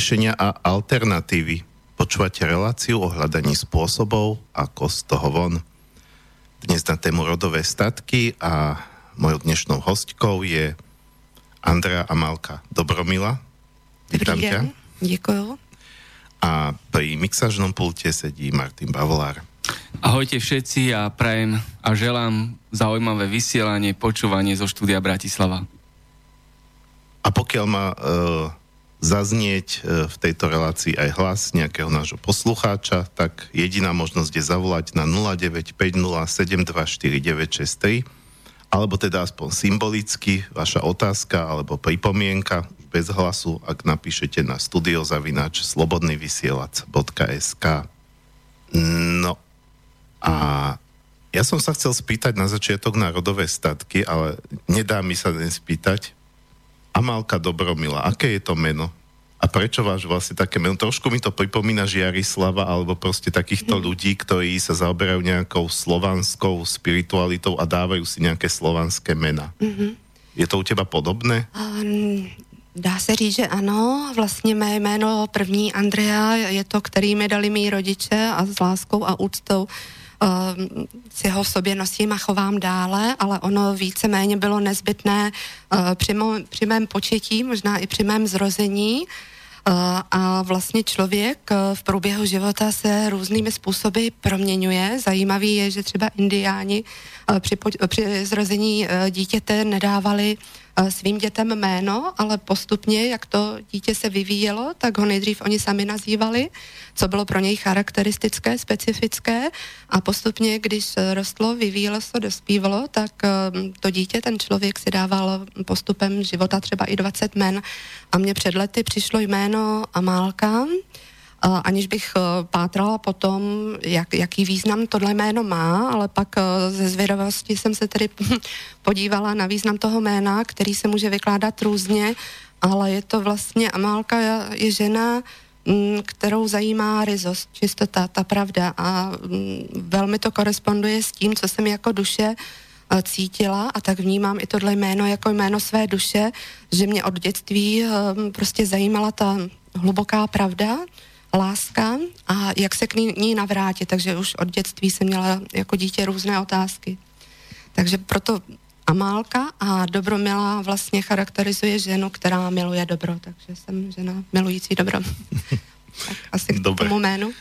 riešenia a alternatívy. Počúvate reláciu o hľadaní spôsobov, ako z toho von. Dnes na tému rodové statky a mojou dnešnou hostkou je Andrea Amalka Dobromila. Vítam ťa. Děkuju. A pri mixažnom pulte sedí Martin Bavolár. Ahojte všetci a prajem a želám zaujímavé vysielanie, počúvanie zo štúdia Bratislava. A pokiaľ má uh, zaznieť e, v tejto relácii aj hlas nejakého nášho poslucháča, tak jediná možnosť je zavolať na 0950724963 alebo teda aspoň symbolicky vaša otázka alebo pripomienka bez hlasu, ak napíšete na studiozavinač slobodnyvysielac.sk No a ja som sa chcel spýtať na začiatok na rodové statky, ale nedá mi sa den Amálka Dobromila, aké je to meno? A prečo váš vlastne také meno? Trošku mi to pripomína Žiarislava alebo proste takýchto ľudí, ktorí sa zaoberajú nejakou slovanskou spiritualitou a dávajú si nejaké slovanské mena. Mm-hmm. Je to u teba podobné? Um, dá se říct, že ano. Vlastně mé jméno první Andrea je to, který mi dali mý rodiče a s láskou a úctou uh, si ho v sobě nosím a chovám dále, ale ono víceméně bylo nezbytné uh, při, mo- při mém početí, možná i při mém zrození, uh, a vlastně člověk uh, v průběhu života se různými způsoby proměňuje. Zajímavý je, že třeba indiáni při, po- při zrození dítěte nedávali svým dětem jméno, ale postupně, jak to dítě se vyvíjelo, tak ho nejdřív oni sami nazývali, co bylo pro něj charakteristické, specifické. A postupně, když rostlo, vyvíjelo se, dospívalo, tak um, to dítě, ten člověk si dával postupem života třeba i 20 men. A mně před lety přišlo jméno Amálka, aniž bych eh, pátrala po tom, jak, jaký význam tohle jméno má, ale pak eh, ze zvědavosti jsem se tedy podívala na význam toho jména, který se může vykládat různě, ale je to vlastně, Amálka je žena, mm, kterou zajímá ryzost, čistota, ta pravda. A mm, velmi to koresponduje s tím, co jsem jako duše eh, cítila. A tak vnímám i tohle jméno jako jméno své duše, že mě od dětství prostě zajímala ta hluboká pravda, láska a jak se k ní navrátit. Takže už od dětství jsem měla jako dítě různé otázky. Takže proto Amálka a dobromilá vlastně charakterizuje ženu, která miluje dobro. Takže jsem žena milující dobro. tak asi k tomu jménu.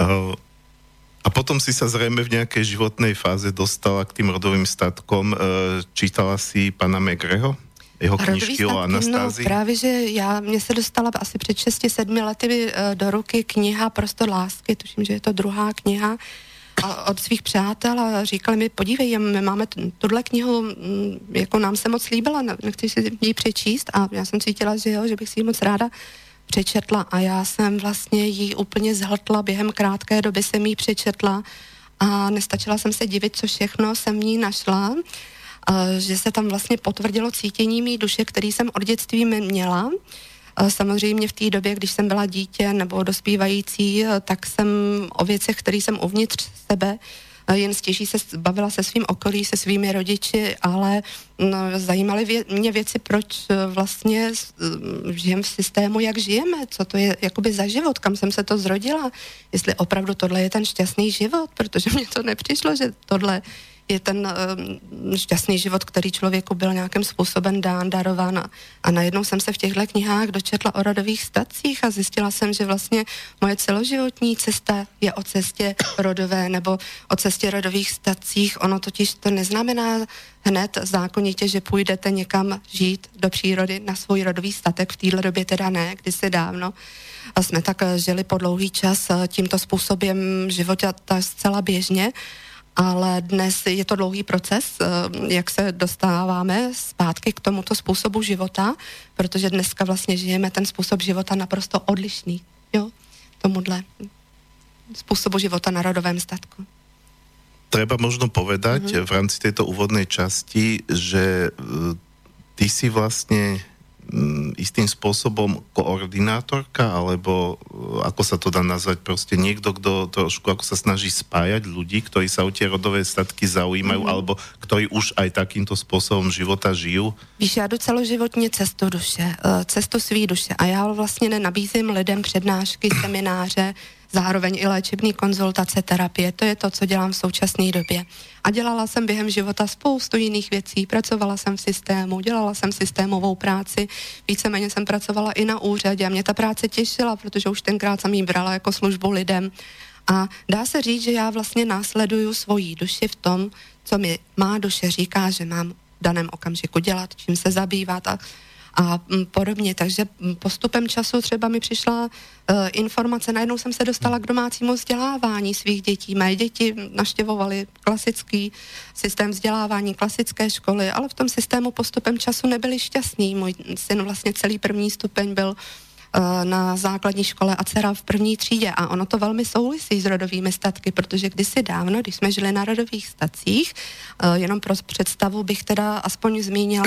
Uh, a potom si sa zrejme v nejakej životnej fáze dostala k tým rodovým statkom. Uh, čítala si pana Megreho? Jeho knížky o Anastázii? No, právě, že já, mě se dostala asi před 6-7 lety eh, do ruky kniha Prostor lásky, tuším, že je to druhá kniha, a od svých přátel a říkali mi, podívej, my máme tuhle knihu, mm, jako nám se moc líbila, nechci si ji přečíst? A já jsem cítila, že jo, že bych si ji moc ráda přečetla. A já jsem vlastně ji úplně zhltla, během krátké doby jsem ji přečetla a nestačila jsem se divit, co všechno jsem v ní našla že se tam vlastně potvrdilo cítění mý duše, který jsem od dětství měla. Samozřejmě v té době, když jsem byla dítě nebo dospívající, tak jsem o věcech, které jsem uvnitř sebe jen stěží se bavila se svým okolí, se svými rodiči, ale no, zajímaly vě, mě věci, proč vlastně žijem v systému, jak žijeme, co to je jakoby za život, kam jsem se to zrodila, jestli opravdu tohle je ten šťastný život, protože mně to nepřišlo, že tohle je ten uh, šťastný život, který člověku byl nějakým způsobem dán, darován. A, najednou jsem se v těchto knihách dočetla o rodových stacích a zjistila jsem, že vlastně moje celoživotní cesta je o cestě rodové nebo o cestě rodových stacích. Ono totiž to neznamená hned zákonitě, že půjdete někam žít do přírody na svůj rodový statek. V téhle době teda ne, kdysi dávno. A jsme tak žili po dlouhý čas tímto způsobem života zcela běžně ale dnes je to dlouhý proces, eh, jak se dostáváme zpátky k tomuto způsobu života, protože dneska vlastně žijeme ten způsob života naprosto odlišný, jo, tomuhle způsobu života na rodovém statku. Treba možno povedať mm-hmm. v rámci tejto úvodnej časti, že eh, ty si vlastne mm, istým spôsobom koordinátorka, alebo uh, ako sa to dá nazvať, proste niekto, kto trošku ako sa snaží spájať ľudí, ktorí sa o tie rodové statky zaujímajú, mm. alebo ktorí už aj takýmto spôsobom života žijú? Víš, já jdu celoživotně cestu duše, uh, cestu svý duše a já vlastně nenabízím lidem přednášky, semináře, zároveň i léčebný konzultace, terapie. To je to, co dělám v současné době. A dělala jsem během života spoustu jiných věcí. Pracovala jsem v systému, dělala jsem systémovou práci, víceméně jsem pracovala i na úřadě a mě ta práce těšila, protože už tenkrát jsem ji brala jako službu lidem. A dá se říct, že já vlastně následuju svoji duši v tom, co mi má duše říká, že mám v daném okamžiku dělat, čím se zabývat a a mm, podobně. Takže mm, postupem času třeba mi přišla uh, informace, najednou jsem se dostala k domácímu vzdělávání svých dětí. Mé děti naštěvovaly klasický systém vzdělávání, klasické školy, ale v tom systému postupem času nebyli šťastní. Můj syn vlastně celý první stupeň byl na základní škole a dcera v první třídě a ono to velmi souvisí s rodovými statky, protože kdysi dávno, když jsme žili na rodových stacích, eh, jenom pro představu bych teda aspoň zmínila,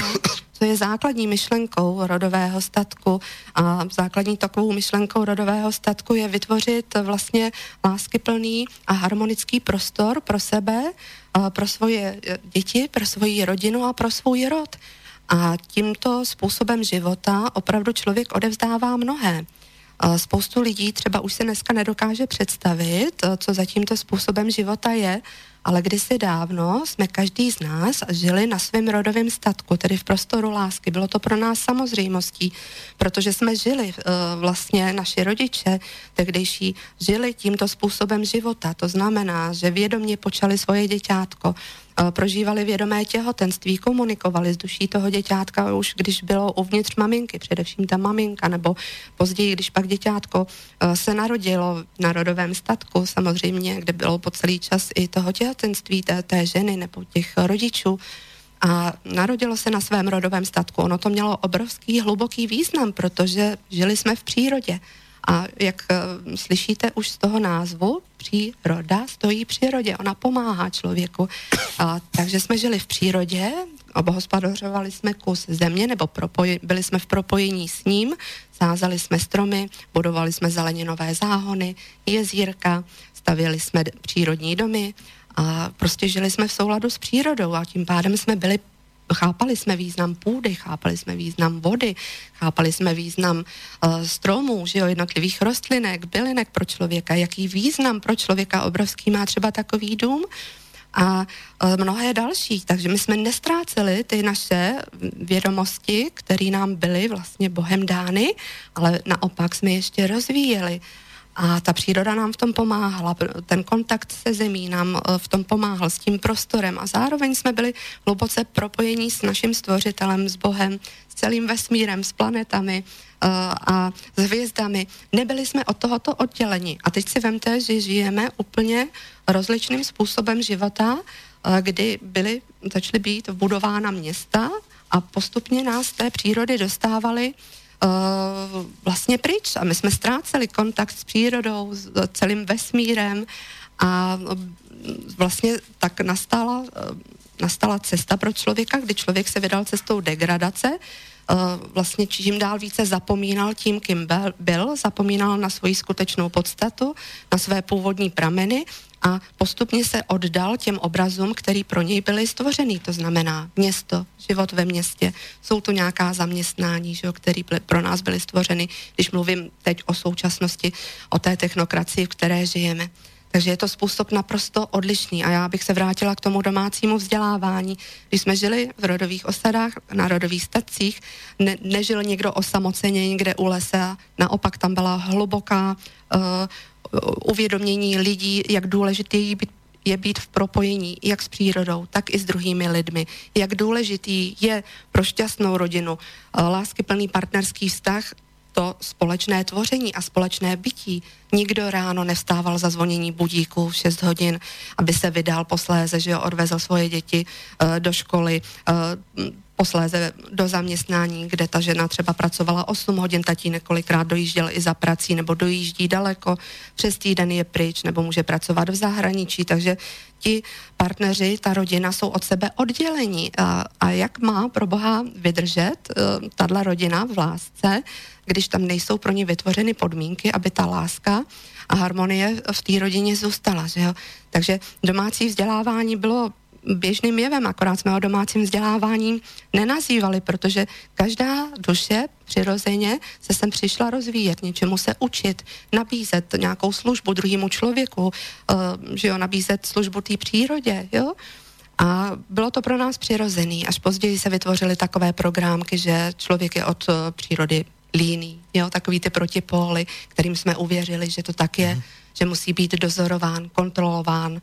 co je základní myšlenkou rodového statku a základní takovou myšlenkou rodového statku je vytvořit vlastně láskyplný a harmonický prostor pro sebe, eh, pro svoje děti, pro svoji rodinu a pro svůj rod. A tímto způsobem života opravdu člověk odevzdává mnohé. Spoustu lidí třeba už se dneska nedokáže představit, co za tímto způsobem života je, ale kdysi dávno jsme každý z nás žili na svém rodovém statku, tedy v prostoru lásky. Bylo to pro nás samozřejmostí, protože jsme žili, uh, vlastně naši rodiče tehdejší žili tímto způsobem života. To znamená, že vědomě počali svoje děťátko, uh, prožívali vědomé těhotenství, komunikovali s duší toho děťátka už když bylo uvnitř maminky, především ta maminka, nebo později, když pak děťátko uh, se narodilo na rodovém statku, samozřejmě, kde bylo po celý čas i toho těhotenství, těhotenství té, té ženy nebo těch rodičů a narodilo se na svém rodovém statku. Ono to mělo obrovský, hluboký význam, protože žili jsme v přírodě. A jak uh, slyšíte už z toho názvu, příroda stojí přírodě, ona pomáhá člověku. A, takže jsme žili v přírodě, obhospodařovali jsme kus země, nebo propoj, byli jsme v propojení s ním, sázali jsme stromy, budovali jsme zeleninové záhony, jezírka, stavěli jsme přírodní domy a prostě žili jsme v souladu s přírodou a tím pádem jsme byli chápali jsme význam půdy, chápali jsme význam vody, chápali jsme význam uh, stromů, že jo, jednotlivých rostlinek, bylinek pro člověka, jaký význam pro člověka obrovský má třeba takový dům a uh, mnohé další. Takže my jsme nestráceli ty naše vědomosti, které nám byly vlastně Bohem dány, ale naopak jsme ještě rozvíjeli. A ta příroda nám v tom pomáhala, ten kontakt se zemí nám eh, v tom pomáhal, s tím prostorem a zároveň jsme byli hluboce propojení s naším stvořitelem, s Bohem, s celým vesmírem, s planetami eh, a s hvězdami. Nebyli jsme od tohoto odděleni. A teď si vemte, že žijeme úplně rozličným způsobem života, eh, kdy byly, začaly být budována města a postupně nás té přírody dostávali uh, vlastně pryč. A my jsme ztráceli kontakt s přírodou, s celým vesmírem. A vlastně tak nastala, uh, nastala cesta pro člověka, kdy člověk se vydal cestou degradace, vlastně čím dál více zapomínal tím, kým byl, zapomínal na svoji skutečnou podstatu, na své původní prameny a postupně se oddal těm obrazům, který pro něj byly stvořený. To znamená město, život ve městě, jsou to nějaká zaměstnání, že, které byly, pro nás byly stvořeny, když mluvím teď o současnosti, o té technokracii, v které žijeme. Takže je to způsob naprosto odlišný a já bych se vrátila k tomu domácímu vzdělávání. Když jsme žili v rodových osadách, na rodových stacích, ne, nežil někdo osamoceně někde u lesa, naopak tam byla hluboká uh, uvědomění lidí, jak důležité je být je být v propojení jak s přírodou, tak i s druhými lidmi. Jak důležitý je pro šťastnou rodinu eh, láskyplný partnerský vztah to společné tvoření a společné bytí. Nikdo ráno nevstával za zvonění budíku v 6 hodin, aby se vydal posléze, že odvezl svoje děti uh, do školy. Uh, posléze do zaměstnání, kde ta žena třeba pracovala 8 hodin, tatínek kolikrát dojížděl i za prací nebo dojíždí daleko, přes týden je pryč nebo může pracovat v zahraničí, takže ti partneři, ta rodina jsou od sebe oddělení. A, a jak má pro Boha vydržet uh, tahle rodina v lásce, když tam nejsou pro ně vytvořeny podmínky, aby ta láska a harmonie v té rodině zůstala. Že jo? Takže domácí vzdělávání bylo běžným jevem, akorát jsme o domácím vzdělávání nenazývali, protože každá duše přirozeně se sem přišla rozvíjet, něčemu se učit, nabízet nějakou službu druhému člověku, uh, že jo, nabízet službu té přírodě, jo. A bylo to pro nás přirozený. Až později se vytvořily takové programky, že člověk je od uh, přírody líný, jo, takový ty protipóly, kterým jsme uvěřili, že to tak je, mm. že musí být dozorován, kontrolován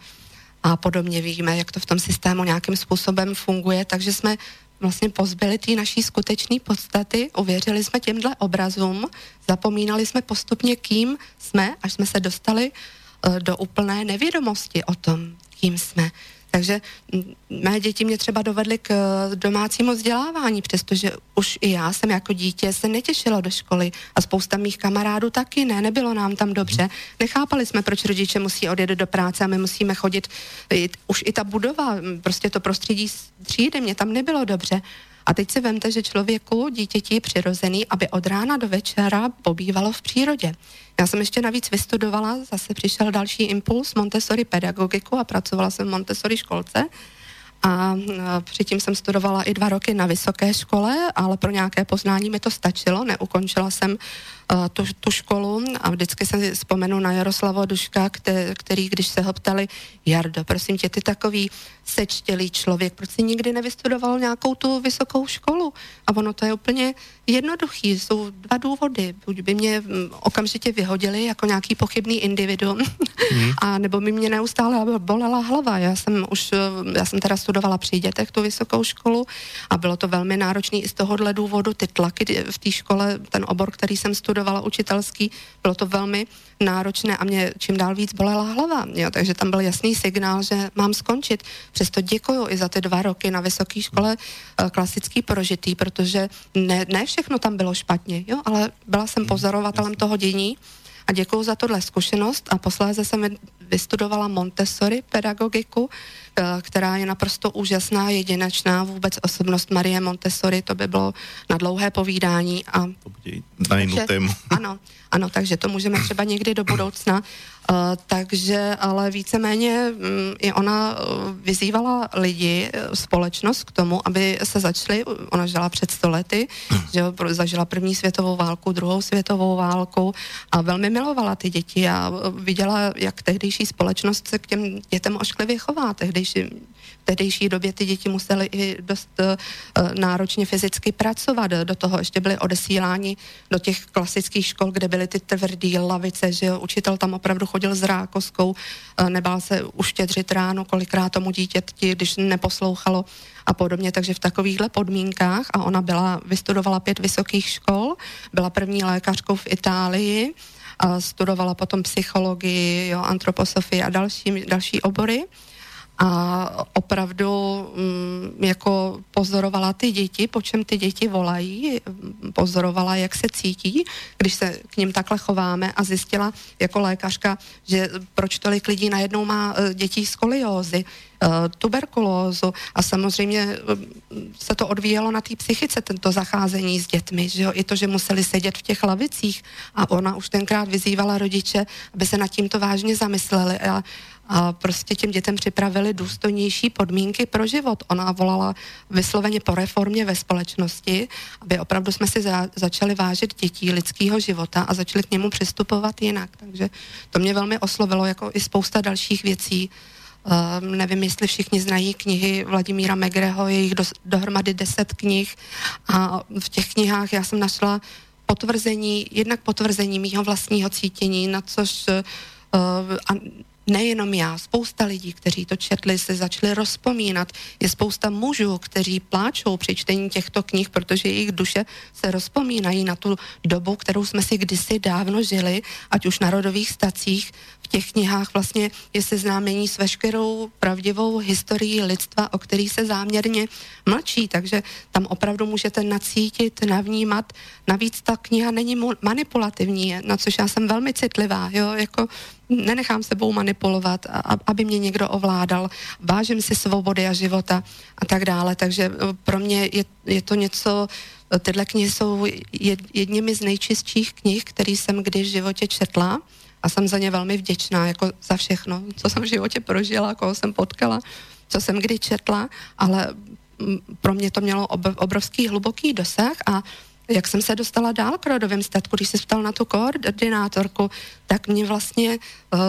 a podobně. Víme, jak to v tom systému nějakým způsobem funguje, takže jsme vlastně pozbyli té naší skutečné podstaty, uvěřili jsme těmhle obrazům, zapomínali jsme postupně, kým jsme, až jsme se dostali uh, do úplné nevědomosti o tom, kým jsme. Takže mé děti mě třeba dovedly k eh, domácímu vzdělávání, přestože už i já jsem jako dítě se netěšila do školy a spousta mých kamarádů taky ne, nebylo nám tam dobře. Nechápali jsme, proč rodiče musí odjet do práce a my musíme chodit. Už i ta budova, prostě to prostředí třídy, mě tam nebylo dobře. A teď si vemte, že člověku, dítěti je přirozený, aby od rána do večera pobývalo v přírodě. Já jsem ještě navíc vystudovala, zase přišel další impuls Montessori pedagogiku a pracovala jsem v Montessori školce. A předtím jsem studovala i dva roky na vysoké škole, ale pro nějaké poznání mi to stačilo. Neukončila jsem uh, tu, tu školu a vždycky se vzpomenu na Jaroslava Duška, který, který když se ho ptali, Jardo, prosím tě, ty takový sečtělý člověk, proč jsi nikdy nevystudoval nějakou tu vysokou školu? A ono to je úplně jednoduchý, jsou dva důvody. Buď by mě mm, okamžitě vyhodili jako nějaký pochybný individuum, mm. a nebo by mě neustále bolela hlava. Já jsem už, eh, já jsem teda studovala při dětech tu vysokou školu a bylo to velmi náročné i z tohohle důvodu, ty tlaky v té škole, ten obor, který jsem studovala učitelský, bylo to velmi náročné a mě čím dál víc bolela hlava. Jo, takže tam byl jasný signál, že mám skončit. Přesto děkuju i za ty dva roky na vysoké škole uh, klasický prožitý, protože ne, ne všechno tam bylo špatně, jo, ale byla jsem pozorovatelem toho dění a děkuji za tuhle zkušenost a posléze jsem vystudovala Montessori pedagogiku, eh, která je naprosto úžasná, jedinečná, vůbec osobnost Marie Montessori, to by bylo na dlouhé povídání. A, to bude na jinou tému. Ano, ano, takže to můžeme třeba někdy do budoucna. Uh, takže ale víceméně um, i ona uh, vyzývala lidi, uh, společnost k tomu, aby se začali, ona žila před stolety, že zažila první světovou válku, druhou světovou válku a velmi milovala ty děti a viděla, jak tehdejší společnost se k těm dětem ošklivě chová. Tehdejší tehdejší době ty děti musely i dost uh, náročně fyzicky pracovat. Do toho ještě byly odesíláni do těch klasických škol, kde byly ty tvrdé lavice, že jo, učitel tam opravdu chodil s rákoskou, uh, nebál se uštědřit ráno, kolikrát tomu dítěti, když neposlouchalo a podobně, takže v takovýchhle podmínkách a ona byla, vystudovala pět vysokých škol, byla první lékařkou v Itálii, a studovala potom psychologii, jo, antroposofii a další, další obory a opravdu mm, jako pozorovala ty děti, po čem ty děti volají, pozorovala, jak se cítí, když se k ním takhle chováme a zjistila jako lékařka, že proč tolik lidí najednou má e, dětí skoliózy, e, tuberkulózu. A samozřejmě e, se to odvíjelo na té psychice, tento zacházení s dětmi, že jo, i to, že museli sedět v těch lavicích. A ona už tenkrát vyzývala rodiče, aby se nad tímto vážně zamysleli. A a prostě těm dětem připravili důstojnější podmínky pro život. Ona volala vysloveně po reformě ve společnosti, aby opravdu jsme si za, začali vážit dětí lidského života a začali k němu přistupovat jinak. Takže to mě velmi oslovilo, jako i spousta dalších věcí. Uh, nevím, jestli všichni znají knihy Vladimíra Megreho, je jich do, dohromady deset knih a v těch knihách já jsem našla potvrzení, jednak potvrzení mýho vlastního cítění, na což uh, a nejenom já, spousta lidí, kteří to četli, se začali rozpomínat. Je spousta mužů, kteří pláčou při čtení těchto knih, protože jejich duše se rozpomínají na tu dobu, kterou jsme si kdysi dávno žili, ať už na rodových stacích, v těch knihách vlastně je seznámení s veškerou pravdivou historií lidstva, o který se záměrně mlčí, takže tam opravdu můžete nacítit, navnímat. Navíc ta kniha není manipulativní, na což já jsem velmi citlivá, jo, jako nenechám sebou manipulovat, aby mě někdo ovládal, vážím si svobody a života a tak dále, takže pro mě je, je to něco, tyhle knihy jsou jedněmi z nejčistších knih, který jsem kdy v životě četla a jsem za ně velmi vděčná, jako za všechno, co jsem v životě prožila, koho jsem potkala, co jsem kdy četla, ale mm, pro mě to mělo obrovský hluboký dosah a jak jsem se dostala dál k rodovým statku, když se ptal na tu koordinátorku, tak mě vlastně uh,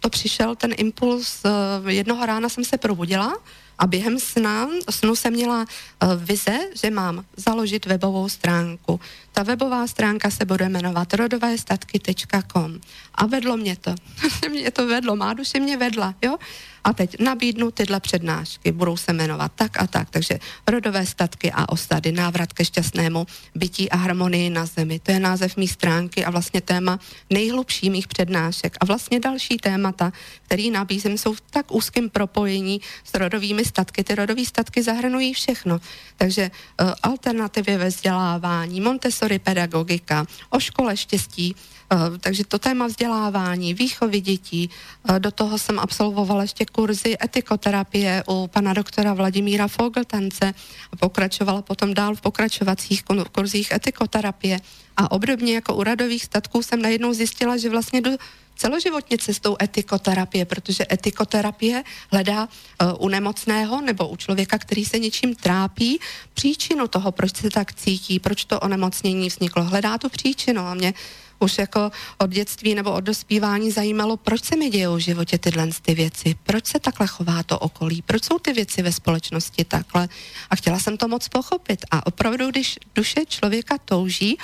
to přišel ten impuls, uh, jednoho rána jsem se probudila a během sna, snu jsem měla uh, vize, že mám založit webovou stránku. Ta webová stránka se bude jmenovat rodovéstatky.com a vedlo mě to. mě to vedlo, má duše mě vedla, jo? A teď nabídnu tyhle přednášky, budou se jmenovat tak a tak. Takže rodové statky a osady, návrat ke šťastnému bytí a harmonii na zemi. To je název mý stránky a vlastně téma nejhlubší mých přednášek. A vlastně další témata, který nabízím, jsou v tak úzkém propojení s rodovými statky. Ty rodové statky zahrnují všechno. Takže uh, alternativy ve vzdělávání, Montessori pedagogika, o škole štěstí, Eh, takže to téma vzdělávání, výchovy dětí, eh, do toho jsem absolvovala ještě kurzy etikoterapie u pana doktora Vladimíra Fogeltance a pokračovala potom dál v pokračovacích kurzích etikoterapie. A obdobně jako u radových statků jsem najednou zjistila, že vlastně jdu celoživotně cestou etikoterapie, protože etikoterapie hledá uh, u nemocného nebo u člověka, který se něčím trápí, příčinu toho, proč se tak cítí, proč to onemocnění vzniklo. Hledá tu příčinu a mě už jako od dětství nebo od dospívání zajímalo, proč se mi dějou v životě tyhle ty věci, proč se takhle chová to okolí, proč jsou ty věci ve společnosti takhle. A chtěla jsem to moc pochopit. A opravdu, když duše člověka touží,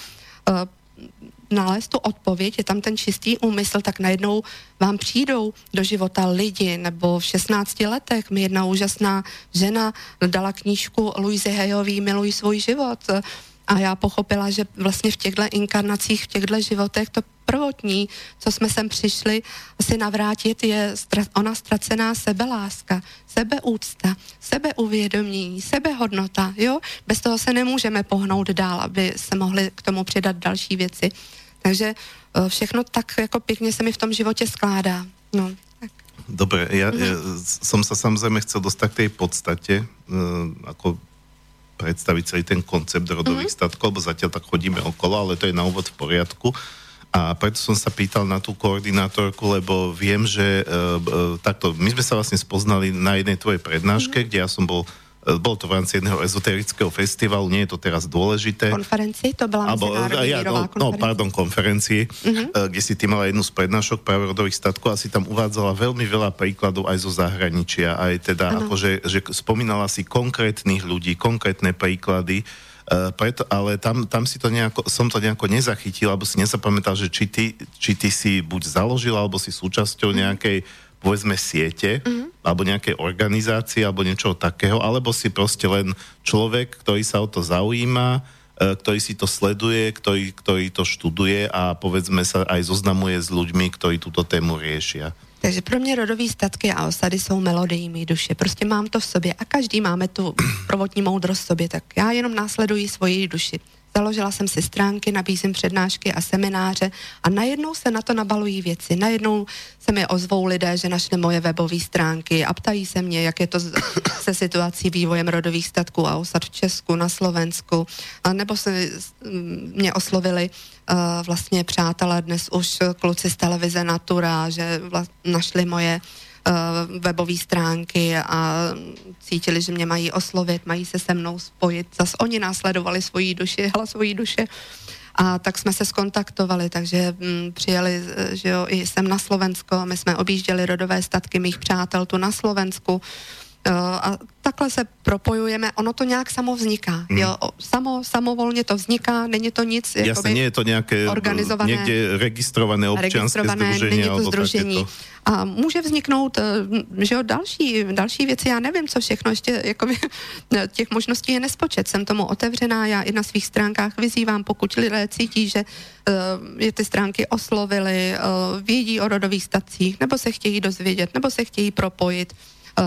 uh, nalézt tu odpověď, je tam ten čistý úmysl, tak najednou vám přijdou do života lidi, nebo v 16 letech mi jedna úžasná žena dala knížku Louise Hayový Miluj svůj život. A já pochopila, že vlastně v těchto inkarnacích, v těchto životech to prvotní, co jsme sem přišli si navrátit, je ona ztracená sebeláska, sebeúcta, sebeuvědomění, sebehodnota, jo? Bez toho se nemůžeme pohnout dál, aby se mohli k tomu přidat další věci. Takže eh, všechno tak jako pěkně se mi v tom životě skládá. No, tak. Dobre, ja, ja som sa samozrejme chcel dostať k tej podstate, uh, ako predstaviť celý ten koncept rodových mm-hmm. statkov, lebo zatiaľ tak chodíme okolo, ale to je na úvod v poriadku. A preto som sa pýtal na tú koordinátorku, lebo viem, že uh, uh, takto, my sme sa vlastne spoznali na jednej tvojej prednáške, mm-hmm. kde ja som bol bol to v rámci jedného ezoterického festivalu, nie je to teraz dôležité. Konferencii? To bola Abo, ja, no, no, pardon, konferencii, uh-huh. kde si ty mala jednu z prednášok práve rodových statkov a si tam uvádzala veľmi veľa príkladov aj zo zahraničia, aj teda uh-huh. akože, že spomínala si konkrétnych ľudí, konkrétne príklady, Uh, preto, ale tam, tam si to nejako, som to nejako nezachytil, alebo si nezapamätal, že či ty, či ty si buď založil, alebo si súčasťou nejakej povedzme siete, mm-hmm. alebo nejakej organizácie, alebo niečo takého, alebo si proste len človek, ktorý sa o to zaujíma, e, ktorý si to sleduje, ktorý, ktorý to študuje a povedzme sa aj zoznamuje s ľuďmi, ktorí túto tému riešia. Takže pro mě rodové statky a osady jsou melodii mý duše. Prostě mám to v sobě a každý máme tu prvotní moudrost v sobě, tak já jenom následuji svoji duši. Založila jsem si stránky, nabízím přednášky a semináře a najednou se na to nabalují věci. Najednou se mi ozvou lidé, že našli moje webové stránky a ptají se mě, jak je to se situací vývojem rodových statků a osad v Česku, na Slovensku. A nebo se mě oslovili uh, vlastně přátelé dnes už kluci z televize Natura, že vla- našli moje uh, webové stránky a cítili, že mě mají oslovit, mají se se mnou spojit. Zas oni následovali svoji duši, hlas svojí duše. A tak jsme se skontaktovali, takže mm, přijeli eh, že jo, i sem na Slovensko. My jsme objížděli rodové statky mých přátel tu na Slovensku. Uh, a tak takhle se propojujeme, ono to nějak samo vzniká. Mm. Jo, samo, samovolně to vzniká, není to nic Jasne, jakoby, nie je to nějaké organizované, někde registrované občanské registrované, združení. Není to združení. To... A může vzniknout eh, že jo, další, další věci, já nevím, co všechno, ještě jakoby, těch možností je nespočet. Jsem tomu otevřená, já i na svých stránkách vyzývám, pokud lidé cítí, že je ty stránky oslovily, vědí o rodových stacích, nebo se chtějí dozvědět, nebo se chtějí propojit,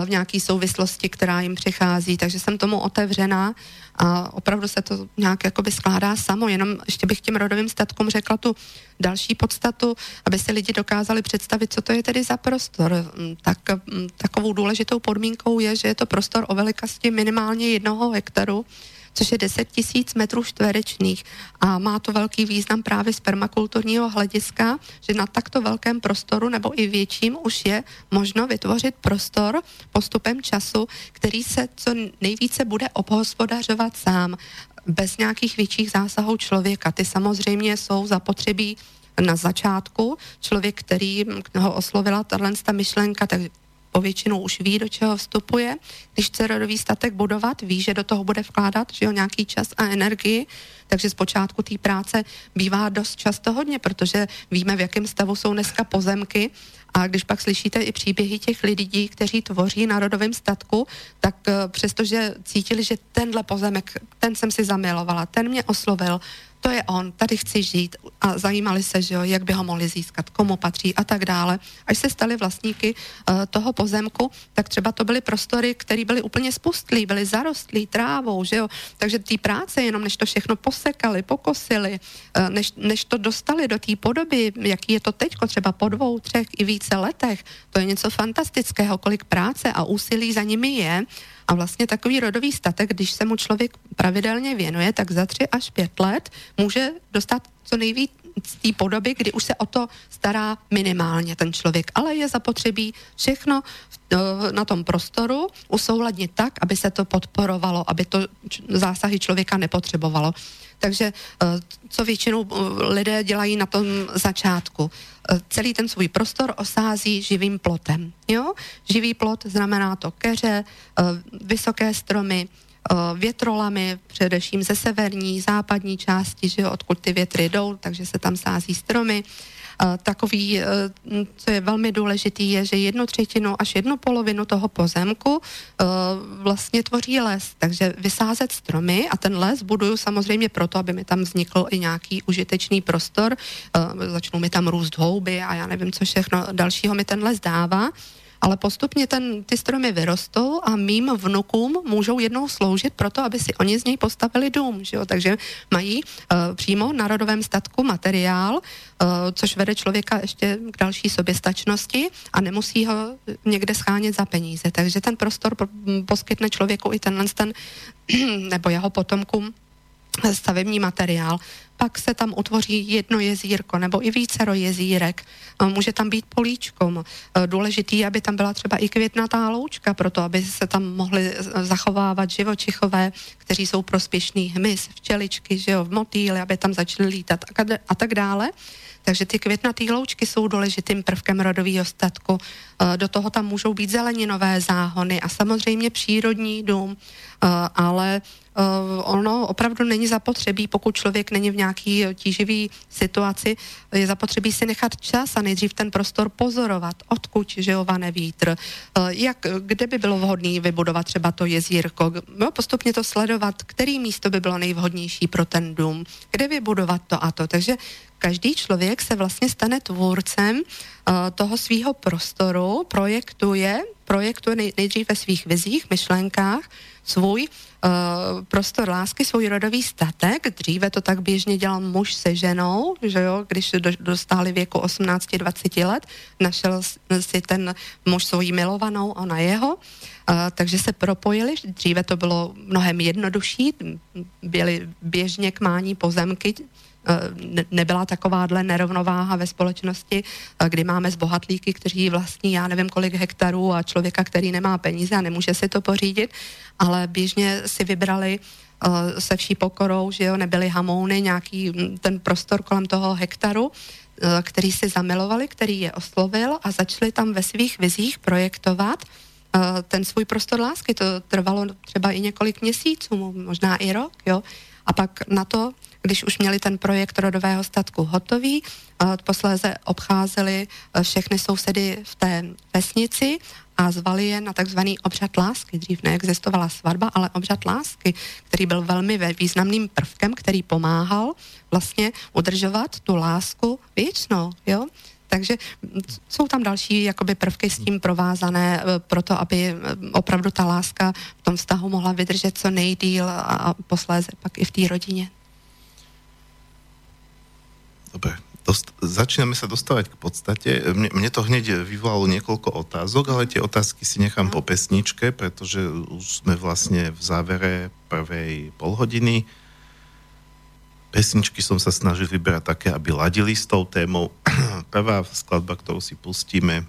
v nějaké souvislosti, která jim přichází, takže jsem tomu otevřená a opravdu se to nějak jakoby skládá samo, jenom ještě bych těm rodovým statkům řekla tu další podstatu, aby si lidi dokázali představit, co to je tedy za prostor. Mm, tak mm, takovou důležitou podmínkou je, že je to prostor o velikosti minimálně jednoho hektaru, což je 10 tisíc metrů čtverečných. A má to velký význam právě z permakulturního hlediska, že na takto velkém prostoru nebo i větším už je možno vytvořit prostor postupem času, který se co nejvíce bude obhospodařovat sám bez nějakých větších zásahů člověka. Ty samozřejmě jsou zapotřebí na začátku. Člověk, který ho oslovila tato myšlenka, tak povětšinou už ví, do čeho vstupuje. Když chce rodový statek budovat, ví, že do toho bude vkládat že jo, nějaký čas a energii, takže zpočátku té práce bývá dost často hodně, protože víme, v jakém stavu jsou dneska pozemky a když pak slyšíte i příběhy těch lidí, kteří tvoří na rodovém statku, tak eh, přestože cítili, že tenhle pozemek, ten jsem si zamilovala, ten mě oslovil, to je on, tady chci žít a zajímali se, že jo, jak by ho mohli získat, komu patří a tak dále. Až se stali vlastníky uh, toho pozemku, tak třeba to byly prostory, které byly úplně spustlí, byly zarostlí trávou, že jo. Takže ty práce, jenom než to všechno posekali, pokosili, uh, než, než to dostali do té podoby, jaký je to teď, třeba po dvou, třech i více letech, to je něco fantastického, kolik práce a úsilí za nimi je. A vlastně takový rodový statek, když se mu člověk pravidelně věnuje, tak za tři až pět let může dostat co nejvíc z té podoby, kdy už se o to stará minimálně ten člověk. Ale je zapotřebí všechno na tom prostoru usouladnit tak, aby se to podporovalo, aby to zásahy člověka nepotřebovalo. Takže eh, co většinou eh, lidé dělají na tom začátku? Eh, celý ten svůj prostor osází živým plotem. Jo? Živý plot znamená to keře, vysoké stromy, větrolami, především ze severní, západní části, že odkud ty větry jdou, takže se tam sází stromy. Takový, e, co je velmi důležitý, je, že jednu třetinu až jednu polovinu toho pozemku vlastně tvoří les. Takže vysázet stromy a ten les buduju samozřejmě proto, aby mi tam vznikl i nějaký užitečný prostor. Začnou mi tam růst houby a já nevím, co všechno dalšího mi ten les dává ale postupně ten, ty stromy vyrostou a mým vnukům můžou jednou sloužit proto, aby si oni z něj postavili dům, že jo? takže mají uh, přímo na rodovém statku materiál, uh, což vede člověka ještě k další soběstačnosti a nemusí ho někde schánět za peníze. Takže ten prostor poskytne člověku i tenhle ten, nebo jeho potomkům stavební materiál, pak se tam utvoří jedno jezírko nebo i vícero jezírek. Může tam být políčkom. Důležitý, aby tam byla třeba i květnatá loučka, proto aby se tam mohly zachovávat živočichové, kteří jsou prospěšný hmyz, včeličky, že jo, v motýly, aby tam začaly lítat a tak dále. Takže ty květnaté loučky jsou důležitým prvkem rodového statku. Do toho tam můžou být zeleninové záhony a samozřejmě přírodní dům, ale uh, ono opravdu není zapotřebí, pokud člověk není v nějaký tíživý situaci, je zapotřebí si nechat čas a nejdřív ten prostor pozorovat, odkud žijovane vítr, jak, kde by bylo vhodné vybudovat třeba to jezírko, no, postupně to sledovat, který místo by bylo nejvhodnější pro ten dům, kde vybudovat to a to. Takže každý člověk se vlastně stane tvůrcem uh, toho svého prostoru, projektuje, projektuje nej, nejdřív ve svých vizích, myšlenkách, svůj uh, prostor lásky, svůj rodový statek. Dříve to tak běžně dělal muž se ženou, že jo, když do, dostali věku 18-20 let, našel si ten muž svoji milovanou, ona jeho. Uh, takže se propojili, dříve to bylo mnohem jednodušší, byly běžně k mání pozemky, Eh, nebyla takováhle nerovnováha ve společnosti, eh, kdy máme zbohatlíky, kteří vlastní já nevím kolik hektarů a člověka, který nemá peníze a nemůže si to pořídit, ale běžně si vybrali eh, se vší pokorou, že jo, nebyly hamouny, nějaký hm, ten prostor kolem toho hektaru, který si zamilovali, který je oslovil a začali tam ve svých vizích projektovat ten svůj prostor lásky. To trvalo třeba i několik měsíců, možná i rok, jo. A pak na to, když už měli ten projekt rodového statku hotový, posléze obcházeli všechny sousedy v té vesnici a zvali je na takzvaný obřad lásky. Dřív neexistovala svatba, ale obřad lásky, který byl velmi významným prvkem, který pomáhal vlastně udržovat tu lásku věčnou, jo? Takže jsou tam další jakoby prvky s tím provázané eh, proto, aby eh, opravdu ta láska v tom vztahu mohla vydržet co nejdíl a posléze pak i v té rodině. Dobre, dost, začíname sa dostávať k podstate. Mne, mne to hneď vyvolalo niekoľko otázok, ale tie otázky si nechám po pesničke, pretože už sme vlastne v závere prvej polhodiny. Pesničky som sa snažil vyberať také, aby ladili s tou témou. Prvá skladba, ktorú si pustíme,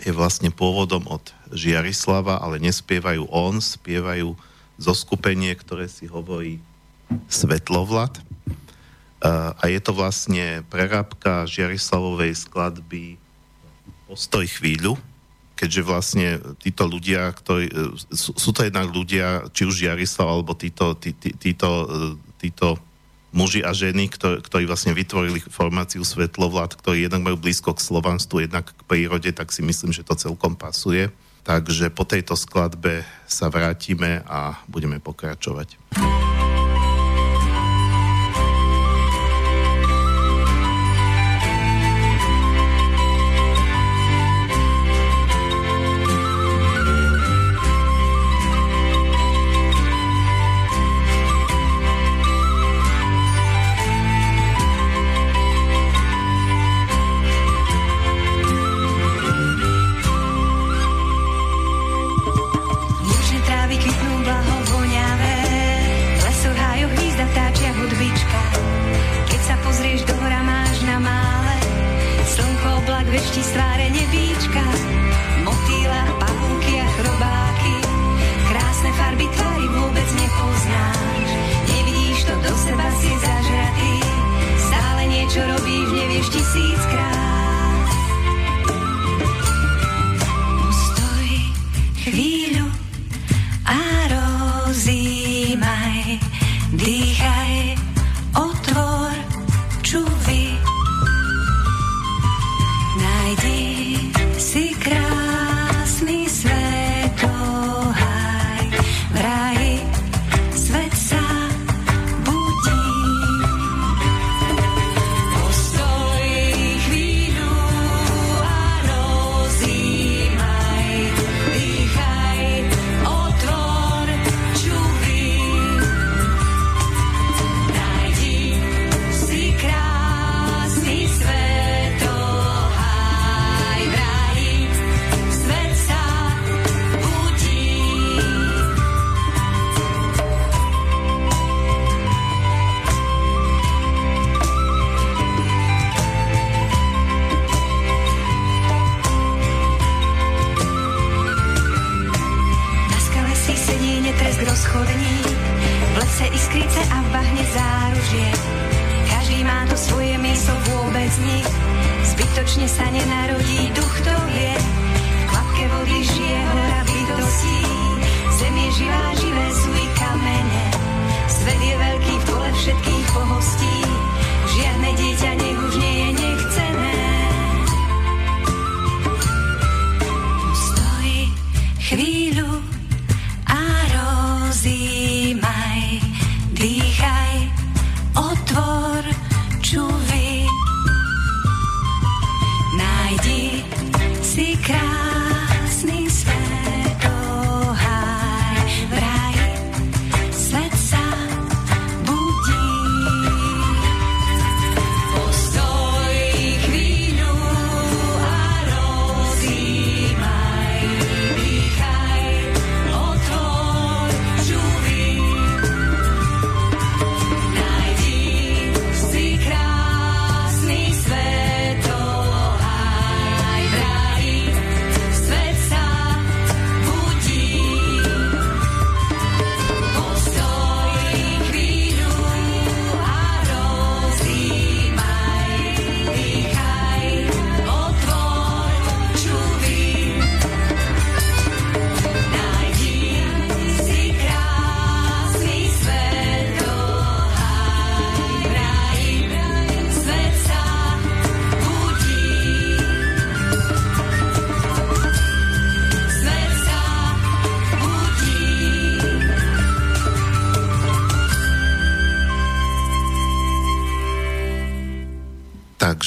je vlastne pôvodom od Žiarislava, ale nespievajú on, spievajú zo skupenie, ktoré si hovorí Svetlovlad a je to vlastne prerábka Žiarislavovej skladby Postoj chvíľu, keďže vlastne títo ľudia, ktorí, e, sú, sú to jednak ľudia, či už Jarislav, alebo títo, tí, tí, títo, e, títo muži a ženy, ktorí, ktorí vlastne vytvorili formáciu Svetlovlad, ktorí jednak majú blízko k slovanstvu, jednak k prírode, tak si myslím, že to celkom pasuje. Takže po tejto skladbe sa vrátime a budeme pokračovať.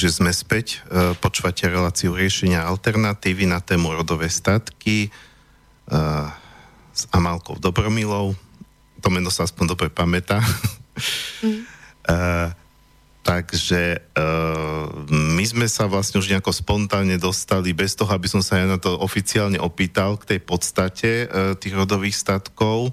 Takže sme späť, uh, počúvate reláciu riešenia alternatívy na tému rodové statky uh, s Amalkou Dobromilou. To meno sa aspoň dobre pamätá. Mm. uh, takže uh, my sme sa vlastne už nejako spontánne dostali, bez toho, aby som sa ja na to oficiálne opýtal, k tej podstate uh, tých rodových statkov.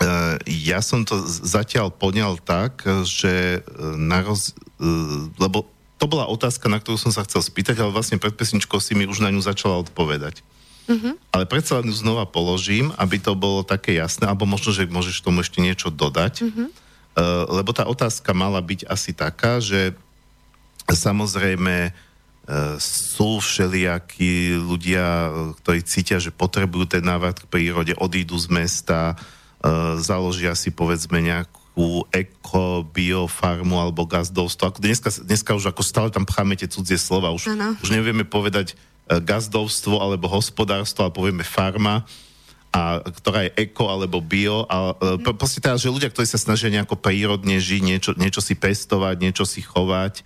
Uh, ja som to zatiaľ poňal tak, že na roz, Eh, lebo to bola otázka, na ktorú som sa chcel spýtať, ale vlastne pred pesničkou si mi už na ňu začala odpovedať. Uh-huh. Ale predsa len znova položím, aby to bolo také jasné, alebo možno, že môžeš tomu ešte niečo dodať. Uh-huh. Uh, lebo tá otázka mala byť asi taká, že samozrejme uh, sú všelijakí ľudia, ktorí cítia, že potrebujú ten návrat k prírode, odídu z mesta, uh, založia si povedzme nejakú nejakú eko, biofarmu alebo gazdovstvo. Ako dneska, dneska už ako stále tam pcháme tie cudzie slova. Už, už nevieme povedať uh, gazdovstvo alebo hospodárstvo, ale povieme farma a ktorá je eko alebo bio. A, uh, proste teda, že ľudia, ktorí sa snažia nejako prírodne žiť, niečo, niečo si pestovať, niečo si chovať,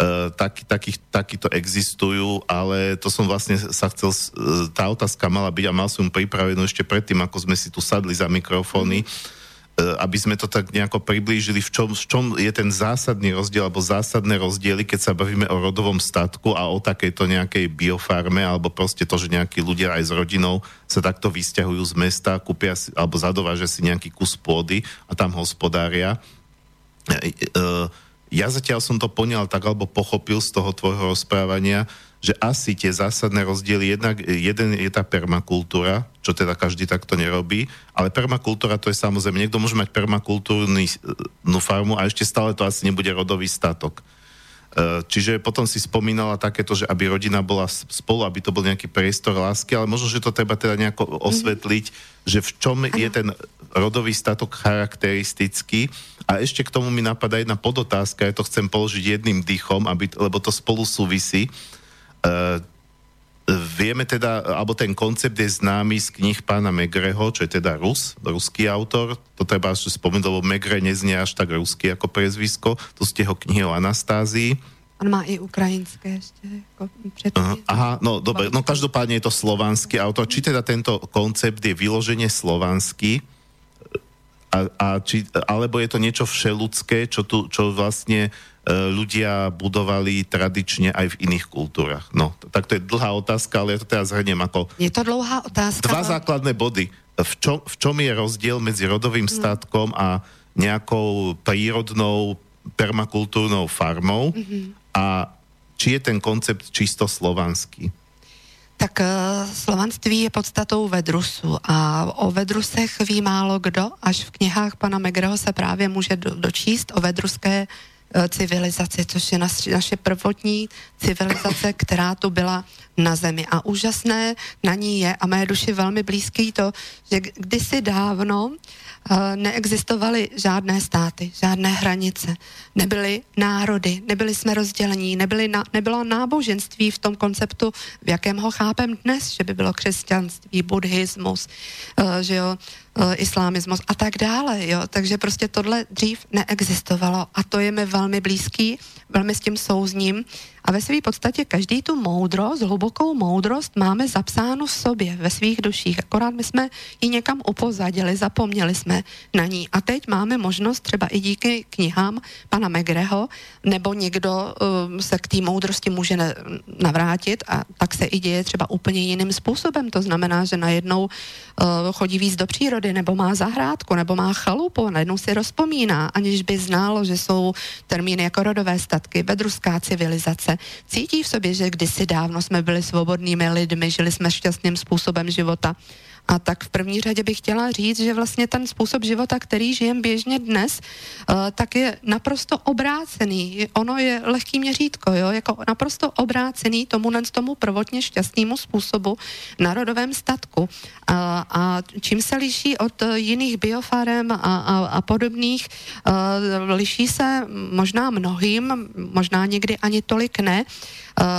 uh, tak, taký, takýto existujú, ale to som vlastne sa chcel, uh, tá otázka mala byť a mal som pripravenú ešte predtým, ako sme si tu sadli za mikrofóny. Mm E, aby sme to tak nejako priblížili, v čom, v čom je ten zásadný rozdiel alebo zásadné rozdiely, keď sa bavíme o rodovom statku a o takejto nejakej biofarme alebo proste to, že nejakí ľudia aj s rodinou sa takto vysťahujú z mesta, kúpia si, alebo zadovážia si nejaký kus pôdy a tam hospodária. E, e, ja zatiaľ som to poňal tak, alebo pochopil z toho tvojho rozprávania, že asi tie zásadné rozdiely, jednak, jeden je tá permakultúra, čo teda každý takto nerobí, ale permakultúra to je samozrejme, niekto môže mať permakultúrnu farmu a ešte stále to asi nebude rodový statok. E, čiže potom si spomínala takéto, že aby rodina bola spolu, aby to bol nejaký priestor lásky, ale možno, že to treba teda nejako mhm. osvetliť, mm-hmm. že v čom je ten rodový statok charakteristický. A ešte k tomu mi napadá jedna podotázka, ja to chcem položiť jedným dýchom, aby, lebo to spolu súvisí. Uh, vieme teda, alebo ten koncept je známy z knih pána Megreho, čo je teda Rus, ruský autor. To treba ešte spomenúť, lebo Megre neznie až tak ruský ako prezvisko. To ste jeho knihy o Anastázii. On má i ukrajinské ešte. Ako uh, aha, no dobre, no každopádne je to slovanský autor. Či teda tento koncept je vyloženie slovanský, a, a či, alebo je to niečo všeludské, čo, tu, čo vlastne E, ľudia budovali tradične aj v iných kultúrach. No, tak to je dlhá otázka, ale ja to teraz zhrniem ako... Je to dlouhá otázka. Dva základné body. V čom, v čom je rozdiel medzi rodovým hmm. statkom a nejakou prírodnou permakultúrnou farmou mm-hmm. a či je ten koncept čisto slovanský? Tak uh, slovanství je podstatou vedrusu a o vedrusech ví málo kdo, až v knihách pana Megreho se právě může do, dočíst o vedruské Eh, civilizaci, což je naše prvotní civilizace, která tu byla na zemi. A úžasné na ní je a mé duši velmi blízký to, že kdysi dávno uh, neexistovaly žádné státy, žádné hranice, nebyly národy, nebyli jsme rozdělení, nebyly na, nebylo náboženství v tom konceptu, v jakém ho chápem dnes, že by bylo křesťanství, buddhismus, uh, že jo, islámismus a tak dále, jo. Takže prostě tohle dřív neexistovalo a to je mi velmi blízký, velmi s tím souzním a ve své podstatě každý tu moudrost, hlubokou moudrost máme zapsáno v sobě, ve svých duších. Akorát my jsme ji někam upozadili, zapomněli jsme na ní. A teď máme možnost třeba i díky knihám pana Megreho, nebo někdo um, se k té moudrosti může ne, navrátit a tak se i děje třeba úplně jiným způsobem. To znamená, že najednou uh, chodí víc do přírody, nebo má zahrádku, nebo má chalupu, najednou si rozpomíná, aniž by znalo, že jsou termíny jako rodové statky, vedruská civilizace, cítí v sobě, že kdysi dávno jsme byli svobodnými lidmi, žili jsme šťastným způsobem života a tak v první řadě bych chtěla říct, že vlastně ten způsob života, který žijem běžně dnes, uh, tak je naprosto obrácený. Ono je lehký měřítko, jo? jako naprosto obrácený tomu, tomu prvotně šťastnému způsobu na rodovém statku. A, a čím se liší od jiných biofarem a, a, a podobných, liší se možná mnohým, možná někdy ani tolik ne,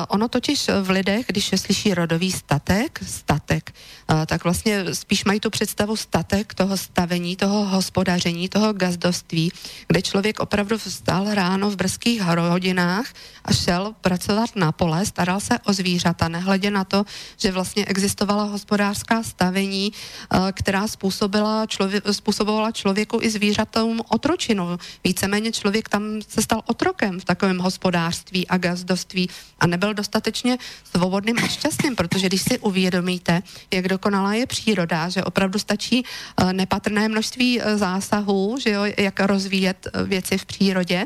ono totiž v lidech, když slyší rodový statek, statek, uh, tak vlastně spíš mají tu představu statek toho stavení, toho hospodaření, toho gazdoství, kde člověk opravdu vstal ráno v brzkých hodinách a šel pracovat na pole, staral se o zvířata, nehledě na to, že vlastně existovala hospodářská stavení, uh, která způsobila člově- způsobovala člověku i zvířatům otročinu. Víceméně člověk tam se stal otrokem v takovém hospodářství a gazdoství a nebyl dostatečně svobodným a šťastným, protože když si uvědomíte, jak dokonalá je příroda, že opravdu stačí eh, nepatrné množství eh, zásahů, že jo, jak rozvíjet eh, věci v přírodě,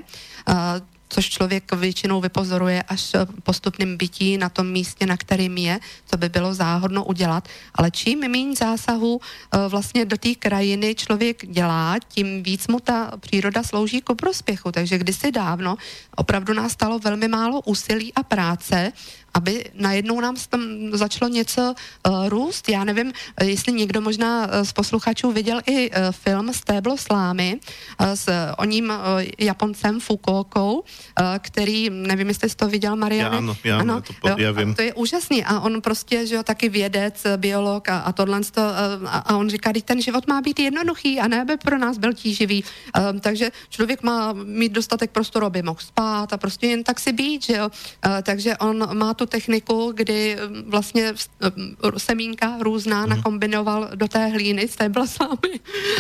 což člověk většinou vypozoruje až postupným bytí na tom místě, na kterým je, co by bylo záhodno udělat. Ale čím méně zásahů vlastně do té krajiny člověk dělá, tím víc mu ta příroda slouží ku prospěchu. Takže kdysi dávno opravdu nás stalo velmi málo úsilí a práce, aby najednou nám tam začalo něco uh, růst. Já nevím, jestli někdo možná uh, z posluchačů viděl i uh, film Stéblo slámy uh, s o ním uh, Japoncem Fukuokou, uh, který, nevím, jestli jsi to viděl, Marianne? Já, ano, já, ano, to, jo, já vím. to je úžasný a on prostě, že jo, taky vědec, biolog a, a tohle to, uh, a on říká, že ten život má být jednoduchý a ne aby pro nás byl tíživý. Um, takže člověk má mít dostatek prostoru, aby mohl spát a prostě jen tak si být, že jo. Uh, takže on má tu techniku, kdy mm, vlastně mm, semínka různá mm. nakombinoval do té hlíny z té blaslámy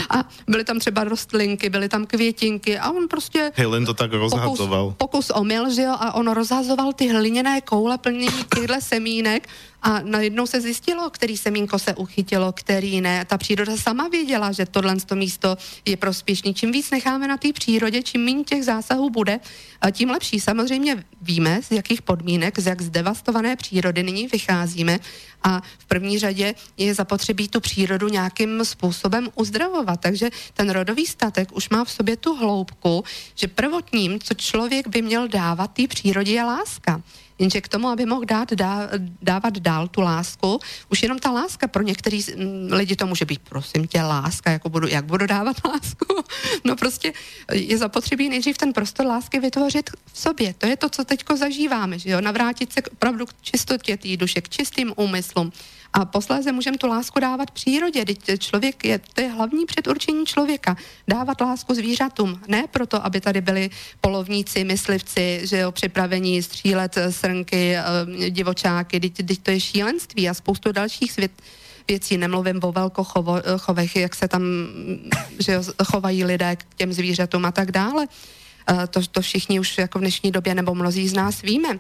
a byly tam třeba rostlinky, byly tam květinky a on prostě... Helen to tak rozhazoval. Pokus, pokus omyl, že jo, a on rozhazoval ty hliněné koule plnění těchto semínek a najednou se zjistilo, který semínko se uchytilo, který ne. Ta příroda sama věděla, že tohle to místo je prospěšný. Čím víc necháme na té přírodě, čím méně těch zásahů bude, tím lepší. Samozřejmě víme, z jakých podmínek, z jak zdevastované přírody nyní vycházíme a v první řadě je zapotřebí tu přírodu nějakým způsobem uzdravovat. Takže ten rodový statek už má v sobě tu hloubku, že prvotním, co člověk by měl dávat té přírodě, je láska. Jenže k tomu, aby mohl dát, dá, dávat dál tu lásku, už jenom ta láska pro některý lidi to může být, prosím tě, láska, jako budu, jak budu dávat lásku. No prostě je zapotřebí nejdřív ten prostor lásky vytvořit v sobě. To je to, co teďko zažíváme, že jo? Navrátit se k, opravdu k čistotě té duše, k čistým úmyslům a posléze můžeme tu lásku dávat přírodě. Člověk je, to je hlavní předurčení člověka. Dávat lásku zvířatům. Ne proto, aby tady byli polovníci, myslivci, že jo, připravení střílet srnky, eh, divočáky. Teď, to je šílenství a spoustu dalších svět, věcí. Nemluvím o velkochovech, jak se tam že jo, chovají lidé k těm zvířatům a tak dále. Eh, to, to všichni už jako v dnešní době nebo mnozí z nás víme.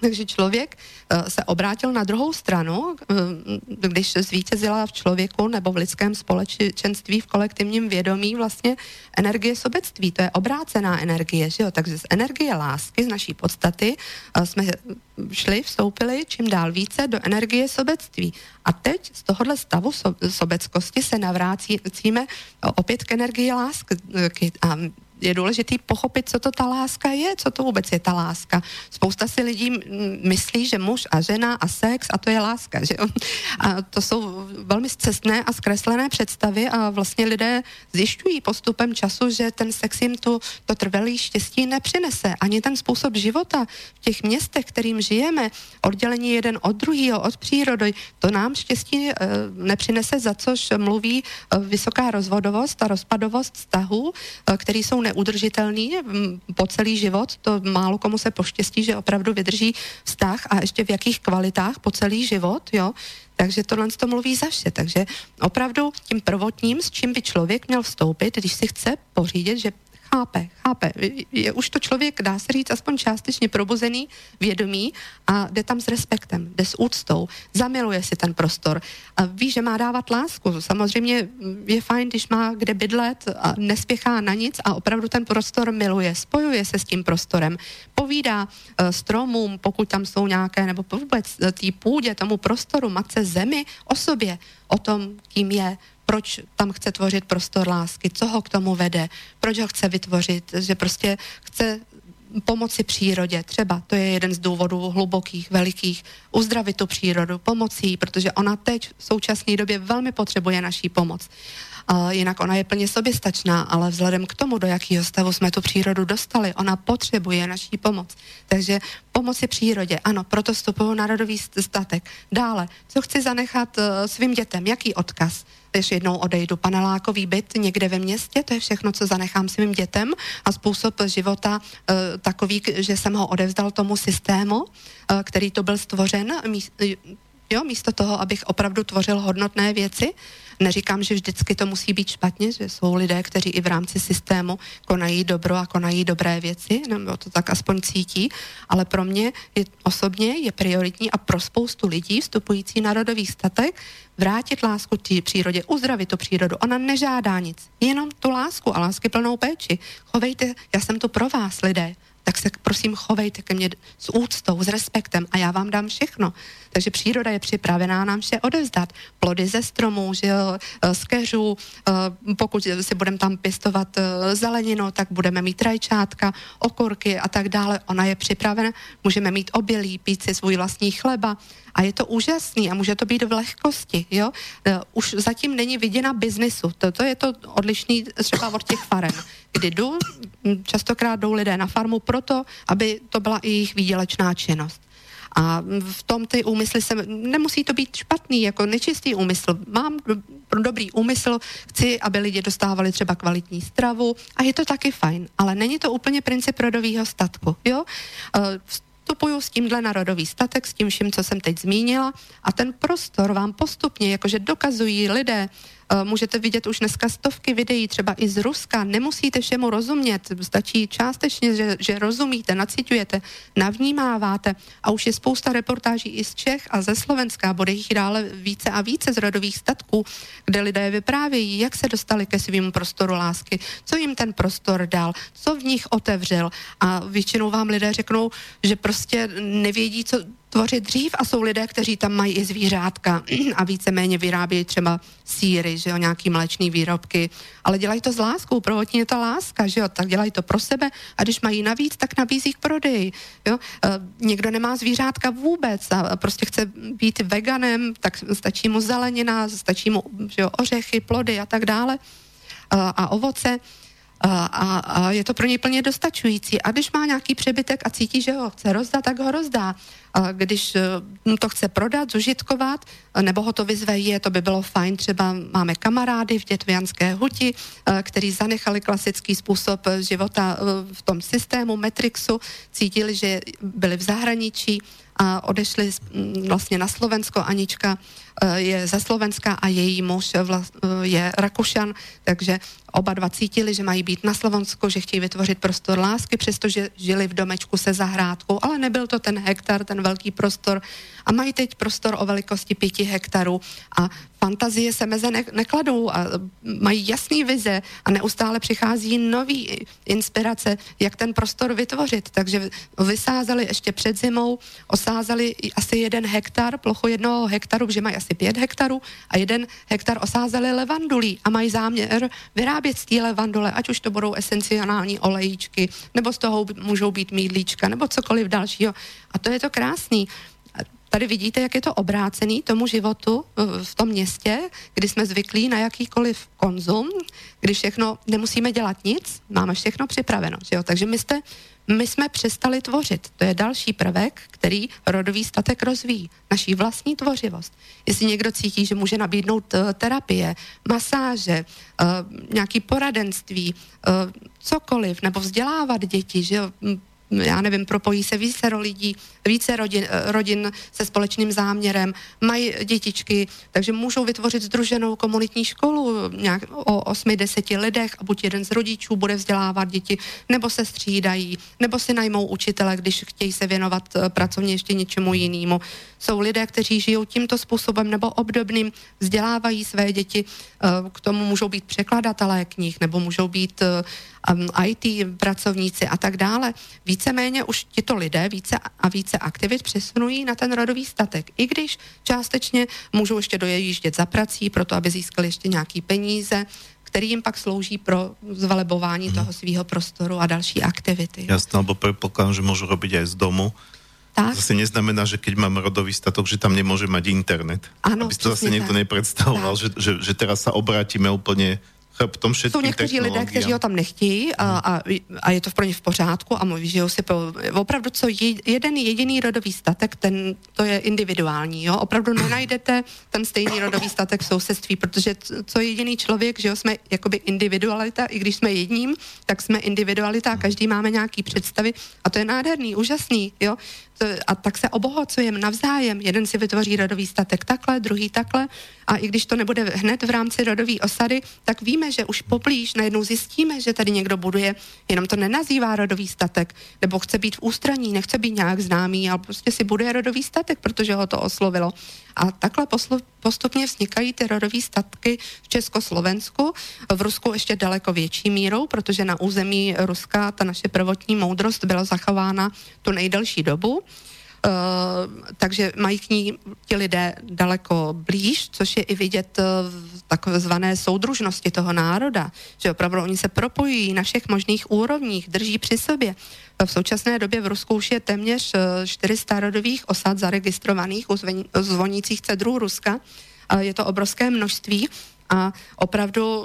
Takže člověk eh, se obrátil na druhou stranu, eh, když zvítězila v člověku nebo v lidském společenství, v kolektivním vědomí vlastně energie sobectví. To je obrácená energie, že jo? Takže z energie lásky, z naší podstaty eh, jsme šli, vstoupili čím dál více do energie sobectví. A teď z tohohle stavu sobeckosti se navrácíme opět k energii lásky. A je důležité pochopit, co to ta láska je, co to vůbec je ta láska. Spousta si lidí myslí, že muž a žena a sex a to je láska, že? A to jsou velmi cestné a zkreslené představy a vlastně lidé zjišťují postupem času, že ten sex jim to, to trvalý štěstí nepřinese. Ani ten způsob života v těch městech, kterým žijeme, oddělení jeden od druhého, od přírody, to nám štěstí e, nepřinese, za což mluví e, vysoká rozvodovost a rozpadovost vztahů, e, který jsou neudržitelný po celý život. To málo komu se poštěstí, že opravdu vydrží vztah a ještě v jakých kvalitách po celý život, jo. Takže tohle to mluví za vše. Takže opravdu tím prvotním, s čím by člověk měl vstoupit, když si chce pořídit, že chápe, chápe. Je už to člověk, dá se říct, aspoň částečně probuzený, vědomí a jde tam s respektem, jde s úctou, zamiluje si ten prostor a ví, že má dávat lásku. Samozřejmě je fajn, když má kde bydlet a nespěchá na nic a opravdu ten prostor miluje, spojuje se s tím prostorem, povídá uh, stromům, pokud tam jsou nějaké, nebo vůbec té půdě, tomu prostoru, matce zemi, o sobě, o tom, kým je, proč tam chce tvořit prostor lásky, co ho k tomu vede, proč ho chce vytvořit, že prostě chce pomoci přírodě. Třeba to je jeden z důvodů hlubokých, velikých, uzdravit tu přírodu, pomocí, protože ona teď v současné době velmi potřebuje naší pomoc. Jinak ona je plně soběstačná, ale vzhledem k tomu, do jakého stavu jsme tu přírodu dostali, ona potřebuje naší pomoc. Takže pomoci přírodě, ano, proto vstupuju národový statek. Dále, co chci zanechat uh, svým dětem, jaký odkaz? Když jednou odejdu panelákový byt někde ve městě, to je všechno, co zanechám svým dětem a způsob života uh, takový, že jsem ho odevzdal tomu systému, uh, který to byl stvořen, mí, jo, místo toho, abych opravdu tvořil hodnotné věci, Neříkám, že vždycky to musí být špatně, že jsou lidé, kteří i v rámci systému konají dobro a konají dobré věci, nebo to tak aspoň cítí, ale pro mě je, osobně je prioritní a pro spoustu lidí vstupující na rodový statek vrátit lásku té přírodě, uzdravit tu přírodu. Ona nežádá nic, jenom tu lásku a lásky plnou péči. Chovejte, já jsem tu pro vás, lidé tak se prosím chovejte ke mně s úctou, s respektem a já vám dám všechno. Takže příroda je připravená nám vše odevzdat. Plody ze stromů, že jo, eh, z keřů, eh, pokud si budeme tam pěstovat eh, zeleninu, tak budeme mít rajčátka, okurky a tak dále. Ona je připravena, můžeme mít obilí, pít si svůj vlastní chleba a je to úžasný a může to být v lehkosti, jo. Už zatím není viděna biznisu. Toto je to odlišný třeba od těch farem, kdy jdu, častokrát jdou lidé na farmu proto, aby to byla i jejich výdělečná činnost. A v tom ty úmysly se, nemusí to být špatný, jako nečistý úmysl. Mám dobrý úmysl, chci, aby lidi dostávali třeba kvalitní stravu a je to taky fajn, ale není to úplně princip rodového statku, jo? Vstupuju s tímhle na rodový statek, s tím vším, co jsem teď zmínila. A ten prostor vám postupně, jakože dokazují lidé, můžete vidět už dneska stovky videí, třeba i z Ruska. Nemusíte všemu rozumět, stačí částečně, že, že rozumíte, nacitujete, navnímáváte. A už je spousta reportáží i z Čech a ze Slovenska, bude jich dále více a více z rodových statků, kde lidé vyprávějí, jak se dostali ke svým prostoru lásky, co jim ten prostor dal, co v nich otevřel? A většinou vám lidé řeknou, že prostě nevědí, co tvořit dřív a jsou lidé, kteří tam mají i zvířátka a víceméně vyrábějí třeba síry, že jo, nějaký mléčný výrobky, ale dělají to s láskou, prvotní je to láska, že jo, tak dělají to pro sebe a když mají navíc, tak nabízí k prodeji, jo. E, někdo nemá zvířátka vůbec a prostě chce být veganem, tak stačí mu zelenina, stačí mu že jo, ořechy, plody a tak dále e, a ovoce a, a je to pro něj plně dostačující. A když má nějaký přebytek a cítí, že ho chce rozdat, tak ho rozdá. Když e, to chce prodat, zužitkovat, nebo ho to vyzve, je, to by bylo fajn, třeba máme kamarády v Dětvianské huti, e, který zanechali klasický způsob života v tom systému Metrixu, cítili, že byli v zahraničí, a odešli vlastně na Slovensko. Anička je ze Slovenska a její muž je Rakušan, takže Oba dva cítili, že mají být na Slovensku, že chtějí vytvořit prostor lásky, přestože žili v domečku se zahrádkou, ale nebyl to ten hektar, ten velký prostor. A mají teď prostor o velikosti pěti hektarů a fantazie se meze ne- nekladou a mají jasný vize a neustále přichází nový inspirace, jak ten prostor vytvořit. Takže vysázeli ještě před zimou, osázeli asi jeden hektar, plochu jednoho hektaru, že mají asi pět hektarů a jeden hektar osázeli levandulí a mají záměr vyrábět z té levandule, ať už to budou esenciální olejíčky, nebo z toho můžou být mídlíčka, nebo cokoliv dalšího. A to je to krásný. Tady vidíte, jak je to obrácený tomu životu v tom městě, kdy jsme zvyklí na jakýkoliv konzum, kdy všechno, nemusíme dělat nic, máme všechno připraveno. Že jo? Takže my jste my jsme přestali tvořit. To je další prvek, který rodový statek rozvíjí. Naší vlastní tvořivost. Jestli někdo cítí, že může nabídnout uh, terapie, masáže, uh, nějaký poradenství, cokoliv, nebo vzdělávat děti, že jo, já nevím, propojí se více lidí, více rodin, rodin se společným záměrem, mají dětičky, takže můžou vytvořit združenou komunitní školu nějak o 8-10 lidech a buď jeden z rodičů bude vzdělávat děti, nebo se střídají, nebo si najmou učitele, když chtějí se věnovat eh, pracovně ještě něčemu jinému. Jsou lidé, kteří žijou tímto způsobem nebo obdobným, vzdělávají své děti, eh, k tomu můžou být překladatelé knih, nebo můžou být eh, IT pracovníci a tak dále. Víceméně už tito lidé více a více aktivit přesunují na ten rodový statek, i když částečně můžou ještě doježdět za prací, proto aby získali ještě nějaký peníze, který jim pak slouží pro zvelebování hmm. toho svého prostoru a další aktivity. Jasné, lebo předpokládám, že můžu robiť aj z domu, Tak. Zase neznamená, že keď mám rodový statok, že tam nemôže mať internet. Ano, Aby to zase niekto nepredstavoval, že, že, že teraz sa obrátime úplne tom Jsou někteří lidé, kteří ho tam nechtějí a, a, a je to pro ně v pořádku a mluví, že si po, opravdu co je, jeden jediný rodový statek, ten to je individuální. Jo? Opravdu nenajdete ten stejný rodový statek v sousedství, protože co jediný člověk, že jo, jsme jakoby individualita, i když jsme jedním, tak jsme individualita a každý máme nějaký představy a to je nádherný, úžasný. Jo? A tak se obohacujeme navzájem. Jeden si vytvoří rodový statek takhle, druhý takhle a i když to nebude hned v rámci rodové osady, tak víme, že už poblíž najednou zjistíme, že tady někdo buduje, jenom to nenazývá rodový statek, nebo chce být v ústraní, nechce být nějak známý, ale prostě si buduje rodový statek, protože ho to oslovilo. A takhle postupně vznikají ty rodové statky v Československu, v Rusku ještě daleko větší mírou, protože na území Ruska ta naše prvotní moudrost byla zachována tu nejdelší dobu. Uh, takže mají k ní ti lidé daleko blíž, což je i vidět v takzvané soudružnosti toho národa, že opravdu oni se propojují na všech možných úrovních, drží při sobě. V současné době v Rusku už je téměř 400 eh, rodových osad zaregistrovaných u zvonících cedrů Ruska. Je to obrovské množství a opravdu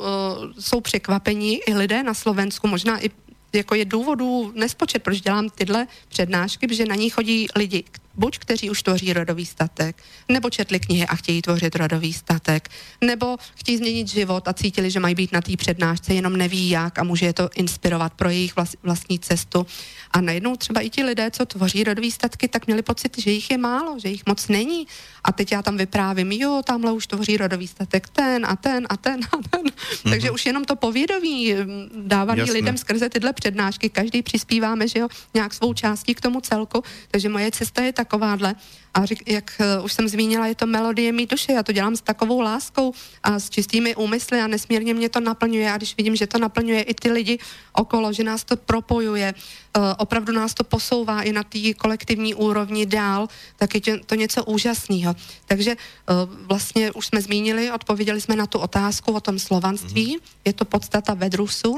jsou překvapení i lidé na Slovensku, možná i jako je důvodů nespočet, proč dělám tyhle přednášky, protože na ní chodí lidi, buď kteří už tvoří rodový statek, nebo četli knihy a chtějí tvořit rodový statek, nebo chtějí změnit život a cítili, že mají být na té přednášce, jenom neví jak a může je to inspirovat pro jejich vlastní cestu. A najednou třeba i ti lidé, co tvoří rodový statky, tak měli pocit, že jich je málo, že jich moc není. A teď já tam vyprávím, jo, tamhle už tvoří rodový statek ten a ten a ten a ten. Mm-hmm. Takže už jenom to povědomí mm, dávaný Jasne. lidem skrze tyhle přednášky, každý přispíváme, že jo, nějak svou částí k tomu celku. Takže moje cesta je takováhle. A řík, jak uh, už jsem zmínila, je to melodie mý duše. Já to dělám s takovou láskou a s čistými úmysly a nesmírně mě to naplňuje. A když vidím, že to naplňuje i ty lidi okolo, že nás to propojuje, uh, opravdu nás to posouvá i na té kolektivní úrovni dál, tak je to něco úžasného. Takže uh, vlastně už jsme zmínili, odpověděli jsme na tu otázku o tom slovanství. Mm-hmm. Je to podstata vedrusu,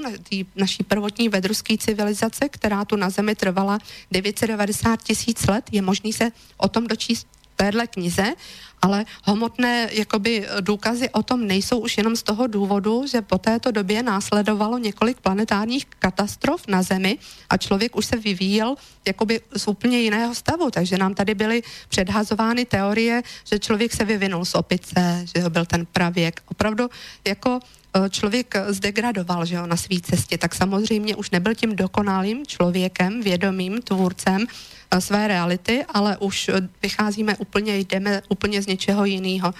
naší prvotní vedruské civilizace, která tu na Zemi trvala 990 tisíc let. Je možný se o tom dočíst číst téhle knize, ale homotné jakoby důkazy o tom nejsou už jenom z toho důvodu, že po této době následovalo několik planetárních katastrof na Zemi a člověk už se vyvíjel jakoby z úplně jiného stavu, takže nám tady byly předhazovány teorie, že člověk se vyvinul z opice, že byl ten pravěk. Opravdu jako člověk zdegradoval že jo, na své cestě, tak samozřejmě už nebyl tím dokonalým člověkem, vědomým tvůrcem, své reality, ale už vycházíme úplně, jdeme úplně z něčeho jiného.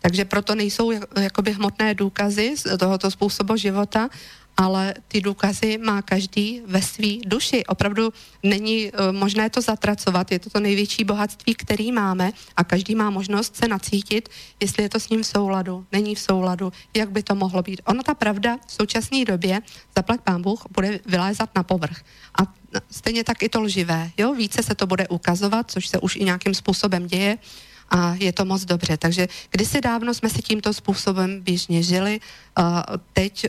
Takže proto nejsou jakoby hmotné důkazy z tohoto způsobu života, ale ty důkazy má každý ve své duši. Opravdu není uh, možné to zatracovat, je to to největší bohatství, který máme a každý má možnost se nacítit, jestli je to s ním v souladu, není v souladu, jak by to mohlo být. Ono ta pravda v současné době, zaplať pán Bůh, bude vylézat na povrch. A stejně tak i to lživé. Jo? Více se to bude ukazovat, což se už i nějakým způsobem děje a je to moc dobře. Takže kdysi dávno jsme si tímto způsobem běžně žili, a teď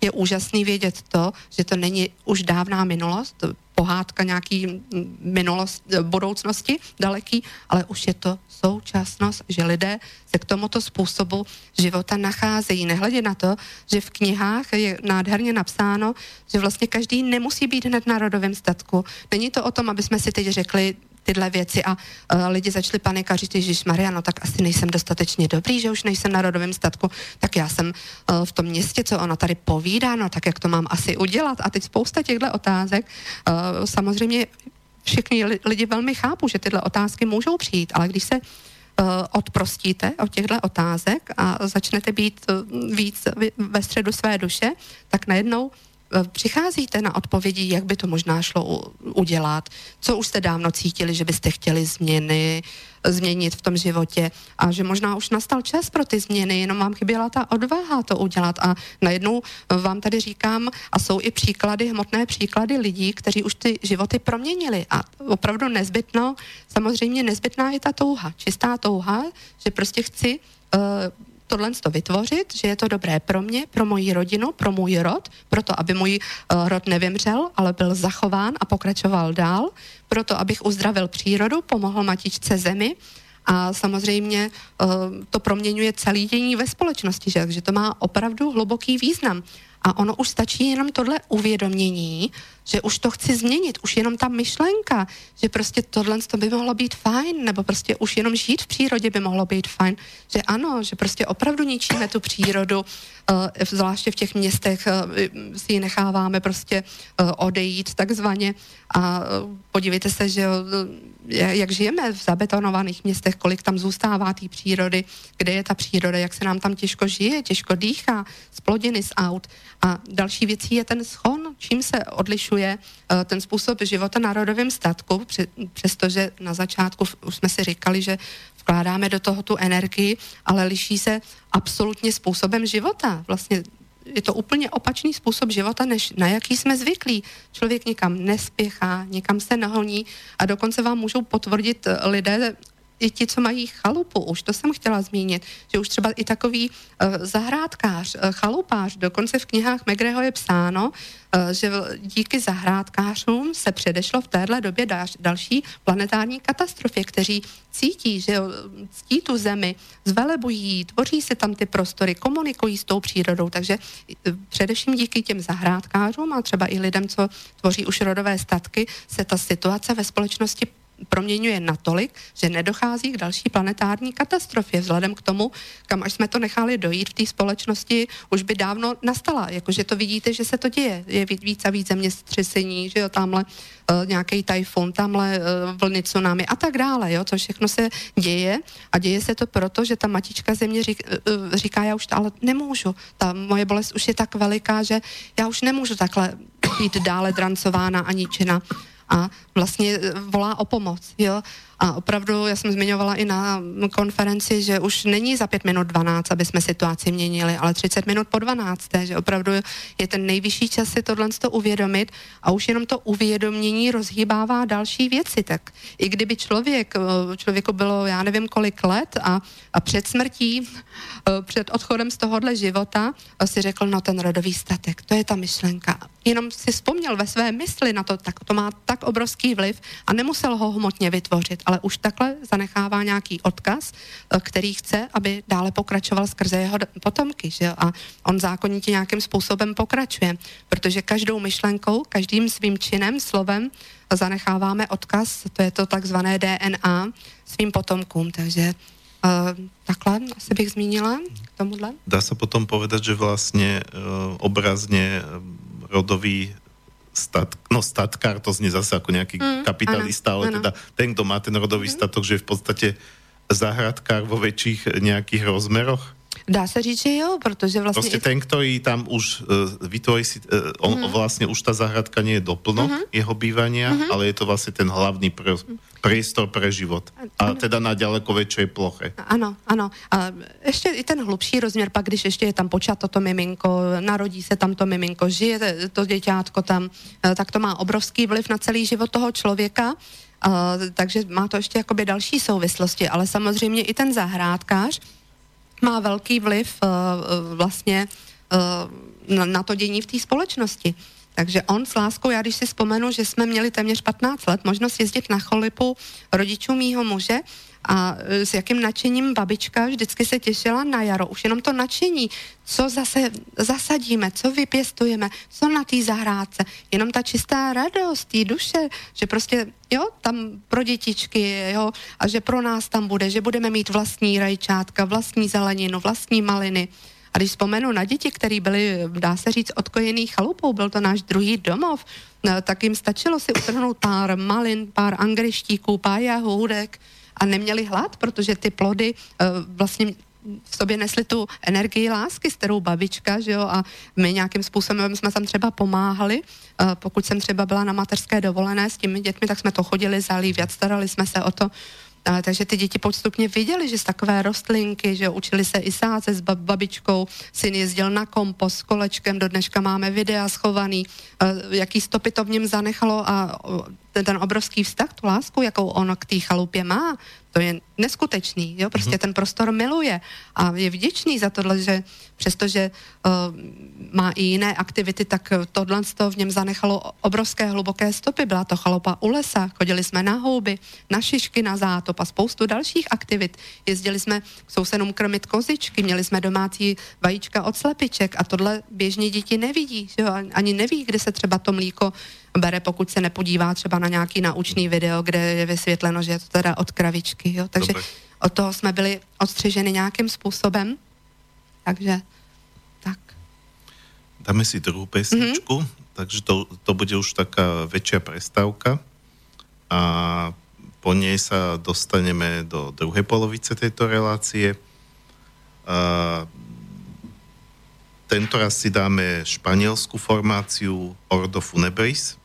je úžasný vědět to, že to není už dávná minulost, pohádka nějaký minulost, budoucnosti daleký, ale už je to současnost, že lidé se k tomuto způsobu života nacházejí. Nehledě na to, že v knihách je nádherně napsáno, že vlastně každý nemusí být hned na rodovém statku. Není to o tom, aby jsme si teď řekli, tyhle věci a uh, lidi začali panikařit, Ježíš Maria, no tak asi nejsem dostatečně dobrý, že už nejsem na rodovém statku, tak já jsem uh, v tom městě, co ona tady povídá, no tak jak to mám asi udělat. A teď spousta těchto otázek, uh, samozřejmě všichni lidi velmi chápu, že tyhle otázky můžou přijít, ale když se odprostíte od těchto otázek a začnete být víc ve středu své duše, tak najednou přicházíte na odpovědi, jak by to možná šlo udělat, co už jste dávno cítili, že byste chtěli změny, změnit v tom životě? A že možná už nastal čas pro ty změny, jenom vám chyběla ta odvaha to udělat. A najednou vám tady říkám a jsou i příklady, hmotné příklady lidí, kteří už ty životy proměnili. A opravdu nezbytno, samozřejmě nezbytná je ta touha, čistá touha, že prostě chci uh, tohle to vytvořit, že je to dobré pro mě, pro moji rodinu, pro můj rod, proto aby můj uh, rod nevymřel, ale byl zachován a pokračoval dál, proto abych uzdravil přírodu, pomohl matičce zemi a samozřejmě uh, to proměňuje celý dění ve společnosti, že? takže to má opravdu hluboký význam. A ono už stačí jenom tohle uvědomění, že už to chci změnit, už jenom ta myšlenka, že prostě tohle to by mohlo být fajn, nebo prostě už jenom žít v přírodě by mohlo být fajn, že ano, že prostě opravdu ničíme tu přírodu, uh, zvláště v těch městech uh, si ji necháváme prostě uh, odejít takzvaně a podívejte se, že jak žijeme v zabetonovaných městech, kolik tam zůstává té přírody, kde je ta příroda, jak se nám tam těžko žije, těžko dýchá, z plodiny, z aut. A další věcí je ten schon, čím se odlišuje uh, ten způsob života na rodovém statku, přestože na začátku už jsme si říkali, že vkládáme do toho tu energii, ale liší se absolutně způsobem života. Vlastně je to úplně opačný způsob života, než na jaký jsme zvyklí. Člověk nikam nespěchá, nikam se nahoní a dokonce vám můžou potvrdit lidé, i ti, co mají chalupu, už to jsem chtěla zmínit, že už třeba i takový uh, zahrádkář, uh, chalupář, dokonce v knihách Megreho je psáno, uh, že díky zahrádkářům se předešlo v téhle době daž, další planetární katastrofě, kteří cítí, že ctí tu zemi, zvelebují, tvoří se tam ty prostory, komunikují s tou přírodou, takže především díky těm zahrádkářům a třeba i lidem, co tvoří už rodové statky, se ta situace ve společnosti proměňuje natolik, že nedochází k další planetární katastrofě. Vzhledem k tomu, kam až jsme to nechali dojít v té společnosti, už by dávno nastala. Jakože to vidíte, že se to děje. Je víc a víc zeměstřesení, že jo, tamhle uh, nějaký tajfun, tamhle uh, vlny tsunami a tak dále, jo, co všechno se děje a děje se to proto, že ta matička země řík, uh, říká, já už to, ale nemůžu, ta moje bolest už je tak veliká, že já už nemůžu takhle být dále drancována a ničena a vlastně volá o pomoc. Jo? A opravdu, já jsem zmiňovala i na konferenci, že už není za pět minut 12, aby jsme situaci měnili, ale 30 minut po 12, že opravdu je ten nejvyšší čas si tohle to uvědomit a už jenom to uvědomění rozhýbává další věci. Tak i kdyby člověk, člověku bylo já nevím kolik let a, a před smrtí, před odchodem z tohohle života si řekl, no ten rodový statek, to je ta myšlenka. Jenom si vzpomněl ve své mysli na to, tak to má tak obrovský vliv a nemusel ho hmotně vytvořit ale už takhle zanechává nějaký odkaz, eh, který chce, aby dále pokračoval skrze jeho potomky. Že? A on zákonitě nějakým způsobem pokračuje, protože každou myšlenkou, každým svým činem, slovem zanecháváme odkaz, to je to takzvané DNA, svým potomkům. Takže Uh, takhle asi bych zmínila k tomuhle. Dá se potom povedat, že vlastně uh, obrazně rodový stat, no statkár, to znie zase ako nejaký mm, kapitalista, ano, ale ano. teda ten, kto má ten rodový mm. statok, že je v podstate zahradkár vo väčších nejakých rozmeroch? Dá se říct, že jo, protože vlastně... Prostě ten, který tam už uh, vytvoří si, uh, on mm. vlastně už ta zahradka nie je doplnok mm-hmm. jeho bývania, mm-hmm. ale je to vlastně ten hlavní pr- priestor pre život. A teda na daleko větší ploche. Ano, ano. A ještě i ten hlubší rozměr, pak když ještě je tam počat toto miminko, narodí se tam to miminko, žije to děťátko tam, eh, tak to má obrovský vliv na celý život toho člověka. Uh, takže má to ještě jakoby další souvislosti, ale samozřejmě i ten zahrádkář, má velký vliv uh, vlastně uh, na, na to dění v té společnosti. Takže on s láskou, já když si vzpomenu, že jsme měli téměř 15 let možnost jezdit na cholipu rodičů mýho muže, a e, s jakým nadšením babička vždycky se těšila na jaro. Už jenom to nadšení, co zase zasadíme, co vypěstujeme, co na té zahrádce. Jenom ta čistá radost, té duše, že prostě, jo, tam pro dětičky, jo, a že pro nás tam bude, že budeme mít vlastní rajčátka, vlastní zeleninu, vlastní maliny. A když vzpomenu na děti, které byly, dá se říct, odkojený chalupou, byl to náš druhý domov, no, tak jim stačilo si utrhnout pár malin, pár angrištíků, pár jahůdek, a neměli hlad, protože ty plody uh, vlastně v sobě nesli tu energii lásky, s kterou babička, že jo, a my nějakým způsobem jsme tam třeba pomáhali. Uh, pokud jsem třeba byla na mateřské dovolené s těmi dětmi, tak jsme to chodili zalívat, starali jsme se o to, a, takže ty děti postupně viděli, že z takové rostlinky, že učili se i sázet s babičkou, syn jezdil na kompost s kolečkem, do dneška máme videa schovaný, jaký stopy to v něm zanechalo a ten obrovský vztah, tu lásku, jakou on k té chalupě má, to je neskutečný, jo, prostě mm-hmm. ten prostor miluje a je vděčný za tohle, že přestože uh, má i jiné aktivity, tak tohle v něm zanechalo obrovské hluboké stopy. Byla to chalupa u lesa, chodili jsme na houby, na šišky, na zátop a spoustu dalších aktivit. Jezdili jsme k sousedům krmit kozičky, měli jsme domácí vajíčka od slepiček a tohle běžně děti nevidí, jo? ani neví, kde se třeba to mlíko bere, pokud se nepodívá třeba na nějaký naučný video, kde je vysvětleno, že je to teda od kravičky. Jo? Takže Dobre. od toho jsme byli odstřiženi nějakým způsobem. Takže tak. Dáme si druhou pesničku, mm-hmm. takže to, to bude už taká väčšia prestávka a po nej sa dostaneme do druhej polovice tejto relácie. A tento raz si dáme španielskú formáciu Ordo Funebris.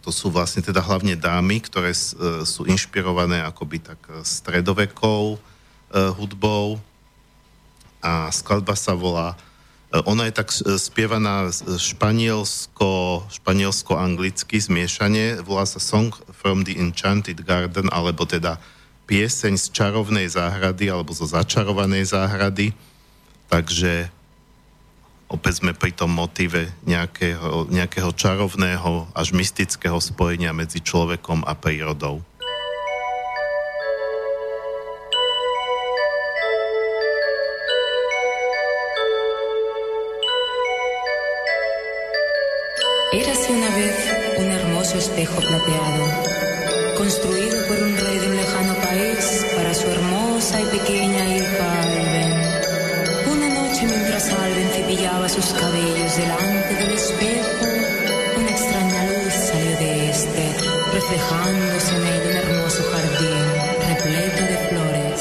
To sú vlastne teda hlavne dámy, ktoré sú inšpirované akoby tak stredovekou hudbou a skladba sa volá ona je tak spievaná španielsko, španielsko-anglicky zmiešanie, volá sa Song from the Enchanted Garden, alebo teda pieseň z čarovnej záhrady, alebo zo začarovanej záhrady. Takže opäť sme pri tom motive nejakého, nejakého čarovného až mystického spojenia medzi človekom a prírodou. Érase una vez un hermoso espejo plateado, construido por un rey de un lejano país para su hermosa y pequeña reflejándose en un hermoso jardín repleto de flores.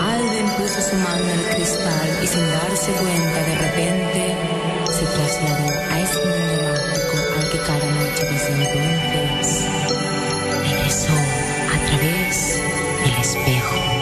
Alden puso su mano el cristal y sin darse cuenta de repente se trasladó a ese mundo mágico al que cada noche desde entonces regresó a través del espejo,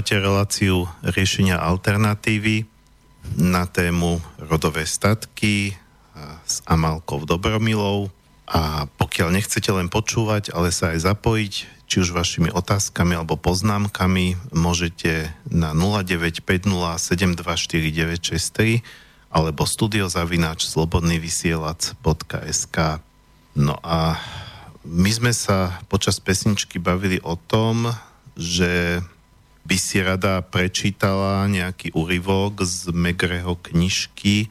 Počúvate reláciu riešenia alternatívy na tému rodové statky s Amalkou Dobromilou. A pokiaľ nechcete len počúvať, ale sa aj zapojiť, či už vašimi otázkami alebo poznámkami, môžete na 0950724963 alebo studiozavináč slobodnyvysielac.sk No a my sme sa počas pesničky bavili o tom, že by si rada prečítala nejaký úryvok z Megreho knižky,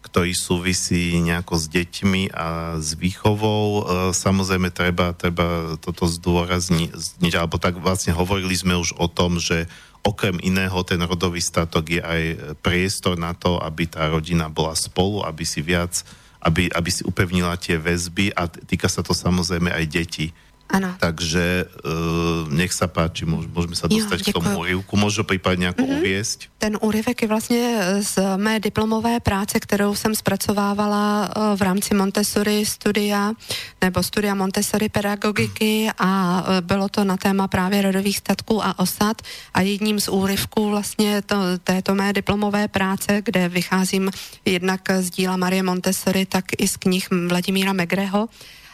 ktorý súvisí nejako s deťmi a s výchovou. E, samozrejme, treba, treba toto zdôrazniť, alebo tak vlastne hovorili sme už o tom, že okrem iného ten rodový statok je aj priestor na to, aby tá rodina bola spolu, aby si viac, aby, aby si upevnila tie väzby a týka sa to samozrejme aj detí Ano. Takže uh, nech sa páči, môžeme sa dostať jo, k tomu úryvku. Můžu případně jako mm-hmm. uvěst? Ten úryvek je vlastně z mé diplomové práce, kterou jsem zpracovávala uh, v rámci Montessori studia, nebo studia Montessori pedagogiky a uh, bylo to na téma právě rodových statků a osad a jedním z úryvků vlastně to, této mé diplomové práce, kde vycházím jednak z díla Marie Montessori, tak i z knih Vladimíra Megreho, Eh,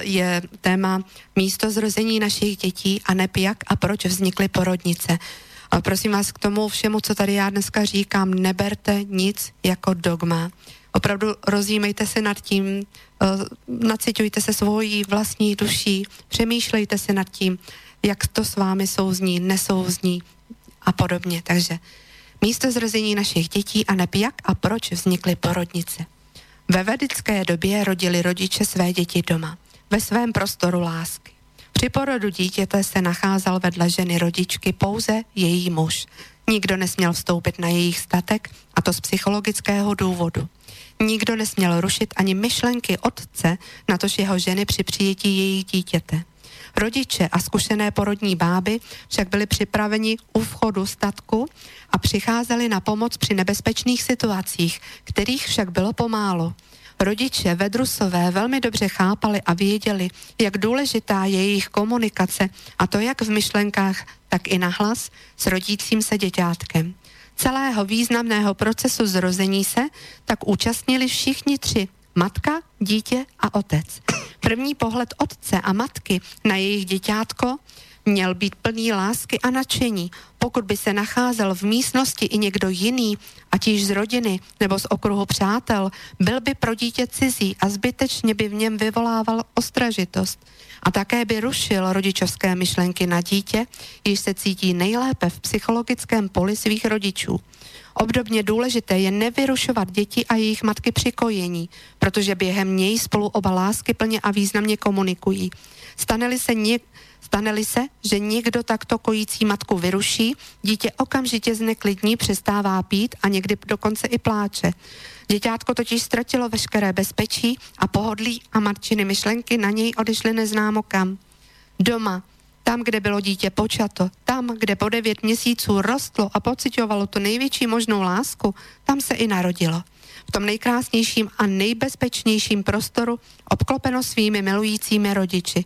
je téma místo zrození našich dětí a neb jak a proč vznikly porodnice. A prosím vás k tomu všemu, co tady já dneska říkám, neberte nic jako dogma. Opravdu rozjímejte se nad tím, uh, naciťujte se svojí vlastní duší, přemýšlejte se nad tím, jak to s vámi souzní, nesouzní a podobně. Takže místo zrození našich dětí a neb jak a proč vznikly porodnice. Ve vedické době rodili rodiče své děti doma, ve svém prostoru lásky. Při porodu dítěte se nacházel vedle ženy rodičky pouze její muž. Nikdo nesměl vstoupit na jejich statek, a to z psychologického důvodu. Nikdo nesměl rušit ani myšlenky otce, natož jeho ženy při přijetí jejich dítěte. Rodiče a zkušené porodní báby však byli připraveni u vchodu statku a přicházeli na pomoc při nebezpečných situacích, kterých však bylo pomálo. Rodiče Vedrusové velmi dobře chápali a věděli, jak důležitá je jejich komunikace, a to jak v myšlenkách, tak i nahlas s rodícím se děťátkem. Celého významného procesu zrození se tak účastnili všichni tři matka, dítě a otec. První pohled otce a matky na jejich děťátko měl být plný lásky a nadšení. Pokud by se nacházel v místnosti i někdo jiný, ať již z rodiny nebo z okruhu přátel, byl by pro dítě cizí a zbytečně by v něm vyvolával ostražitost. A také by rušil rodičovské myšlenky na dítě, již se cítí nejlépe v psychologickém poli svých rodičů. Obdobně důležité je nevyrušovat děti a jejich matky při kojení, protože během něj spolu oba lásky plně a významně komunikují. Stane-li se, něk- stane se, že někdo takto kojící matku vyruší, dítě okamžitě zneklidní, přestává pít a někdy dokonce i pláče. Děťátko totiž ztratilo veškeré bezpečí a pohodlí a matčiny myšlenky na něj odešly neznámo kam. Doma, tam, kde bylo dítě počato, tam, kde po devět měsíců rostlo a pocitovalo tu největší možnou lásku, tam se i narodilo. V tom nejkrásnějším a nejbezpečnějším prostoru obklopeno svými milujícími rodiči.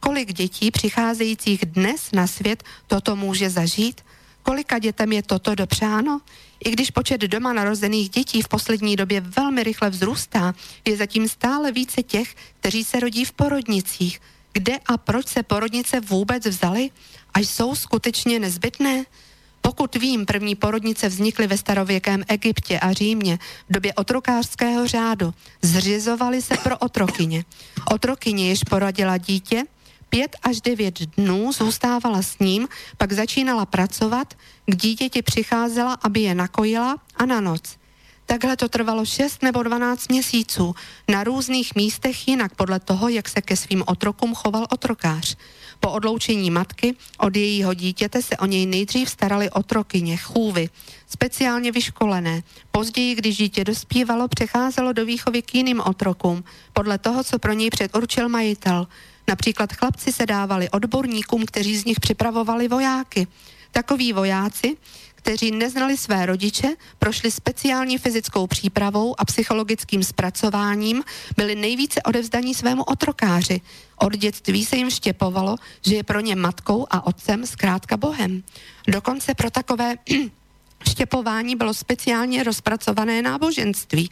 Kolik dětí přicházejících dnes na svět toto může zažít? Kolika dětem je toto dopřáno? I když počet doma narozených dětí v poslední době velmi rychle vzrůstá, je zatím stále více těch, kteří se rodí v porodnicích. Kde a proč se porodnice vůbec vzaly? A jsou skutečně nezbytné? Pokud vím, první porodnice vznikly ve starověkém Egyptě a Římě v době otrokářského řádu. Zřizovaly se pro otrokyně. Otrokyně, jež porodila dítě, pět až devět dnů zůstávala s ním, pak začínala pracovat, k dítěti přicházela, aby je nakojila a na noc. Takhle to trvalo 6 nebo 12 měsíců, na různých místech jinak podle toho, jak se ke svým otrokům choval otrokář. Po odloučení matky od jejího dítěte se o něj nejdřív starali otrokyně, chůvy, speciálně vyškolené. Později, když dítě dospívalo, přecházelo do výchovy k jiným otrokům, podle toho, co pro něj předurčil majitel. Například chlapci se dávali odborníkům, kteří z nich připravovali vojáky. Takoví vojáci, kteří neznali své rodiče, prošli speciální fyzickou přípravou a psychologickým zpracováním, byli nejvíce odevzdaní svému otrokáři. Od dětství se jim štěpovalo, že je pro ně matkou a otcem zkrátka Bohem. Dokonce pro takové štěpování bylo speciálně rozpracované náboženství.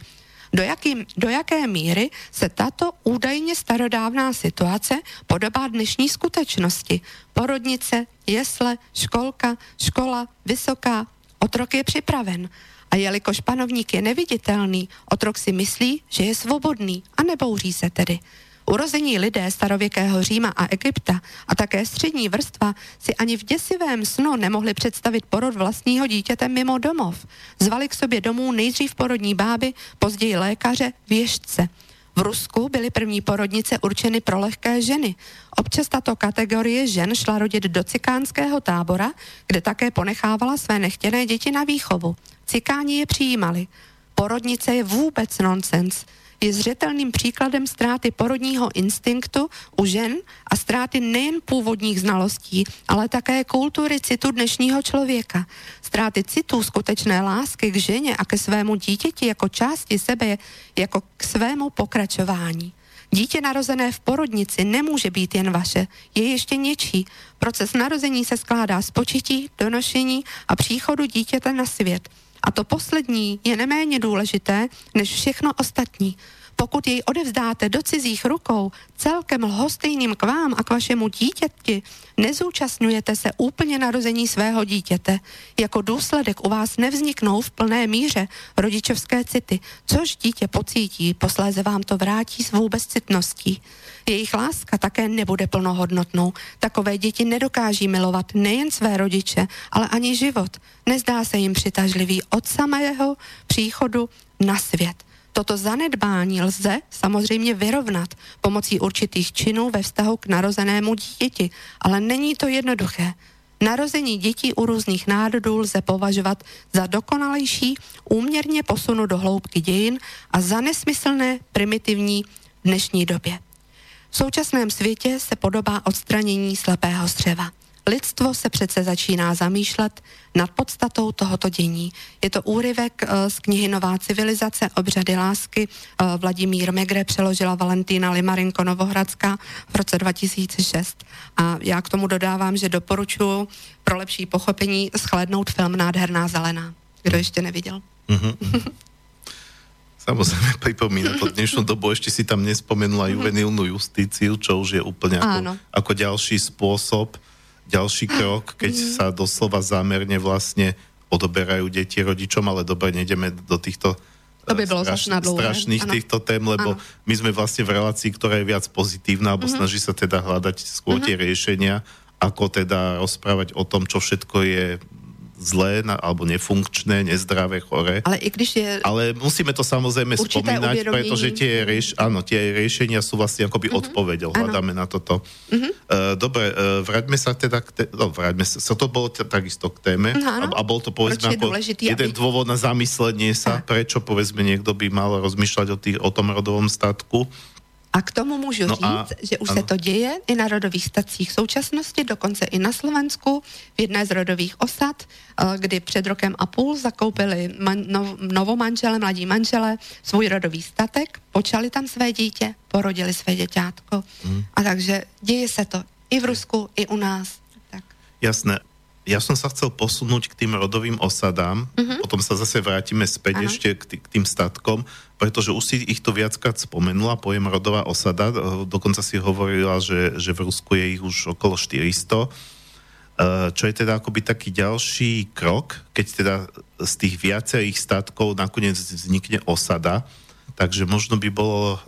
Do, jaký, do jaké míry se tato údajně starodávná situace podobá dnešní skutečnosti? Porodnice, jesle, školka, škola, vysoká, otrok je připraven. A jelikož panovník je neviditelný, otrok si myslí, že je svobodný a nebouří se tedy. Urození lidé starověkého Říma a Egypta a také střední vrstva si ani v děsivém snu nemohli představit porod vlastního dítěte mimo domov. Zvali k sobě domů nejdřív porodní báby, později lékaře, věžce. V Rusku byly první porodnice určeny pro lehké ženy. Občas tato kategorie žen šla rodit do cikánského tábora, kde také ponechávala své nechtěné děti na výchovu. Cikáni je přijímali. Porodnice je vůbec nonsens je zřetelným příkladem ztráty porodního instinktu u žen a ztráty nejen původních znalostí, ale také kultury citu dnešního člověka. Ztráty citu skutečné lásky k ženě a ke svému dítěti jako části sebe, jako k svému pokračování. Dítě narozené v porodnici nemůže být jen vaše, je ještě něčí. Proces narození se skládá z početí, donošení a příchodu dítěte na svět. A to poslední je neméně důležité než všechno ostatní. Pokud jej odevzdáte do cizích rukou, celkem lhostejným k vám a k vašemu dítěti, nezúčastňujete se úplně narození svého dítěte. Jako důsledek u vás nevzniknou v plné míře rodičovské city, což dítě pocítí, posléze vám to vrátí s vůbec citností. Jejich láska také nebude plnohodnotnou. Takové děti nedokáží milovat nejen své rodiče, ale ani život. Nezdá se jim přitažlivý od samého příchodu na svět. Toto zanedbání lze samozřejmě vyrovnat pomocí určitých činů ve vztahu k narozenému dítěti, ale není to jednoduché. Narození dětí u různých národů lze považovat za dokonalejší, úměrně posunu do hloubky dějin a za nesmyslné primitivní v dnešní době. V současném světě se podobá odstranění slepého střeva. Lidstvo se přece začíná zamýšlet nad podstatou tohoto dění. Je to úryvek uh, z knihy Nová civilizace, obřady lásky. Uh, Vladimír Megre přeložila Valentína Limarinko Novohradská v roce 2006. A já k tomu dodávám, že doporučuji pro lepší pochopení shlednout film Nádherná zelená. Kdo ještě neviděl? Mm-hmm. Samozrejme pripomína to dnešnú dobu, ešte si tam nespomenula juvenilnú justíciu, čo už je úplne ako, ako ďalší spôsob ďalší krok, keď Mhm. sa doslova zámerne vlastne odoberajú deti rodičom, ale dobre, nejdeme do týchto To by eh, bylo zas na dlouhé, strašných ano. týchto tém, lebo Ano. my sme vlastne v relácii, ktorá je viac pozitívna, alebo Mhm. snaží sa teda hľadať skôr tie riešenia, ako teda rozprávať o tom, čo všetko je zlé na, alebo nefunkčné, nezdravé, chore. Ale i když je... Ale musíme to samozrejme spomínať, uvědomění. pretože tie, rieš, áno, tie riešenia sú vlastne akoby. Áno. Hľadáme na toto. Mm-hmm. Uh, dobre, uh, vráťme sa teda k... Te- no, vráťme sa. To bolo t- takisto k téme. Áno. a, a bol to povedzme ako dôležitý, jeden aby- dôvod na zamyslenie sa, prečo povedzme niekto by mal rozmýšľať o, tých, o tom rodovom statku. A k tomu můžu No říct, a- že už ano. se to děje i na rodových stacích v současnosti, dokonce i na Slovensku, v jedné z rodových osad, eh, kdy před rokem a půl zakoupili man, nov, novomanžele, mladí manžele svůj rodový statek, počali tam své dítě, porodili své děťátko. Mhm. A takže děje se to i v Rusku, i u nás. Tak. Jasné. Ja som sa chcel posunúť k tým rodovým osadám, mm-hmm. potom sa zase vrátime späť Áno. ešte k, tý, k tým statkom, pretože už si ich to viackrát spomenula, pojem rodová osada, eh, dokonca si hovorila, že, že v Rusku je ich už okolo 400, Eh, čo je teda akoby taký ďalší krok, keď teda z tých viacerých statkov nakoniec vznikne osada, takže možno by bolo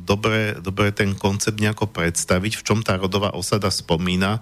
dobre, dobre ten koncept nejako predstaviť, v čom tá rodová osada spomína,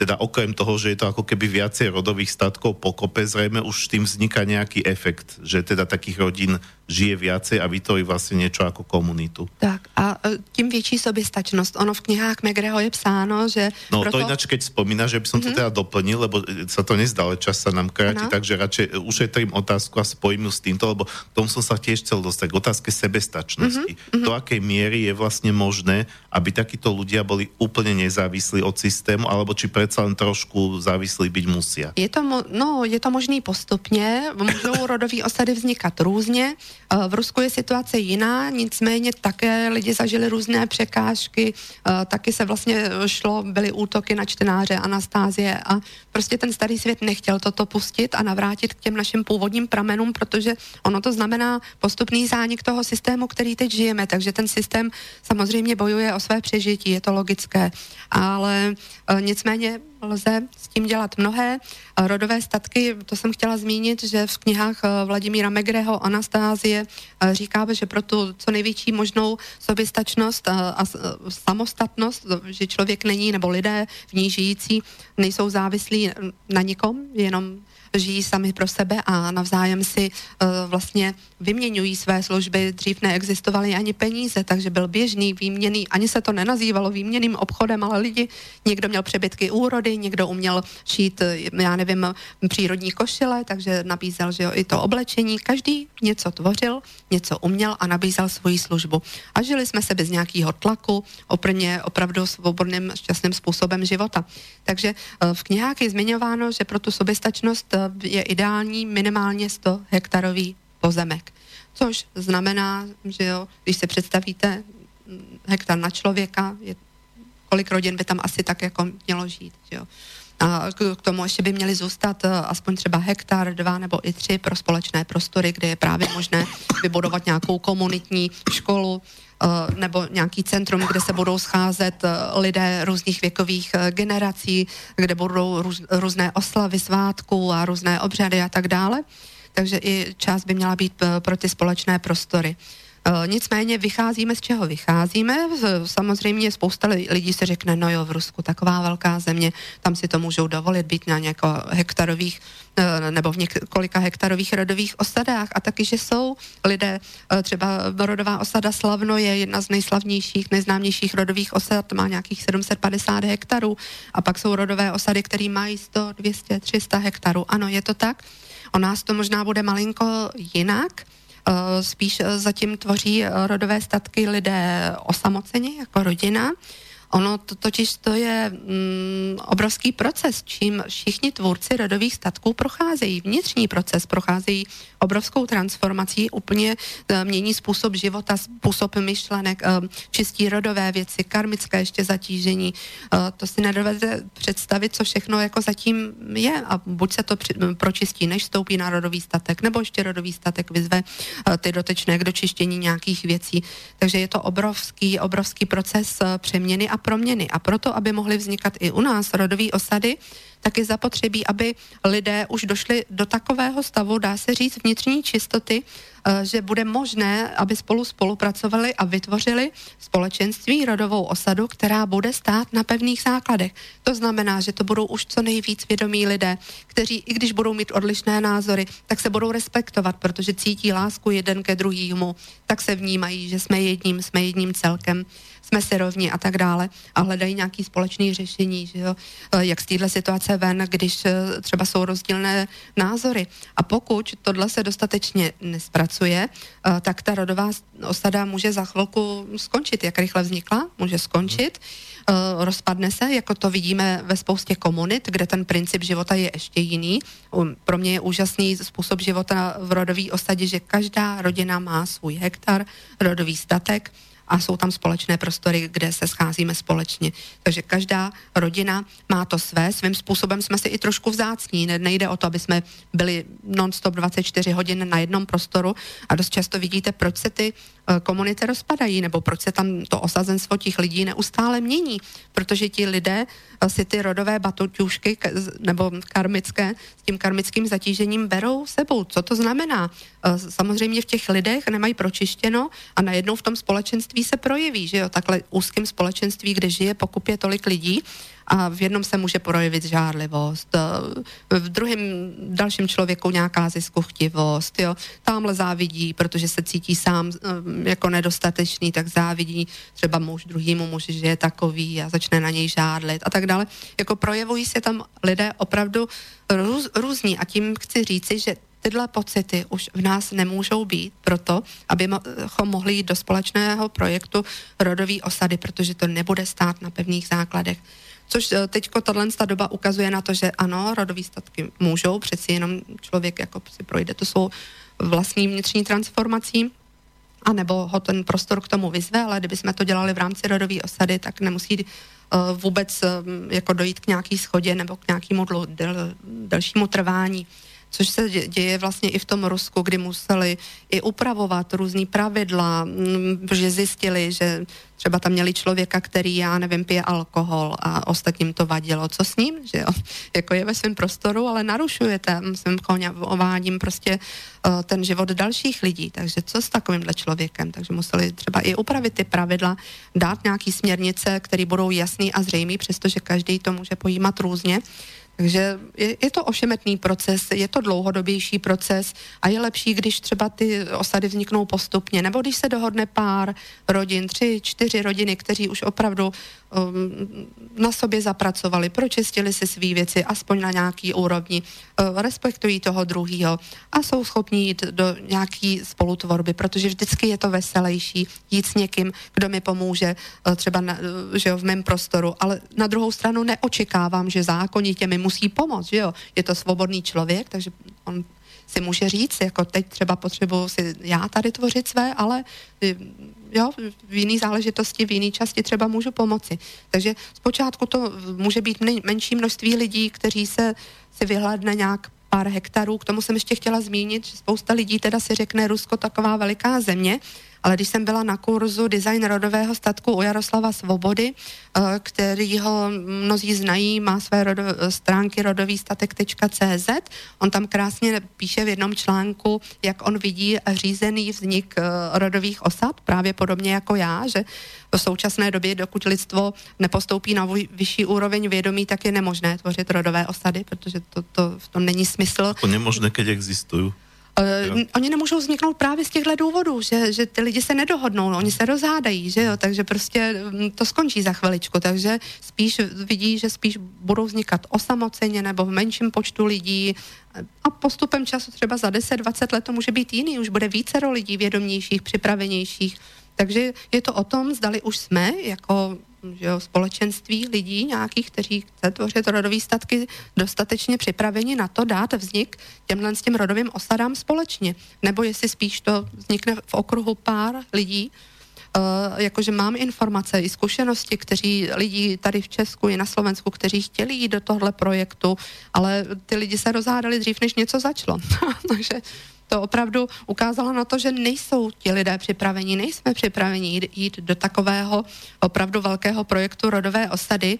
teda okrem toho, že je to ako keby viacej rodových statkov pokope, zrejme už tým vzniká nejaký efekt, že teda takých rodín žije viacej a vytvorí vlastne niečo ako komunitu. Tak a e, tím větší soběstačnost. Ono v knihách Megreho je psáno, že No proto... to ináč, keď spomínaš, že by som to teda doplnil, lebo e, sa to nezdá, ale čas sa nám kráti, Áno. takže radšej e, ušetrím otázku a spojím ju s týmto, lebo k tomu som sa tiež chcel dostať, k otázke sebestačnosti. Do akej miery je vlastne možné, aby takíto ľudia boli úplne nezávislí od systému, alebo či predsa len trošku závislí byť musia. Je to, mo- no, je to možný postupně, můžou rodové osady vznikat různě. Eh, V Rusku je situace jiná, nicméně také lidi zažili různé překážky, eh, taky se vlastně šlo, byly útoky na čtenáře Anastázie a prostě ten starý svět nechtěl toto pustit a navrátit k těm našim původním pramenům, protože ono to znamená postupný zánik toho systému, který teď žijeme, takže ten systém samozřejmě bojuje o své přežití, je to logické, ale eh, nicméně lze s tím dělat mnohé. Rodové statky, to jsem chtěla zmínit, že v knihách eh, Vladimíra Megreho Anastázie eh, říká, že pro tu co největší možnou soběstačnost eh, a samostatnost, že člověk není, nebo lidé v ní žijící nejsou závislí na nikom, jenom žijí sami pro sebe a navzájem si uh, vlastně vyměňují své služby. Dřív neexistovaly ani peníze, takže byl běžný, výměný, ani se to nenazývalo výměným obchodem, ale lidi, někdo měl přebytky úrody, někdo uměl šít, eh, já nevím, přírodní košile, takže nabízel, že jo, i to oblečení. Každý něco tvořil, něco uměl a nabízel svoji službu. A žili jsme se bez nějakého tlaku, oprně opravdu svobodným, šťastným způsobem života. Takže eh, v knihách je zmiňováno, že pro tu soběstačnost eh, je ideální minimálně 100 hektarový pozemek. Což znamená, že jo, když se představíte mm, hektar na člověka, je, kolik rodin by tam asi tak jako mělo žít. Že jo. K tomu ještě by měly zůstat eh, aspoň třeba hektar, dva nebo i tři pro společné prostory, kde je právě možné vybudovat nějakou komunitní školu eh, nebo nějaký centrum, kde se budou scházet eh, lidé různých věkových generací, kde budou růz, různé oslavy svátků a různé obřady a tak dále. Takže i část by měla být pro ty společné prostory. Eh, Nicméně vycházíme, z čeho vycházíme. Samozřejmě spousta li- lidí se řekne, no jo, v Rusku taková velká země, tam si to můžou dovolit být na něko hektarových eh, nebo v několika hektarových rodových osadách. A taky, že jsou lidé, eh, třeba rodová osada Slavno je jedna z nejslavnějších, nejznámějších rodových osad, má nějakých 750 hektarů a pak jsou rodové osady, které mají 100, 200, 300 hektarů. Ano, je to tak. O nás to možná bude malinko jinak, spíš eh, zatím tvoří eh, rodové statky lidé osamoceni, jako rodina. Ono to, totiž to je mm, obrovský proces, čím všichni tvůrci rodových statků procházejí. Vnitřní proces procházejí obrovskou transformací, úplně e, mění způsob života, způsob myšlenek, e, čistí rodové věci, karmické ještě zatížení. E, to si nedovedete představit, co všechno jako zatím je a buď se to při, pročistí, než vstoupí na rodový statek, nebo ještě rodový statek vyzve e, ty dotečné k dočištění nějakých věcí. Takže je to obrovský, obrovský proces e, přeměny a proměny. A proto, aby mohly vznikat i u nás rodové osady, tak je zapotřebí, aby lidé už došli do takového stavu, dá se říct, vnitřní čistoty, eh, že bude možné, aby spolu spolupracovali a vytvořili společenství, rodovou osadu, která bude stát na pevných základech. To znamená, že to budou už co nejvíc vědomí lidé, kteří, i když budou mít odlišné názory, tak se budou respektovat, protože cítí lásku jeden ke druhému, tak se vnímají, že jsme jedním, jsme jedním celkem jsme si rovni a tak dále a hledají nějaký společný řešení, že jo? Eh, jak z téhle situace ven, když eh, třeba jsou rozdílné názory. A pokud tohle se dostatečně nespracuje, eh, tak ta rodová osada může za chvilku skončit. Jak rychle vznikla, může skončit, rozpadne se, jako to vidíme ve spoustě komunit, kde ten princip života je ještě jiný. Pro mě je úžasný způsob života v rodové osadě, že každá rodina má svůj hektar, rodový statek, a jsou tam společné prostory, kde se scházíme společně. Takže každá rodina má to své, svým způsobem jsme si i trošku vzácní. Nejde o to, aby jsme byli non-stop 24 hodin na jednom prostoru a dost často vidíte, proč se ty eh, komunity rozpadají, nebo proč se tam to osazenstvo těch lidí neustále mění, protože ti lidé si ty rodové batuťušky nebo karmické s tím karmickým zatížením berou sebou. Co to znamená? Eh, samozřejmě v těch lidech nemají pročištěno a najednou v tom společenství se projeví, že jo, takhle úzkém společenství, kde žije pokupě tolik lidí a v jednom se může projevit žárlivost, eh, v druhém dalším člověku nějaká ziskuchtivost, jo, tamhle závidí, protože se cítí sám eh, jako nedostatečný, tak závidí třeba muž druhýmu muži, že je takový a začne na něj žádlit a tak dále. Jako projevují se tam lidé opravdu růz, různí a tím chci říci, že tyhle pocity už v nás nemůžou být proto, abychom mohli jít do společného projektu rodové osady, protože to nebude stát na pevných základech. Což eh, teď tahle doba ukazuje na to, že ano, rodové statky můžou, přeci jenom člověk jako si projde to svou vlastní vnitřní transformací, a nebo ho ten prostor k tomu vyzve, ale kdyby jsme to dělali v rámci rodové osady, tak nemusí uh, vůbec uh, jako dojít k nějaký schodě nebo k nějakému del, delšímu trvání což se děje vlastně i v tom Rusku, kdy museli i upravovat různý pravidla, mm, že zjistili, že třeba tam měli člověka, který, já nevím, pije alkohol a ostatním to vadilo. Co s ním, že jo? Jako je ve svém prostoru, ale narušuje tam svým ovádím prostě uh, ten život dalších lidí. Takže co s takovýmhle člověkem? Takže museli třeba i upravit ty pravidla, dát nějaký směrnice, které budou jasný a zřejmý, přestože každý to může pojímat různě. Takže je, je to ošemetný proces, je to dlouhodobější proces a je lepší, když třeba ty osady vzniknou postupně, nebo když se dohodne pár rodin, tři, čtyři rodiny, kteří už opravdu um, na sobě zapracovali, pročistili si svý věci, aspoň na nějaký úrovni, uh, respektují toho druhého a jsou schopni jít do nějaký spolutvorby, protože vždycky je to veselější jít s někým, kdo mi pomůže uh, třeba na, uh, že jo, v mém prostoru, ale na druhou stranu neočekávám, že zákonitě mi musí pomoct, že jo. Je to svobodný člověk, takže on si může říct, jako teď třeba potřebuji si já tady tvořit své, ale jo, v jiné záležitosti, v jiné části třeba můžu pomoci. Takže zpočátku to může být menší množství lidí, kteří se si vyhledne nějak pár hektarů. K tomu jsem ještě chtěla zmínit, že spousta lidí teda si řekne Rusko taková veliká země, ale když jsem byla na kurzu design rodového statku u Jaroslava Svobody, eh, který ho mnozí znají, má své rodo, stránky rodovýstatek.cz, on tam krásně píše v jednom článku, jak on vidí řízený vznik eh, rodových osad, právě podobně jako já, že v současné době, dokud lidstvo nepostoupí na vyšší úroveň vědomí, tak je nemožné tvořit rodové osady, protože to, to v tom není smysl. To nemožné, keď existují. Uh, oni nemůžou vzniknout právě z těchto důvodů, že, že ty lidi se nedohodnou, oni se rozhádají, že jo, takže prostě mm, to skončí za chviličku, takže spíš vidí, že spíš budou vznikat osamoceně nebo v menším počtu lidí. A postupem času třeba za 10-20 let to může být jiný, už bude více lidí vědomějších, připravenějších, takže je to o tom, zdali už jsme jako že jo, společenství lidí nějakých, kteří chce tvořit rodové statky, dostatečně připraveni na to dát vznik těmhle s těm rodovým osadám společně. Nebo jestli spíš to vznikne v okruhu pár lidí, Uh, jakože mám informace i zkušenosti, kteří lidi tady v Česku i na Slovensku, kteří chtěli jít do tohle projektu, ale ty lidi se rozhádali dřív, než něco začalo. Takže to opravdu ukázalo na to, že nejsou ti lidé připraveni, nejsme připraveni jít, jít do takového opravdu velkého projektu rodové osady,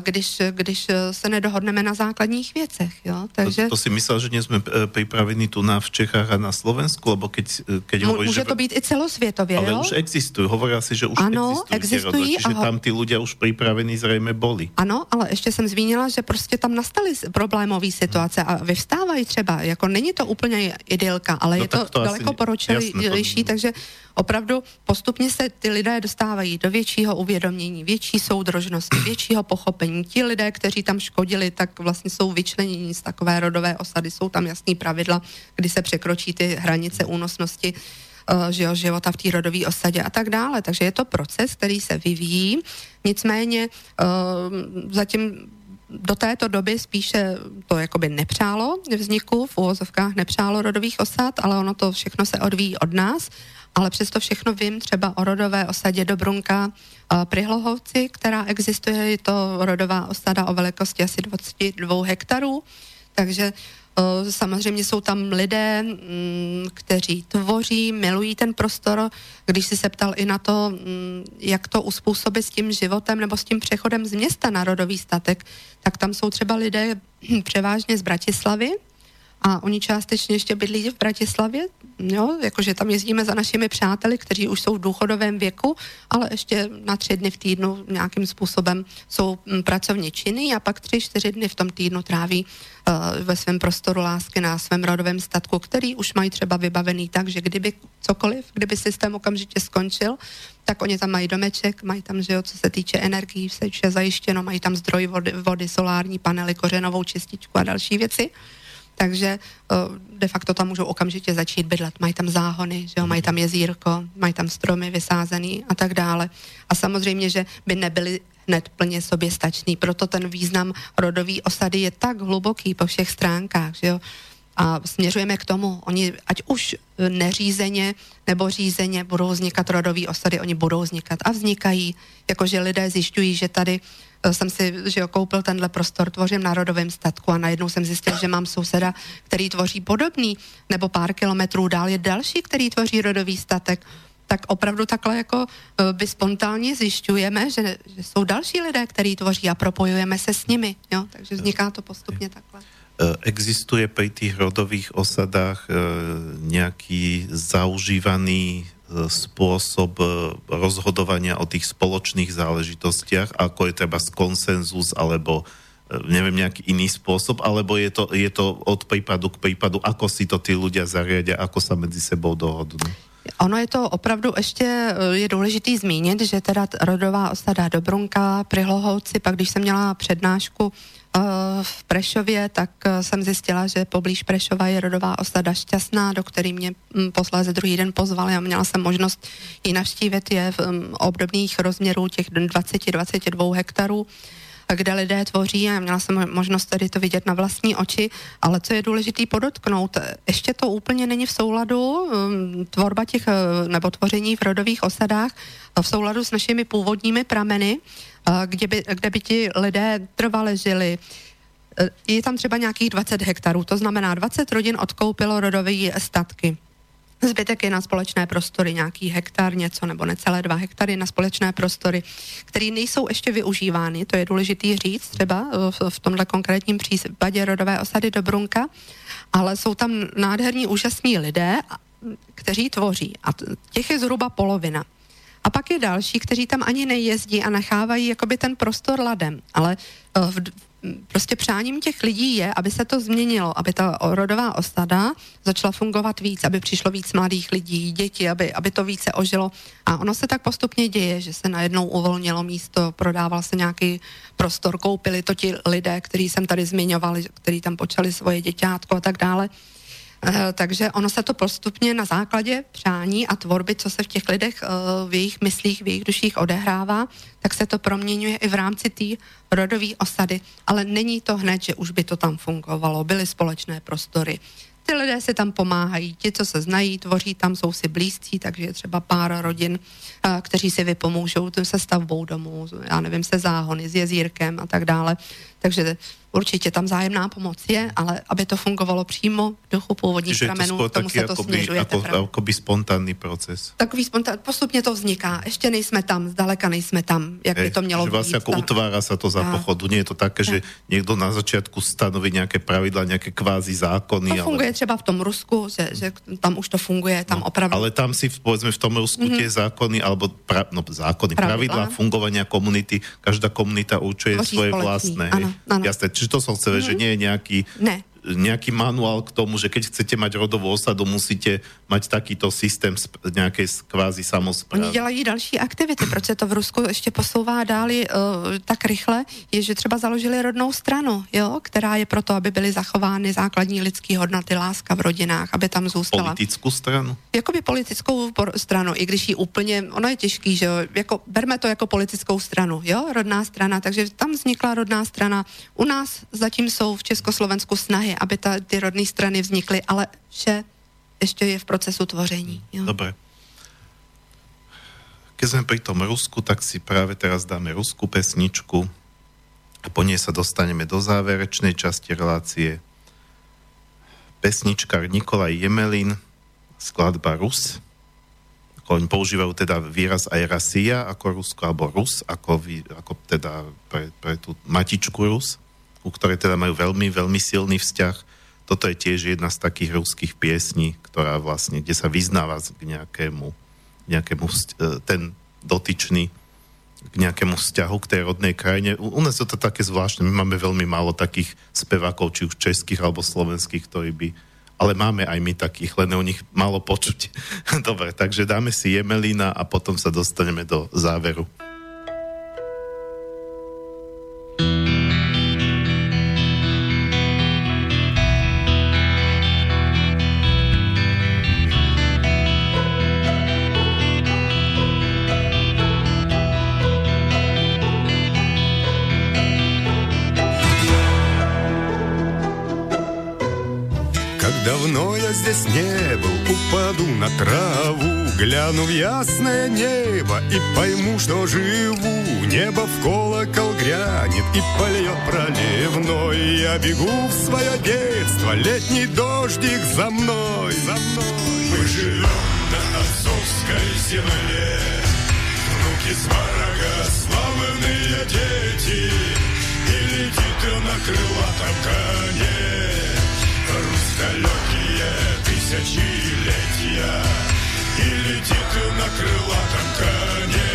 když, když eh, se nedohodneme na základních věcech. Jo? Takže... To, to si myslel, že jsme eh, připraveni tu na v Čechách a na Slovensku, lebo keď, keď hovoríš, Může že... to být i celosvětově, Ale jo? už existují, hovoria si, že už ano, existují. Čiže ho... tam ty lidé už připravení zřejmě boli. Ano, ale ještě jsem zmínila, že prostě tam nastaly problémové situace a vyvstávají třeba, jako není to úplně idylka, ale no, je to, to daleko poročilejší, to... takže opravdu postupně se ty lidé dostávají do většího uvědomění, větší soudrožnosti, většího pochopení. Ti lidé, kteří tam škodili, tak vlastně jsou vyčleněni z takové rodové osady, jsou tam jasný pravidla, kdy se překročí ty hranice únosnosti uh, že jo, života v té rodové osadě a tak dále. Takže je to proces, který se vyvíjí. Nicméně uh, zatím do této doby spíše to jakoby nepřálo vzniku, v uvozovkách nepřálo rodových osad, ale ono to všechno se odvíjí od nás ale přesto všechno vím třeba o rodové osadě Dobrunka pri Hlohovci, která existuje, je to rodová osada o velikosti asi 22 hektarů, takže Samozřejmě jsou tam lidé, mm, kteří tvoří, milují ten prostor. Když si se ptal i na to, mm, jak to uspůsobit s tím životem nebo s tím přechodem z města na rodový statek, tak tam jsou třeba lidé převážně z Bratislavy, a oni částečně ještě bydlí v Bratislavě, jo, jakože tam jezdíme za našimi přáteli, kteří už jsou v důchodovém věku, ale ještě na tři dny v týdnu nějakým způsobem jsou mm, pracovně činný a pak tři, čtyři dny v tom týdnu tráví uh, ve svém prostoru lásky na svém rodovém statku, který už mají třeba vybavený tak, že kdyby cokoliv, kdyby systém okamžitě skončil, tak oni tam mají domeček, mají tam, že jo, co se týče energií, vše zajištěno, mají tam zdroj vody, vody solární panely, kořenovou čističku a další věci takže de facto tam můžou okamžitě začít bydlet. Mají tam záhony, že jo, mají tam jezírko, mají tam stromy vysázený a tak dále. A samozřejmě, že by nebyli hned plně sobě stačný. Proto ten význam rodový osady je tak hluboký po všech stránkách, že jo. A směřujeme k tomu, oni ať už neřízeně nebo řízeně budou vznikat rodové osady, oni budou vznikat a vznikají, jakože lidé zjišťují, že tady Eh, jsem si že jo, koupil tenhle prostor, tvořím na rodovém statku a najednou jsem zjistil, že mám souseda, který tvoří podobný, nebo pár kilometrů dál je další, který tvoří rodový statek tak opravdu takhle jako eh, by spontánně zjišťujeme, že, že jsou další lidé, kteří tvoří a propojujeme se s nimi. Jo? Takže vzniká to postupně takhle. Eh, existuje pri tých rodových osadách nějaký zaužívaný spôsob e, rozhodovania o tých spoločných záležitostiach, ako je treba konsenzus alebo e, neviem, nejaký iný spôsob, alebo je to, je to od prípadu k prípadu, ako si to tí ľudia zariadia, ako sa medzi sebou dohodnú? Ono je to opravdu ještě, e, je důležitý zmínit, že teda rodová osada Dobrunka pri Hlohouci, pak když jsem měla přednášku v Prešově, tak eh, jsem zjistila, že poblíž Prešova je rodová osada Šťastná, do který mě mm, posléze druhý den pozvali a měla jsem možnost ji navštívit. Je v mm, obdobných rozměrů těch 20-22 hektarů kde lidé tvoří. A měla jsem možnost tady to vidět na vlastní oči, ale co je důležité podotknout, ještě to úplně není v souladu mm, tvorba těch eh, nebo tvoření v rodových osadách v souladu s našimi původními prameny, kde by, kde by ti lidé trvale žili. E, je tam třeba nějakých 20 hektarů, to znamená 20 rodin odkoupilo rodové statky. Zbytek je na společné prostory, nějaký hektar, něco nebo necelé dva hektary na společné prostory, které nejsou ještě využívány, to je důležitý říct třeba v, v tomhle konkrétním případě rodové osady do Brunka, ale jsou tam nádherní, úžasní lidé, kteří tvoří a těch je zhruba polovina. A pak je další, kteří tam ani nejezdí a nechávají jakoby ten prostor ladem. Ale eh, v, prostě přáním těch lidí je, aby se to změnilo, aby ta rodová osada začala fungovat víc, aby přišlo víc mladých lidí, děti, aby, aby to více ožilo. A ono se tak postupně děje, že se najednou uvolnilo místo, prodával se nějaký prostor, koupili to ti lidé, kteří jsem tady zmiňovali, kteří tam počali svoje děťátko a tak dále. Eh, takže ono se to postupně na základě přání a tvorby, co se v těch lidech eh, v jejich myslích, v jejich duších odehrává, tak se to proměňuje i v rámci té rodové osady. Ale není to hned, že už by to tam fungovalo, byly společné prostory. Ty lidé si tam pomáhají, ti, co se znají, tvoří tam, jsou si blízcí, takže je třeba pár rodin, eh, kteří si vypomůžou se stavbou domů, já nevím, se záhony, s jezírkem a tak dále. Takže určitě tam zájemná pomoc je, ale aby to fungovalo přímo v duchu původních Čiže to pramenů, skôr tomu se to směřuje ako, teprve. akoby spontánny proces. Takový spontán, postupně to vzniká. Ještě nejsme tam, zdaleka nejsme tam, jak by to mělo že být. ako utvára sa to za Tak. pochodu. Nie je to také, že niekto na začiatku stanoví nejaké pravidla, nejaké kvázi zákony. To funguje třeba v tom Rusku, že, že tam už to funguje, tam opravdu. No, Ale tam si, povedzme, v tom Rusku mm-hmm. tie zákony, alebo pra, no, zákony, Pravidlá. pravidlá fungovania komunity, každá komunita určuje Tvoří svoje společný, vlastné. Áno, áno. Jasné, čiže to som chcel, mm-hmm. že nie je nejaký Ne. Nejaký manuál k tomu, že keď chcete mať rodovú osadu, musíte mať takýto systém s- kvázi Oni samozprávy. dělají další aktivity, proč se to v Rusku ještě posouvá dál uh, tak rychle, je, že třeba založili rodnou stranu, jo, která je proto, aby byly zachovány základní lidské hodnoty, láska v rodinách, aby tam zůstala. Politickú stranu? Jakoby politickou stranu, i když ji úplně, ono je těžký, že jo, jako, berme to jako politickou stranu, jo, rodná strana, takže tam vznikla rodná strana. U nás zatím jsou v Československu snahy, aby ta, ty rodné strany vznikly, ale vše ještě je v procesu tvoření. Jo. Dobre. Keď sme pri tom Rusku, tak si práve teraz dáme ruskú pesničku a po nej sa dostaneme do záverečnej časti relácie. Pesničkar Nikolaj Jemelin, skladba Rus. Oni používajú teda výraz aj Rasia ako Rusko, alebo Rus ako, vý, ako teda pre, pre tú matičku Rus, ku ktorej teda majú veľmi, veľmi silný vzťah. Toto je tiež jedna z takých ruských piesní, ktorá vlastne, kde sa vyznáva k nejakému, nejakému e, ten dotyčný k nejakému vzťahu k tej rodnej krajine. U, u nás je to také zvláštne, my máme veľmi málo takých spevákov, či už českých alebo slovenských, ktorí by ale máme aj my takých, len o nich málo počuť. Dobre, takže dáme si Jemelina a potom sa dostaneme do záveru. Гляну в ясное небо и пойму, что живу. Небо в колокол грянет и польет проливной. Я бегу в свое детство, летний дождик за мной, за мной. Мы живем на отцовской земле, внуки сварога, славные дети, и летит на крылатом коне. Русь далекие тысячелетия летит на крылатом коне.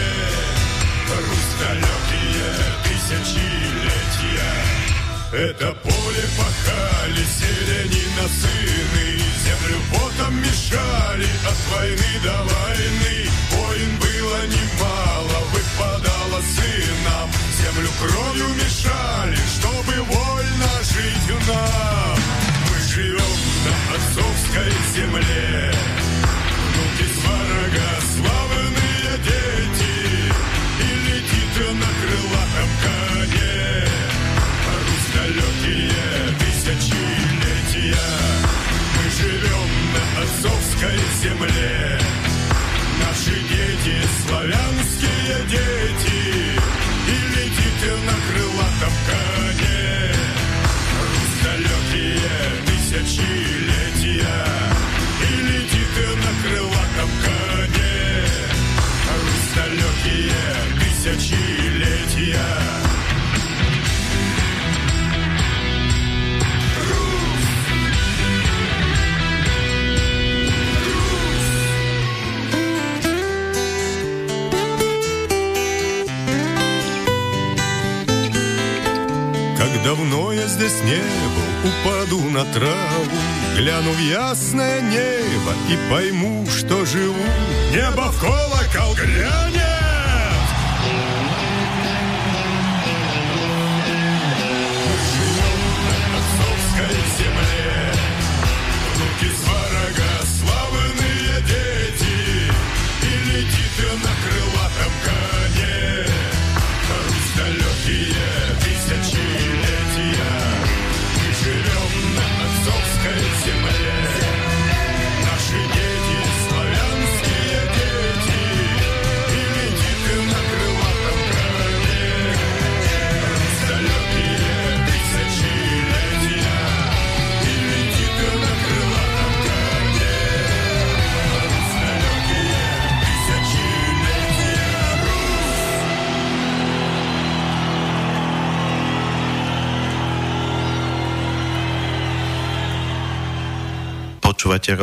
Русь далекие тысячелетия. Это поле пахали селянина сыны. Землю потом мешали от войны до войны. Войн было немало, выпадало сынам. Землю кровью мешали, чтобы вольно жить нам. Мы живем на отцовской земле земле давно я здесь не был, упаду на траву, гляну в ясное небо и пойму, что живу. Небо в колокол грянет!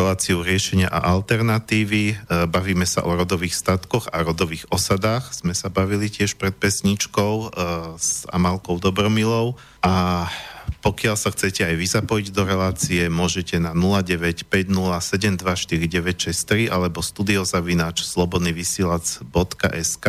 Reláciu riešenia a alternatívy. E, bavíme sa o rodových statkoch a rodových osadách. Sme sa bavili tiež pred pesničkou e, s Amalkou Dobromilou. A pokiaľ sa chcete aj vy zapojiť do relácie, môžete na 0950724963 alebo studiozavináč slobodnyvysielac.sk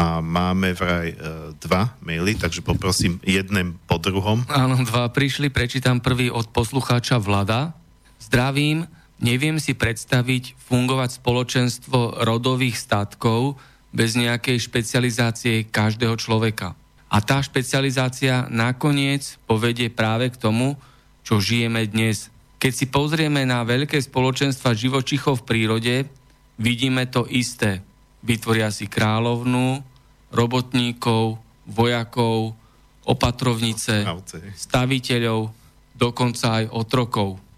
a máme vraj e, dva maily, takže poprosím jedném po druhom. Áno, dva prišli, prečítam prvý od poslucháča Vlada. Zdravím, neviem si predstaviť fungovať spoločenstvo rodových statkov bez nejakej špecializácie každého človeka. A tá špecializácia nakoniec povedie práve k tomu, čo žijeme dnes. Keď si pozrieme na veľké spoločenstva živočichov v prírode, vidíme to isté. Vytvoria si kráľovnú, robotníkov, vojakov, opatrovnice, staviteľov, dokonca aj otrokov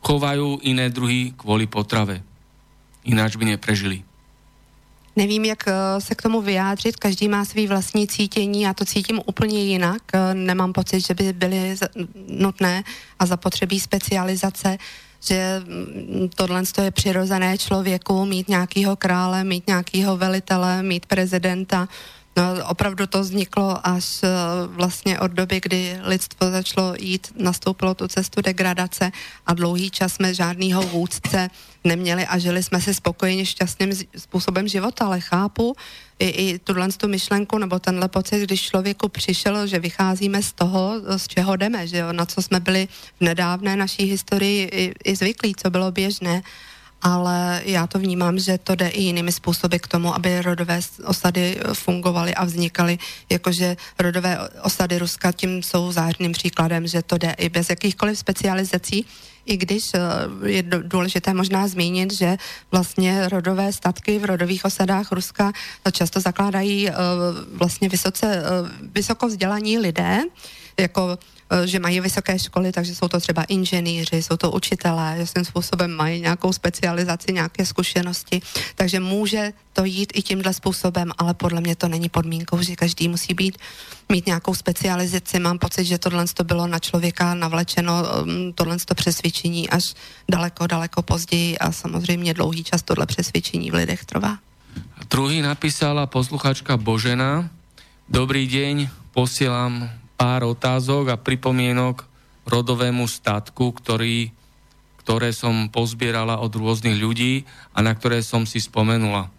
chovajú iné druhy kvůli potrave. Ináč by neprežili. Nevím, jak eh, se k tomu vyjádřit. Každý má svý vlastní cítění, já to cítím úplně jinak. Eh, nemám pocit, že by byly nutné a zapotřebí specializace, že mm, tohle je přirozené člověku, mít nějakého krále, mít nějakého velitele, mít prezidenta. No, opravdu to vzniklo až eh, vlastně od doby, kdy lidstvo začalo jít, nastoupilo tu cestu degradace a dlouhý čas jsme žádného vůdce neměli a žili jsme si spokojeně šťastným způsobem života, ale chápu i, i tuhle tu myšlenku nebo tenhle pocit, když člověku přišel, že vycházíme z toho, z čeho jdeme, že jo, na co jsme byli v nedávné naší historii i, i zvyklí, co bylo běžné ale já to vnímám, že to jde i jinými způsoby k tomu, aby rodové osady fungovaly a vznikaly, jakože rodové osady Ruska tím jsou zářným příkladem, že to jde i bez jakýchkoliv specializací, i když eh, je důležité možná zmínit, že vlastně rodové statky v rodových osadách Ruska často zakládají eh, vlastně vysoce, eh, vysoko vzdělaní lidé, jako Eh, že mají vysoké školy, takže jsou to třeba inženýři, jsou to učitelé, že svým způsobem mají nějakou specializaci, nějaké zkušenosti, takže může to jít i tímhle způsobem, ale podle mě to není podmínkou, že každý musí být, mít nějakou specializaci. Mám pocit, že tohle to bylo na člověka navlečeno, mm, tohle to přesvědčení až daleko, daleko později a samozřejmě dlouhý čas tohle přesvědčení v lidech trvá. Druhý napísala posluchačka Božena. Dobrý deň, posielam pár otázok a pripomienok rodovému statku, ktorý, ktoré som pozbierala od rôznych ľudí a na ktoré som si spomenula.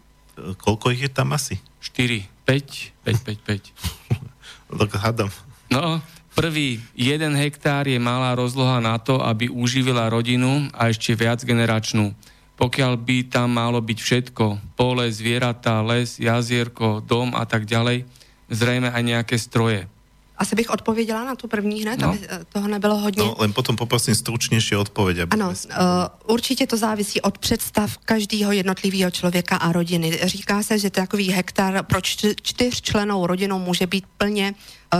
Koľko ich je tam asi? 4, 5, 5, 5, 5. tak hádam. No, prvý, jeden hektár je malá rozloha na to, aby uživila rodinu a ešte viac generačnú. Pokiaľ by tam malo byť všetko, pole, zvieratá, les, jazierko, dom a tak ďalej, zrejme aj nejaké stroje. Asi bych odpověděla na tu první hned, no. aby eh, toho nebylo hodně. No, len potom poprosím stručnější odpověď. Ano, uh, určitě to závisí od představ každého jednotlivého člověka a rodiny. Říká se, že takový hektar pro čtyřčlenou rodinu může být plně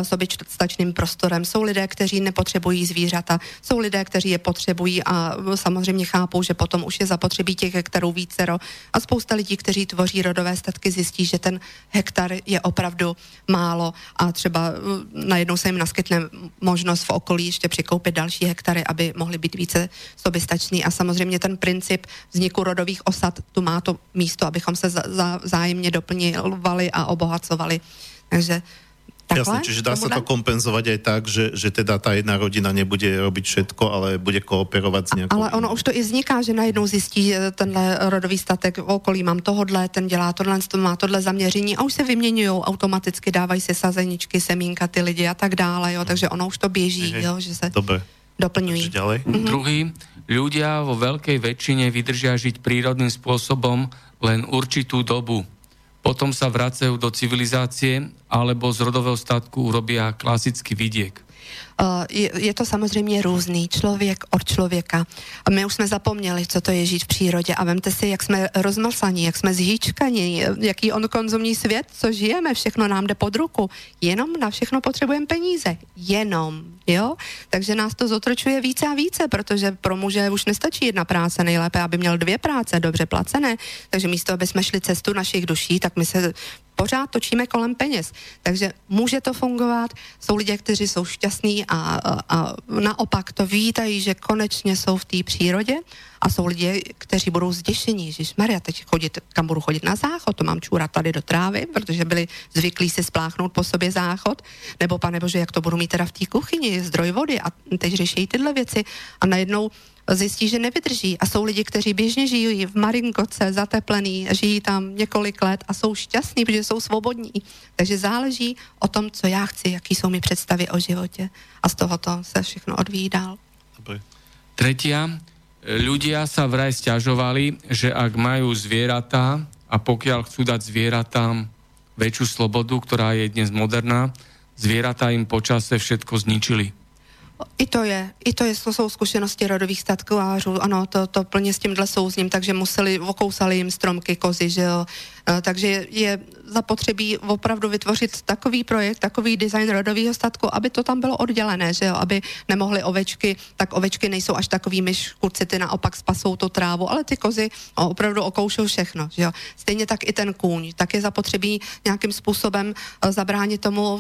soběstačným prostorem. Jsou lidé, kteří nepotřebují zvířata, jsou lidé, kteří je potřebují a samozřejmě chápou, že potom už je zapotřebí těch hektarů vícero. A spousta lidí, kteří tvoří rodové statky, zjistí, že ten hektar je opravdu málo a třeba najednou se jim naskytne možnost v okolí ještě přikoupit další hektary, aby mohly být více soběstační. A samozřejmě ten princip vzniku rodových osad, tu má to místo, abychom se zájemně doplňovali a obohacovali. Takže Takhle? Jasne, čiže dá sa to kompenzovať aj tak, že, že teda tá jedna rodina nebude robiť všetko, ale bude kooperovat s nějakou... Ale ono už to i vzniká, že najednou zjistí tenhle rodový statek v okolí, mám tohodle, ten dělá tohle, to má tohle zaměření a už se vyměňují automaticky, dávají se sazeničky, semínka, ty lidi a tak dále, jo, takže ono už to běží, jo, že se Dobre. doplňují. ďalej. Mm-hmm. Druhý, ľudia vo veľkej väčšine vydržia žiť prírodným spôsobom len určitú dobu potom sa vracajú do civilizácie alebo z rodového statku urobia klasický vidiek. Uh, je, je to samozřejmě různý, člověk od člověka. My už jsme zapomněli, co to je žít v přírodě a vemte si, jak jsme rozmlsaní, jak jsme zhýčkaní, jaký on konzumní svět, co žijeme, všechno nám jde pod ruku. Jenom na všechno potřebujeme peníze. Jenom, jo? Takže nás to zotročuje více a více, protože pro muže už nestačí jedna práce, nejlépe, aby měl dvě práce, dobře placené. Takže místo, aby jsme šli cestu našich duší, tak my se pořád točíme kolem peněz. Takže může to fungovat, jsou lidé, kteří jsou šťastní a, a, a naopak to vítají, že konečně jsou v té přírodě a jsou lidi, kteří budou zděšení, že Maria, teď chodit, kam budu chodit na záchod, to mám čůrat tady do trávy, protože byli zvyklí si spláchnout po sobě záchod, nebo pane bože, jak to budu mít teda v té kuchyni, zdroj vody a teď řeší tyhle věci. A najednou zjistí, že nevydrží. A jsou lidi, kteří běžně žijí v Marinkoce, zateplený, žijí tam několik let a jsou šťastní, protože jsou svobodní. Takže záleží o tom, co já chci, jaký jsou mi představy o životě. A z tohoto se všechno odvíjí dál. Tretia, ľudia sa vraj stiažovali, že ak majú zvieratá a pokiaľ chcú dať zvieratám väčšiu slobodu, ktorá je dnes moderná, zvieratá im počase všetko zničili. I to je, i to, je, to jsou zkušenosti rodových statkovářů, ano, to, to plně s tímhle souzním, takže museli, okousali jim stromky, kozy, že jo, Eh, takže je zapotřebí opravdu vytvořit takový projekt, takový design rodového statku, aby to tam bylo oddělené, že jo, aby nemohly ovečky, tak ovečky nejsou až takovými škudci, naopak spasou tu trávu, ale ty kozy opravdu okoušou všechno, že jo. Stejně tak i ten kůň, tak je zapotřebí nějakým způsobem eh, zabránit tomu,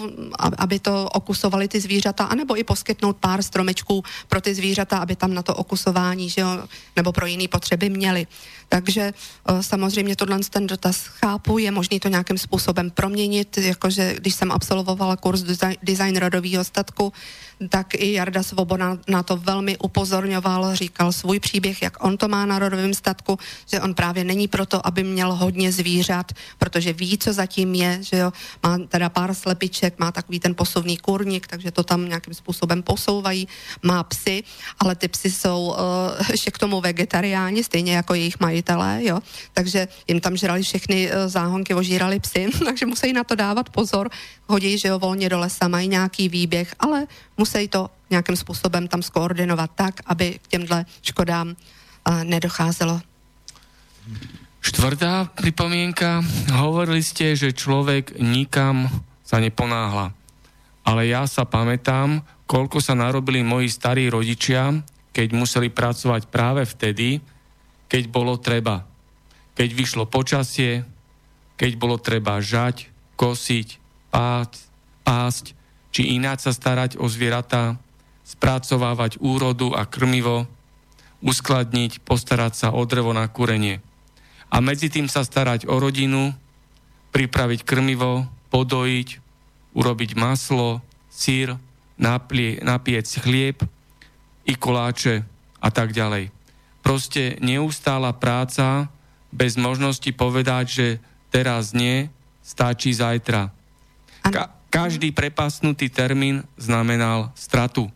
aby to okusovali ty zvířata, anebo i poskytnout pár stromečků pro ty zvířata, aby tam na to okusování, že jo, nebo pro jiné potřeby měli. Takže eh, samozřejmě tohle ten dotaz chápu, je možné to nějakým způsobem proměnit, jakože když jsem absolvovala kurz design, rodového statku, tak i Jarda Svoboda na to velmi upozorňoval, říkal svůj příběh, jak on to má na rodovém statku, že on právě není proto, aby měl hodně zvířat, protože ví, co zatím je, že jo, má teda pár slepiček, má takový ten posuvný kurník, takže to tam nějakým způsobem posouvají, má psy, ale ty psy jsou uh, ještě k tomu vegetariáni, stejně jako jejich majitelé, jo, takže jim tam žrali všechny uh, záhonky, ožírali psy, takže musí na to dávat pozor, hodí, že jo, volně do lesa, mají nějaký výběh, ale musí to nějakým způsobem tam skoordinovat tak, aby k těmhle škodám uh, nedocházelo. Štvrtá pripomienka. Hovorili ste, že človek nikam sa neponáhla. Ale ja sa pamätám, koľko sa narobili moji starí rodičia, keď museli pracovať práve vtedy, keď bolo treba. Keď vyšlo počasie, keď bolo treba žať, kosiť, pásť, pásť či ináč sa starať o zvieratá, spracovávať úrodu a krmivo, uskladniť, postarať sa o drevo na kúrenie. A medzi tým sa starať o rodinu, pripraviť krmivo, podojiť, urobiť maslo, sír, naplie, napiec chlieb i koláče a tak ďalej. Proste neustála práca bez možnosti povedať, že teraz nie, stačí zajtra. Ka- každý prepasnutý termín znamenal stratu.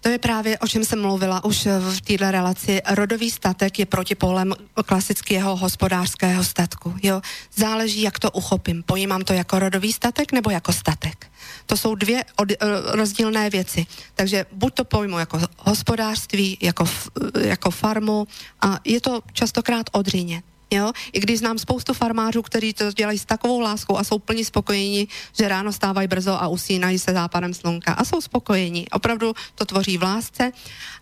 To je právě, o čem jsem mluvila už v této relaci. Rodový statek je protipolem klasického hospodářského statku. Jo? Záleží, jak to uchopím. Pojímám to jako rodový statek nebo jako statek. To jsou dvě od, rozdílné věci. Takže buď to pojmu jako hospodářství, jako, jako farmu a je to častokrát odříně. Jo? I když znám spoustu farmářů, kteří to dělají s takovou láskou a jsou plně spokojení, že ráno stávají brzo a usínají se západem slunka a jsou spokojení. Opravdu to tvoří v lásce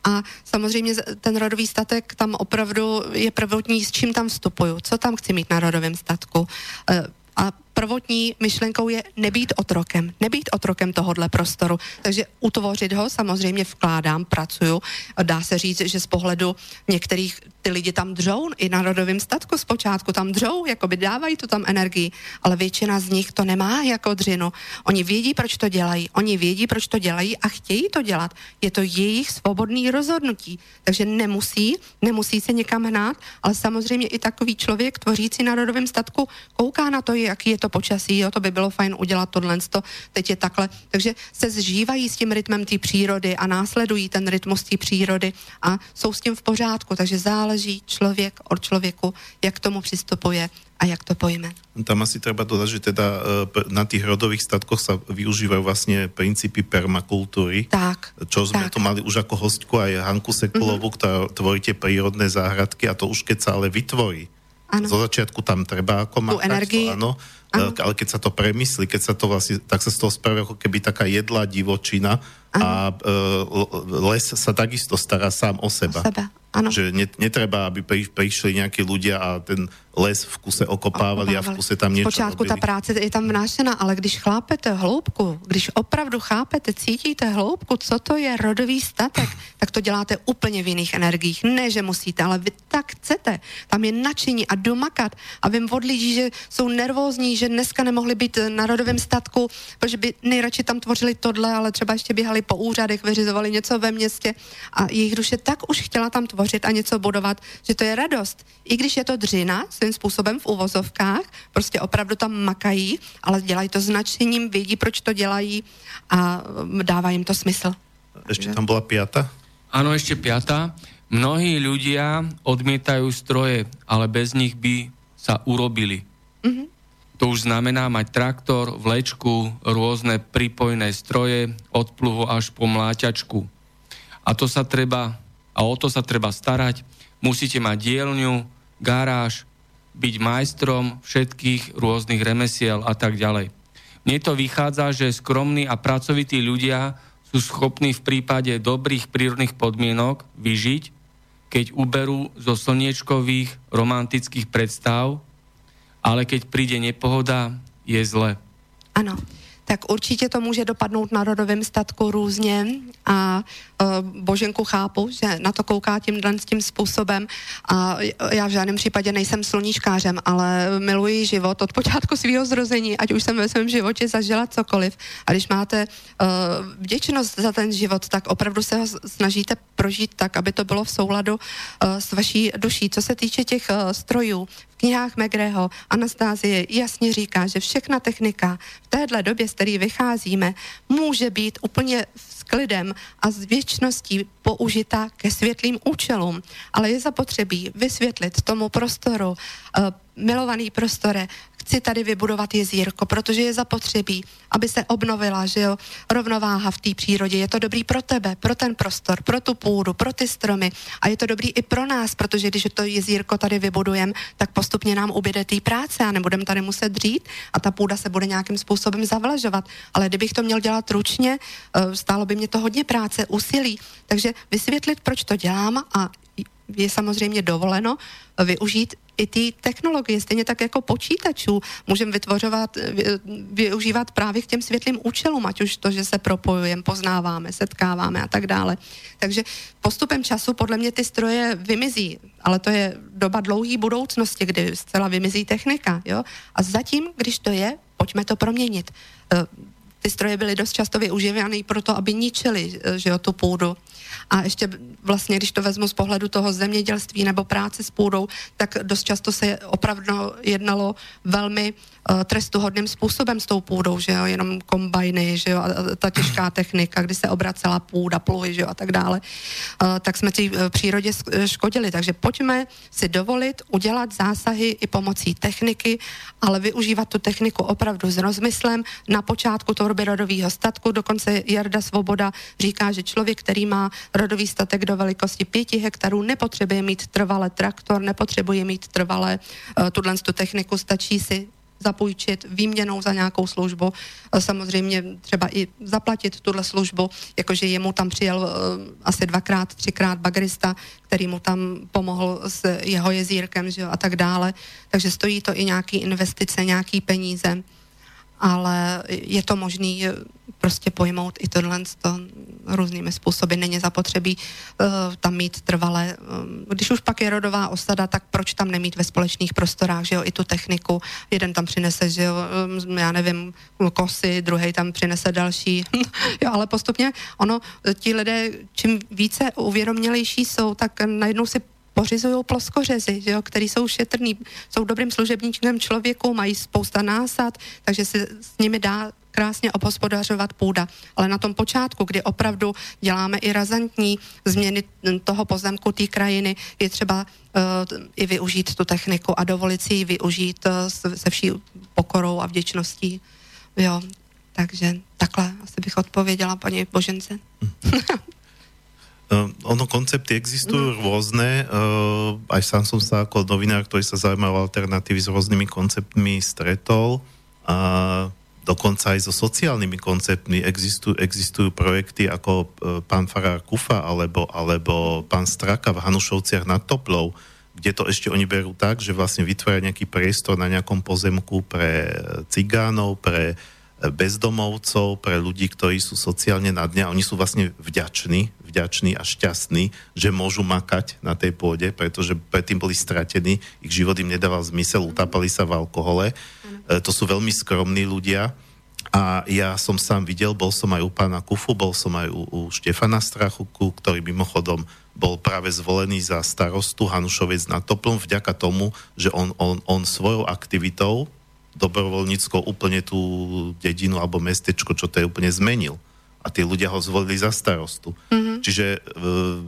a samozřejmě ten rodový statek tam opravdu je prvotní, s čím tam vstupuju, co tam chci mít na rodovém statku. E, a prvotní myšlenkou je nebýt otrokem, nebýt otrokem tohohle prostoru. Takže utvořit ho samozřejmě vkládám, pracuju. Dá se říct, že z pohledu některých ty lidi tam dřou, i na rodovém statku zpočátku tam dřou, jako by dávají tu tam energii, ale většina z nich to nemá jako dřinu. Oni vědí, proč to dělají, oni vědí, proč to dělají a chtějí to dělat. Je to jejich svobodný rozhodnutí, takže nemusí, nemusí se někam hnát, ale samozřejmě i takový člověk tvořící na rodovém statku kouká na to, jaký je to počasí, jo, to by bylo fajn udělat tohle, teď je takhle. Takže se zžívají s tím rytmem té přírody a následují ten rytmus té přírody a jsou s tím v pořádku, takže záleží člověk od člověku, jak k tomu přistupuje a jak to pojme. Tam asi treba dodať, že teda e, na tých rodových statkoch sa využívajú vlastne princípy permakultúry. Tak. Čo sme tak. to mali už ako hostku aj Hanku Sekulovu, mm-hmm. ktorá tvorí tie prírodné záhradky a to už keď sa ale vytvorí. Ano. Zo začiatku tam treba ako mať energii. áno, ano. Ale keď sa to premyslí, keď sa to vlastne, tak sa z toho spraví ako keby taká jedlá divočina a uh, les sa takisto stará sám o seba. O sebe. Ano. Že netreba, aby prišli nejakí ľudia a ten les v kuse okopávali, okopávali. a v kuse tam něco Zpočátku ta práce je tam vnášena, ale když chlápete hloubku, když opravdu chápete, cítíte hloubku, co to je rodový statek, tak to děláte úplně v jiných energiích. Ne, že musíte, ale vy tak chcete. Tam je nadšení a domakat. A vím od lidí, že jsou nervózní, že dneska nemohli být na rodovém statku, protože by nejradši tam tvořili tohle, ale třeba ještě běhali po úřadech, vyřizovali něco ve městě a jejich duše tak už chtěla tam tvořit a něco budovat, že to je radost. I když je to dřina, svým způsobem v uvozovkách, prostě opravdu tam makají, ale dělají to značením, vědí, proč to dělají a mm, dává jim to smysl. Ještě tam byla pěta? Ano, ještě pěta. Mnohí ľudia odmietajú stroje, ale bez nich by sa urobili. Mm-hmm. To už znamená mať traktor, vlečku, rôzne pripojné stroje, od pluhu až po mláťačku. A to sa treba, a o to sa treba starať. Musíte mať dielňu, garáž, byť majstrom všetkých rôznych remesiel a tak ďalej. Mne to vychádza, že skromní a pracovití ľudia sú schopní v prípade dobrých prírodných podmienok vyžiť, keď uberú zo slniečkových romantických predstav, ale keď príde nepohoda, je zle. Ano tak určitě to může dopadnout na rodovém statku různě a Boženku chápu, že na to kouká tímhle tím způsobem a já v žádném případě nejsem sluníčkářem, ale miluji život od počátku svého zrození, ať už jsem ve svém životě zažila cokoliv. A když máte uh, vděčnost za ten život, tak opravdu se ho snažíte prožít tak, aby to bylo v souladu uh, s vaší duší. Co se týče těch strojů, v knihách Megreho Anastázie jasně říká, že všechna technika v téhle době, z které vycházíme, může být úplně s klidem a s věčností použita ke světlým účelům. Ale je zapotřebí vysvětlit tomu prostoru, uh, milovaný prostore, chci tady vybudovat jezírko, protože je zapotřebí, aby se obnovila, že jo, rovnováha v té přírodě. Je to dobrý pro tebe, pro ten prostor, pro tu půdu, pro ty stromy a je to dobrý i pro nás, protože když to jezírko tady vybudujeme, tak postupně nám ubyde té práce a nebudeme tady muset dřít a ta půda se bude nějakým způsobem zavlažovat. Ale kdybych to měl dělat ručně, eh, stálo by mě to hodně práce, úsilí. Takže vysvětlit, proč to dělám a je samozřejmě dovoleno využít i ty technologie, stejně tak jako počítačů, můžeme vytvořovat, využívat právě k těm světlým účelům, ať už to, že se propojujeme, poznáváme, setkáváme a tak dále. Takže postupem času podle mě ty stroje vymizí, ale to je doba dlouhé budoucnosti, kdy zcela vymizí technika. Jo? A zatím, když to je, pojďme to proměnit. Eh, ty stroje byly dost často využívány proto, aby ničili eh, že jo, tu půdu a ještě vlastně, když to vezmu z pohledu toho zemědělství nebo práce s půdou, tak dost často se opravdu jednalo velmi trestuhodným způsobem s tou půdou, že jo, jenom kombajny, že jo, a ta těžká technika, kdy se obracela půda, pluhy, že jo, a tak dále, uh, tak jsme ti uh, přírodě škodili. Takže pojďme si dovolit udělat zásahy i pomocí techniky, ale využívat tu techniku opravdu s rozmyslem na počátku tvorby rodového statku. Dokonce Jarda Svoboda říká, že člověk, který má rodový statek do velikosti 5 hektarů nepotřebuje mít trvalé traktor, nepotřebuje mít trvalé uh, tuhle tu techniku, stačí si zapůjčit výměnou za nějakou službu. Eh, samozřejmě třeba i zaplatit tuhle službu, jakože jemu tam přijel uh, asi dvakrát, třikrát bagrista, který mu tam pomohl s jeho jezírkem že jo, a tak dále. Takže stojí to i nějaký investice, nějaký peníze ale je to možný eh, prostě pojmout i tohle to různými způsoby. Není zapotřebí uh, tam mít trvalé. Um, když už pak je rodová osada, tak proč tam nemít ve společných prostorách, že jo, i tu techniku. Jeden tam přinese, že jo, um, já nevím, kosy, druhý tam přinese další. jo, ale postupně ono, ti lidé, čím více uvědomělejší jsou, tak najednou si pořizují ploskořezy, že jo, který jsou šetrný, jsou dobrým služebníčkem člověku, mají spousta násad, takže se s nimi dá krásně obhospodařovat půda. Ale na tom počátku, kdy opravdu děláme i razantní změny toho pozemku, té krajiny, je třeba uh, i využít tu techniku a dovolit si ji využít uh, se vší pokorou a vděčností. Jo, takže takhle asi bych odpověděla paní Božence. Uh, ono koncepty existujú mm. rôzne, uh, aj sám som sa ako novinár, ktorý sa zaujímal alternatívy s rôznymi konceptmi stretol a dokonca aj so sociálnymi konceptmi existujú, existujú projekty ako e, pán Farár Kufa alebo, alebo pán Straka v Hanušovciach nad Toplou, kde to ešte oni berú tak, že vlastne vytvára nejaký priestor na nejakom pozemku pre cigánov, pre bezdomovcov, pre ľudí, ktorí sú sociálne na dne a oni sú vlastne vďační, vďační a šťastní, že môžu makať na tej pôde, pretože predtým boli stratení, ich život im nedával zmysel, utápali sa v alkohole. E, to sú veľmi skromní ľudia a ja som sám videl, bol som aj u pána Kufu, bol som aj u, u Štefana Strachuku, ktorý mimochodom bol práve zvolený za starostu Hanušovec na Toplom vďaka tomu, že on, on, on svojou aktivitou dobrovoľníckou úplne tú dedinu alebo mestečko, čo to je úplne zmenil. A tí ľudia ho zvolili za starostu. Mm-hmm. Čiže uh,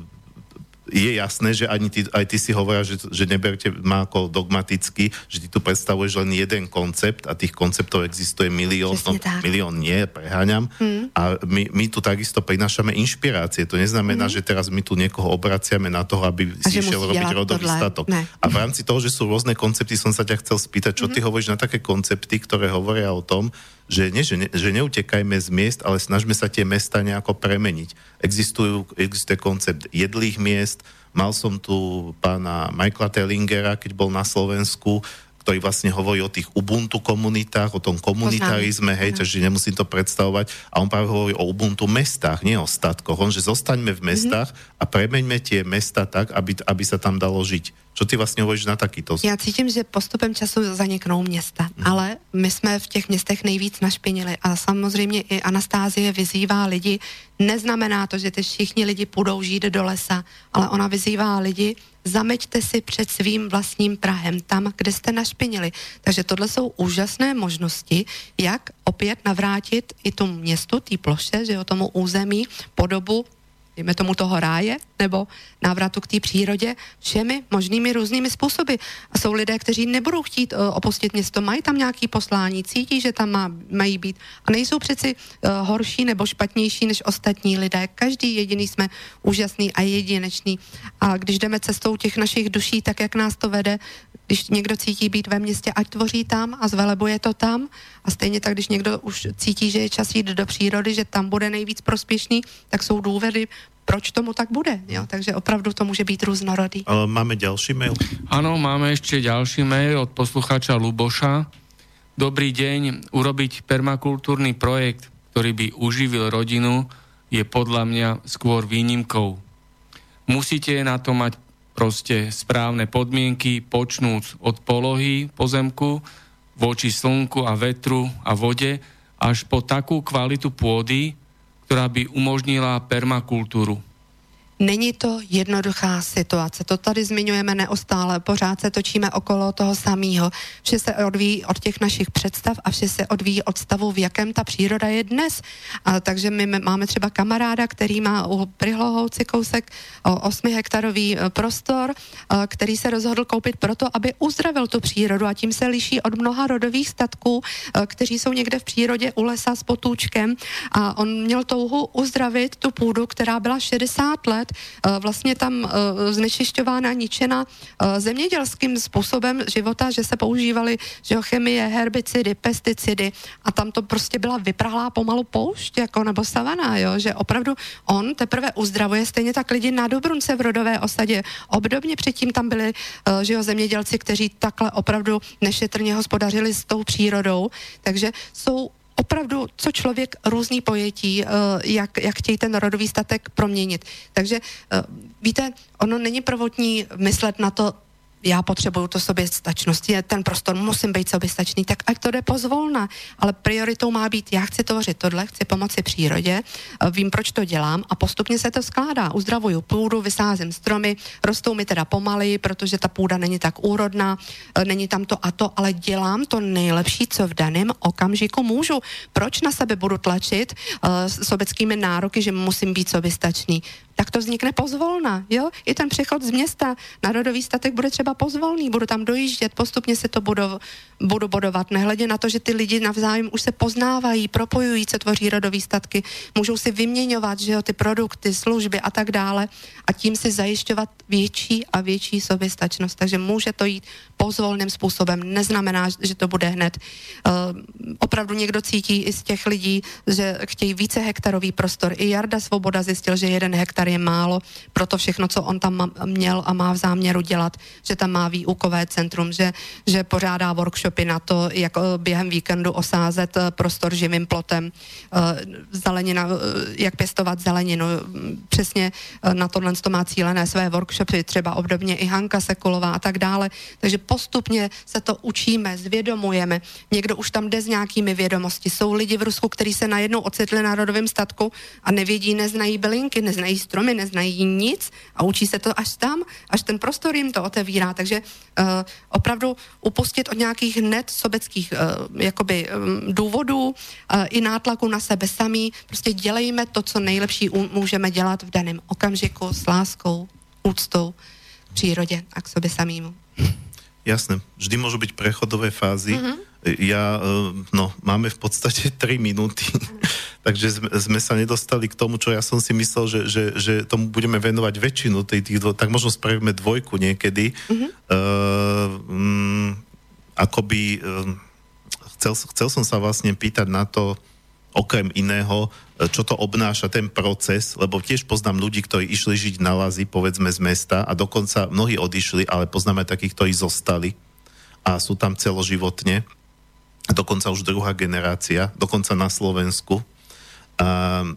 je jasné, že ani ty, aj ty si hovorila, že, že neberte ma ako dogmaticky, že ty tu predstavuješ len jeden koncept a tých konceptov existuje milión, no, milión nie, preháňam. Hmm. A my, my tu takisto prinášame inšpirácie. To neznamená, hmm. že teraz my tu niekoho obraciame na toho, aby a si išiel robiť rodový tohle. statok. Ne. A v rámci toho, že sú rôzne koncepty, som sa ťa chcel spýtať, čo hmm. ty hovoríš na také koncepty, ktoré hovoria o tom, že, nie, že, ne, že neutekajme z miest, ale snažme sa tie mesta nejako premeniť. Existujú, existuje koncept jedlých miest, mal som tu pána Michaela Tellingera, keď bol na Slovensku, ktorý vlastne hovorí o tých Ubuntu komunitách, o tom komunitarizme, hej, takže nemusím to predstavovať. A on práve hovorí o Ubuntu mestách, nie o statkoch. On, že zostaňme v mestách mm-hmm. a premeňme tie mesta tak, aby, aby sa tam dalo žiť. Co ty vlastně hovoríš na takýto? Já cítím, že postupem času zaniknou města, hmm. ale my jsme v těch městech nejvíc našpinili a samozřejmě i Anastázie vyzývá lidi, neznamená to, že ty všichni lidi půjdou žít do lesa, ale ona vyzývá lidi, zameďte si před svým vlastním Prahem, tam, kde jste našpinili. Takže tohle jsou úžasné možnosti, jak opět navrátit i tu městu, té ploše, že jo, tomu území podobu dejme tomu toho ráje, nebo návratu k té přírodě všemi možnými různými způsoby. A jsou lidé, kteří nebudou chtít uh, opustit město, mají tam nějaký poslání, cítí, že tam má, mají být a nejsou přeci uh, horší nebo špatnější než ostatní lidé. Každý jediný jsme úžasný a jedinečný. A když jdeme cestou těch našich duší, tak jak nás to vede, když někdo cítí být ve městě, ať tvoří tam a zvelebuje to tam. A stejně tak, když někdo už cítí, že je čas jít do přírody, že tam bude nejvíc prospěšný, tak jsou důvody, proč tomu tak bude. Jo? Takže opravdu to může být různorodý. Ale máme další mail. Ano, máme ještě další mail od posluchača Luboša. Dobrý deň, urobiť permakultúrny projekt, ktorý by uživil rodinu, je podľa mňa skôr výnimkou. Musíte na to mať proste správne podmienky, počnúc od polohy pozemku, voči slnku a vetru a vode, až po takú kvalitu pôdy, ktorá by umožnila permakultúru. Není to jednoduchá situace. To tady zmiňujeme neustále, pořád se točíme okolo toho samého. Vše se odvíjí od těch našich představ a vše se odvíjí od stavu, v jakém ta příroda je dnes. A, takže my máme třeba kamaráda, který má u Prihlohouci kousek o 8 hektarový e, prostor, a, který se rozhodl koupit proto, aby uzdravil tu přírodu a tím se liší od mnoha rodových statků, a, e, kteří jsou někde v přírodě u lesa s potůčkem a on měl touhu uzdravit tu půdu, která byla 60 let let eh, vlastně tam eh, znečišťována, ničena eh, zemědělským způsobem života, že se používaly chemie, herbicidy, pesticidy a tam to prostě byla vyprahlá pomalu poušť, jako nebo savana, jo, že opravdu on teprve uzdravuje, stejně tak lidi na Dobrunce v rodové osadě. Obdobně předtím tam byli že jo, zemědělci, kteří takhle opravdu nešetrně hospodařili s tou přírodou, takže jsou opravdu, co člověk různý pojetí, eh, jak, jak chtějí ten rodový statek proměnit. Takže eh, víte, ono není prvotní myslet na to, já potřebuju to soběstačnost, je ten prostor, musím být soběstačný, tak ať to jde pozvolna, ale prioritou má být, já chci tvořit tohle, chci pomoci přírodě, eh, vím, proč to dělám a postupně se to skládá. Uzdravuju půdu, vysázím stromy, rostou mi teda pomaleji, protože ta půda není tak úrodná, eh, není tam to a to, ale dělám to nejlepší, co v daném okamžiku můžu. Proč na sebe budu tlačit uh, sobeckými nároky, že musím být soběstačný? Tak to vznikne pozvolna. Jo? I ten přechod z města na rodový statek bude třeba pozvolný, budu tam dojíždět, postupně se to budu, budu bodovat, nehledě na to, že ty lidi navzájem už se poznávají, propojují, co tvoří rodový statky, můžou si vyměňovat že jo, ty produkty, služby a tak dále a tím si zajišťovat větší a větší soběstačnost. Takže může to jít pozvolným způsobem, neznamená, že to bude hned. Uh, opravdu někdo cítí i z těch lidí, že chtějí více hektarový prostor. I Jarda Svoboda zjistil, že jeden hektar je málo pro to všechno, co on tam měl a má v záměru dělat, že tam má výukové centrum, že, že pořádá workshopy na to, jak eh, během víkendu osázet eh, prostor živým plotem, zelenina, jak pěstovat zeleninu. Přesně na tohle to má cílené své workshopy, třeba obdobně i Hanka Sekulová a tak dále. Takže postupně se to učíme, zvědomujeme. Někdo už tam jde s nějakými vědomosti. Jsou lidi v Rusku, kteří se najednou ocitli na rodovém statku a nevědí, neznají bylinky, neznají stromy, neznají nic a učí se to až tam, až ten prostor jim to otevírá. Takže uh, opravdu upustit od nějakých hned sobeckých uh, jakoby, um, důvodů uh, i nátlaku na sebe samý. Prostě dělejme to, co nejlepší můžeme dělat v daném okamžiku s láskou, úctou k přírodě a k sobě samýmu. Jasné, vždy môžu byť prechodové fázy. Mm-hmm. Ja, e, no, máme v podstate 3 minúty, takže sme, sme sa nedostali k tomu, čo ja som si myslel, že, že, že tomu budeme venovať väčšinu tej, tých dvo, tak možno spravíme dvojku niekedy. Mm-hmm. Uh, um, akoby, um, chcel, chcel som sa vlastne pýtať na to, okrem iného, čo to obnáša ten proces, lebo tiež poznám ľudí, ktorí išli žiť na lazy, povedzme z mesta a dokonca mnohí odišli, ale poznáme takých, ktorí zostali a sú tam celoživotne. Dokonca už druhá generácia, dokonca na Slovensku. Um,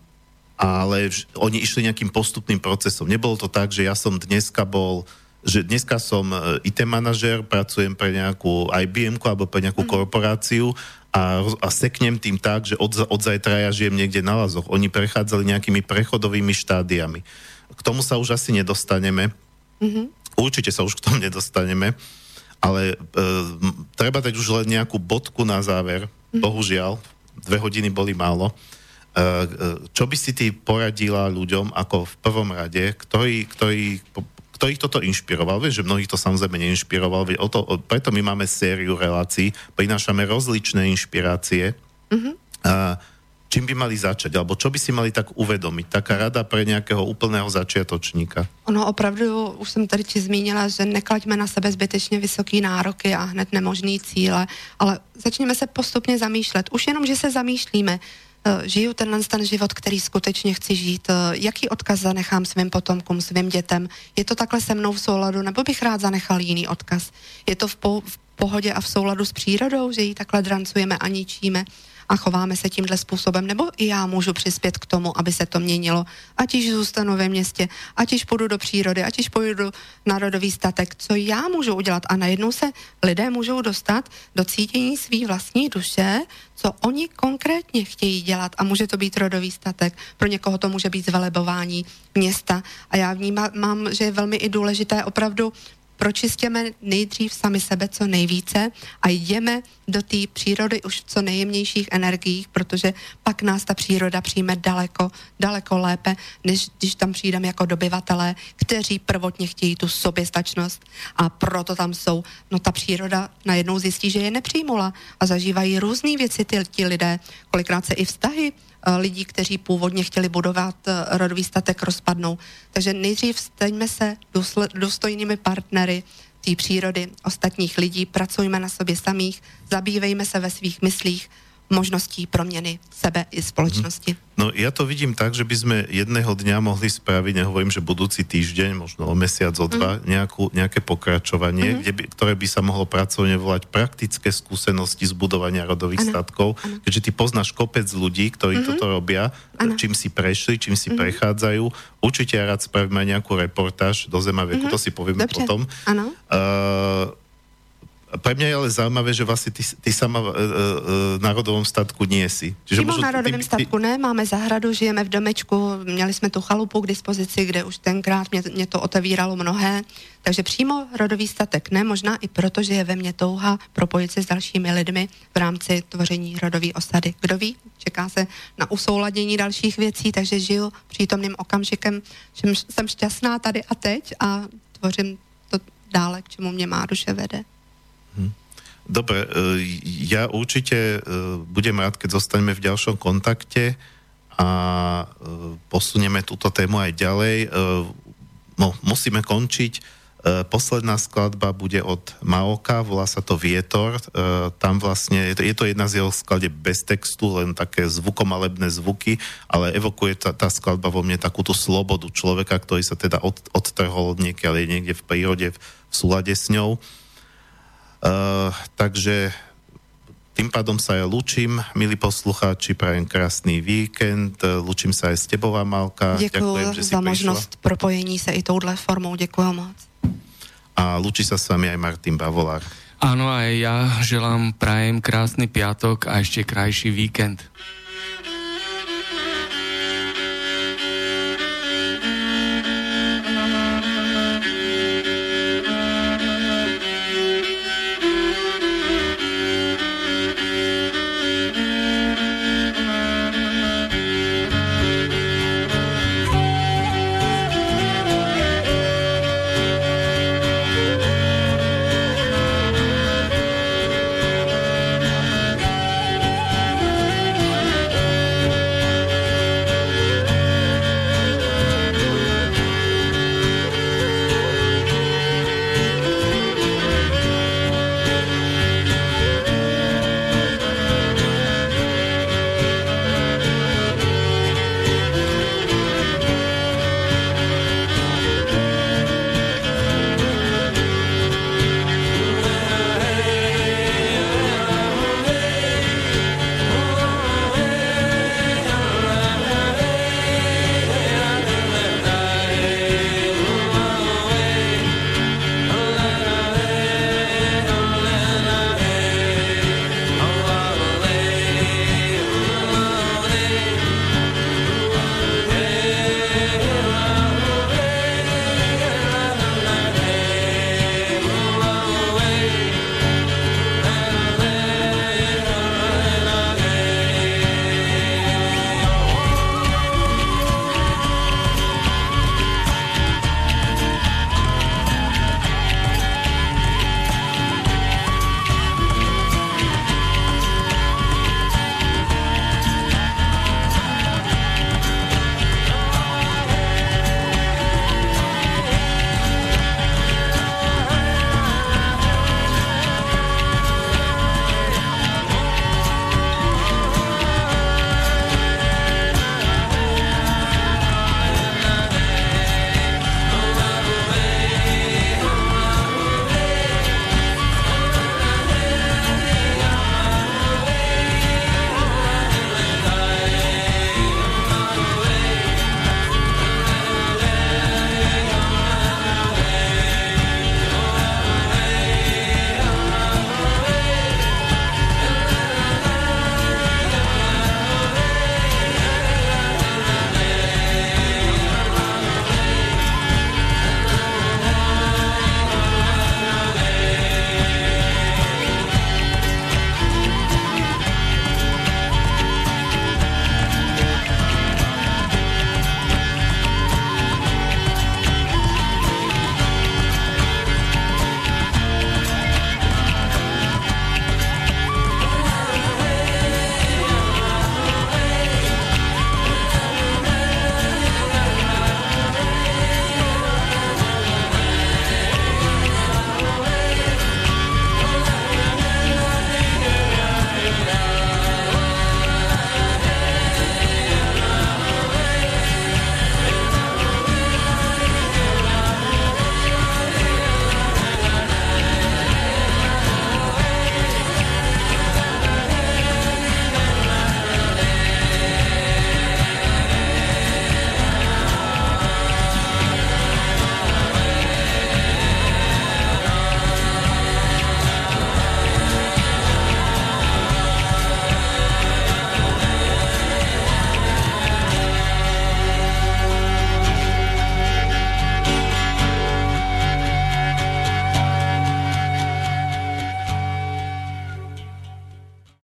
ale oni išli nejakým postupným procesom. Nebolo to tak, že ja som dneska bol že dneska som e, IT manažer, pracujem pre nejakú IBM alebo pre nejakú mm. korporáciu a, a seknem tým tak, že od, od zajtra ja žijem niekde na lazoch. Oni prechádzali nejakými prechodovými štádiami. K tomu sa už asi nedostaneme. Mm-hmm. Určite sa už k tomu nedostaneme. Ale e, treba dať už len nejakú bodku na záver. Mm-hmm. Bohužiaľ, dve hodiny boli málo. E, e, čo by si ty poradila ľuďom ako v prvom rade, ktorí, ktorí kto ich toto inšpiroval? Vieš, že mnohých to samozrejme neinšpiroval. O to, o, preto my máme sériu relácií, prinášame rozličné inšpirácie. Mm-hmm. A, čím by mali začať, alebo čo by si mali tak uvedomiť? Taká rada pre nějakého úplného začiatočníka. Ono opravdu, už jsem tady ti zmínila, že neklaďme na sebe zbytečně vysoký nároky a hned nemožný cíle, ale začněme se postupně zamýšlet. Už jenom, že se zamýšlíme, Eh, žiju tenhle ten život, který skutečně chci žít, eh, jaký odkaz zanechám svým potomkům, svým dětem. Je to takhle se mnou v souladu, nebo bych rád zanechal jiný odkaz? Je to v, po, v pohodě a v souladu s přírodou, že ji takhle drancujeme a ničíme? A chováme se tímhle způsobem, nebo i já můžu přispět k tomu, aby se to měnilo. Ať již zůstanu ve městě, ať již půjdu do přírody, ať již půjdu na rodový statek, co já můžu udělat. A najednou se lidé můžou dostat do cítění svý vlastní duše, co oni konkrétně chtějí dělat. A může to být rodový statek, pro někoho to může být zvelebování města. A já vnímám, že je velmi i důležité opravdu pročistěme nejdřív sami sebe co nejvíce a jdeme do té přírody už v co nejjemnějších energiích, protože pak nás ta příroda přijme daleko, daleko lépe, než když tam přijdeme jako dobyvatelé, kteří prvotně chtějí tu soběstačnost a proto tam jsou. No ta příroda najednou zjistí, že je nepřijmula a zažívají různé věci ty, ti lidé, kolikrát se i vztahy lidí, kteří původně chtěli budovat eh, rodový statek, rozpadnou. Takže nejdřív staňme se důstojnými partnery té přírody, ostatních lidí, pracujme na sobě samých, zabývejme se ve svých myslích, možností proměny sebe i společnosti. No ja to vidím tak, že by sme jedného dňa mohli spraviť, nehovorím, že budúci týždeň, možno o mesiac, o dva, mm. nejakú, nejaké pokračovanie, mm. kde by, ktoré by sa mohlo pracovne volať praktické skúsenosti z budovania rodových ano. statkov, ano. keďže ty poznáš kopec ľudí, ktorí mm-hmm. toto robia, ano. čím si prešli, čím si mm-hmm. prechádzajú. Určite ja rád spravím aj nejakú reportáž do Zemaveku, mm-hmm. to si povieme Dobře. potom. Ano. Uh, pre mňa je ale zaujímavé, že vlastne ty, ty sama v e, e, národovom statku nie si. Čiže Přímo v národovém ty, statku ne, máme zahradu, žijeme v domečku, měli jsme tu chalupu k dispozici, kde už tenkrát mě, mě to otevíralo mnohé, takže přímo rodový statek ne, možná i proto, že je ve mně touha propojit se s dalšími lidmi v rámci tvoření rodové osady. Kdo ví, čeká se na usouladění dalších věcí, takže žiju přítomným okamžikem, že jsem šťastná tady a teď a tvořím to dále, k čemu mě má duše vede. Dobre, e, ja určite e, budem rád, keď zostaneme v ďalšom kontakte a e, posunieme túto tému aj ďalej. No, musíme končiť. Posledná skladba bude od Maoka, volá sa to Vietor. Tam vlastne, je to, je jedna z jeho sklade bez textu, len také zvukomalebné zvuky, ale evokuje tá, tá skladba vo mne takú tú slobodu človeka, ktorý sa teda od, odtrhol od niekiaľ, niekde v prírode, v, súlade s ňou. Takže tým pádom sa ja lučím, milí poslucháči, prajem krásný víkend, lučím sa aj s tebou, Amalka. Děkuji za možnost propojení se i touhle formou, děkuji moc. A lučí sa s vami aj Martin Bavolár. Áno, aj ja želám, prajem krásny piatok a ešte krajší víkend.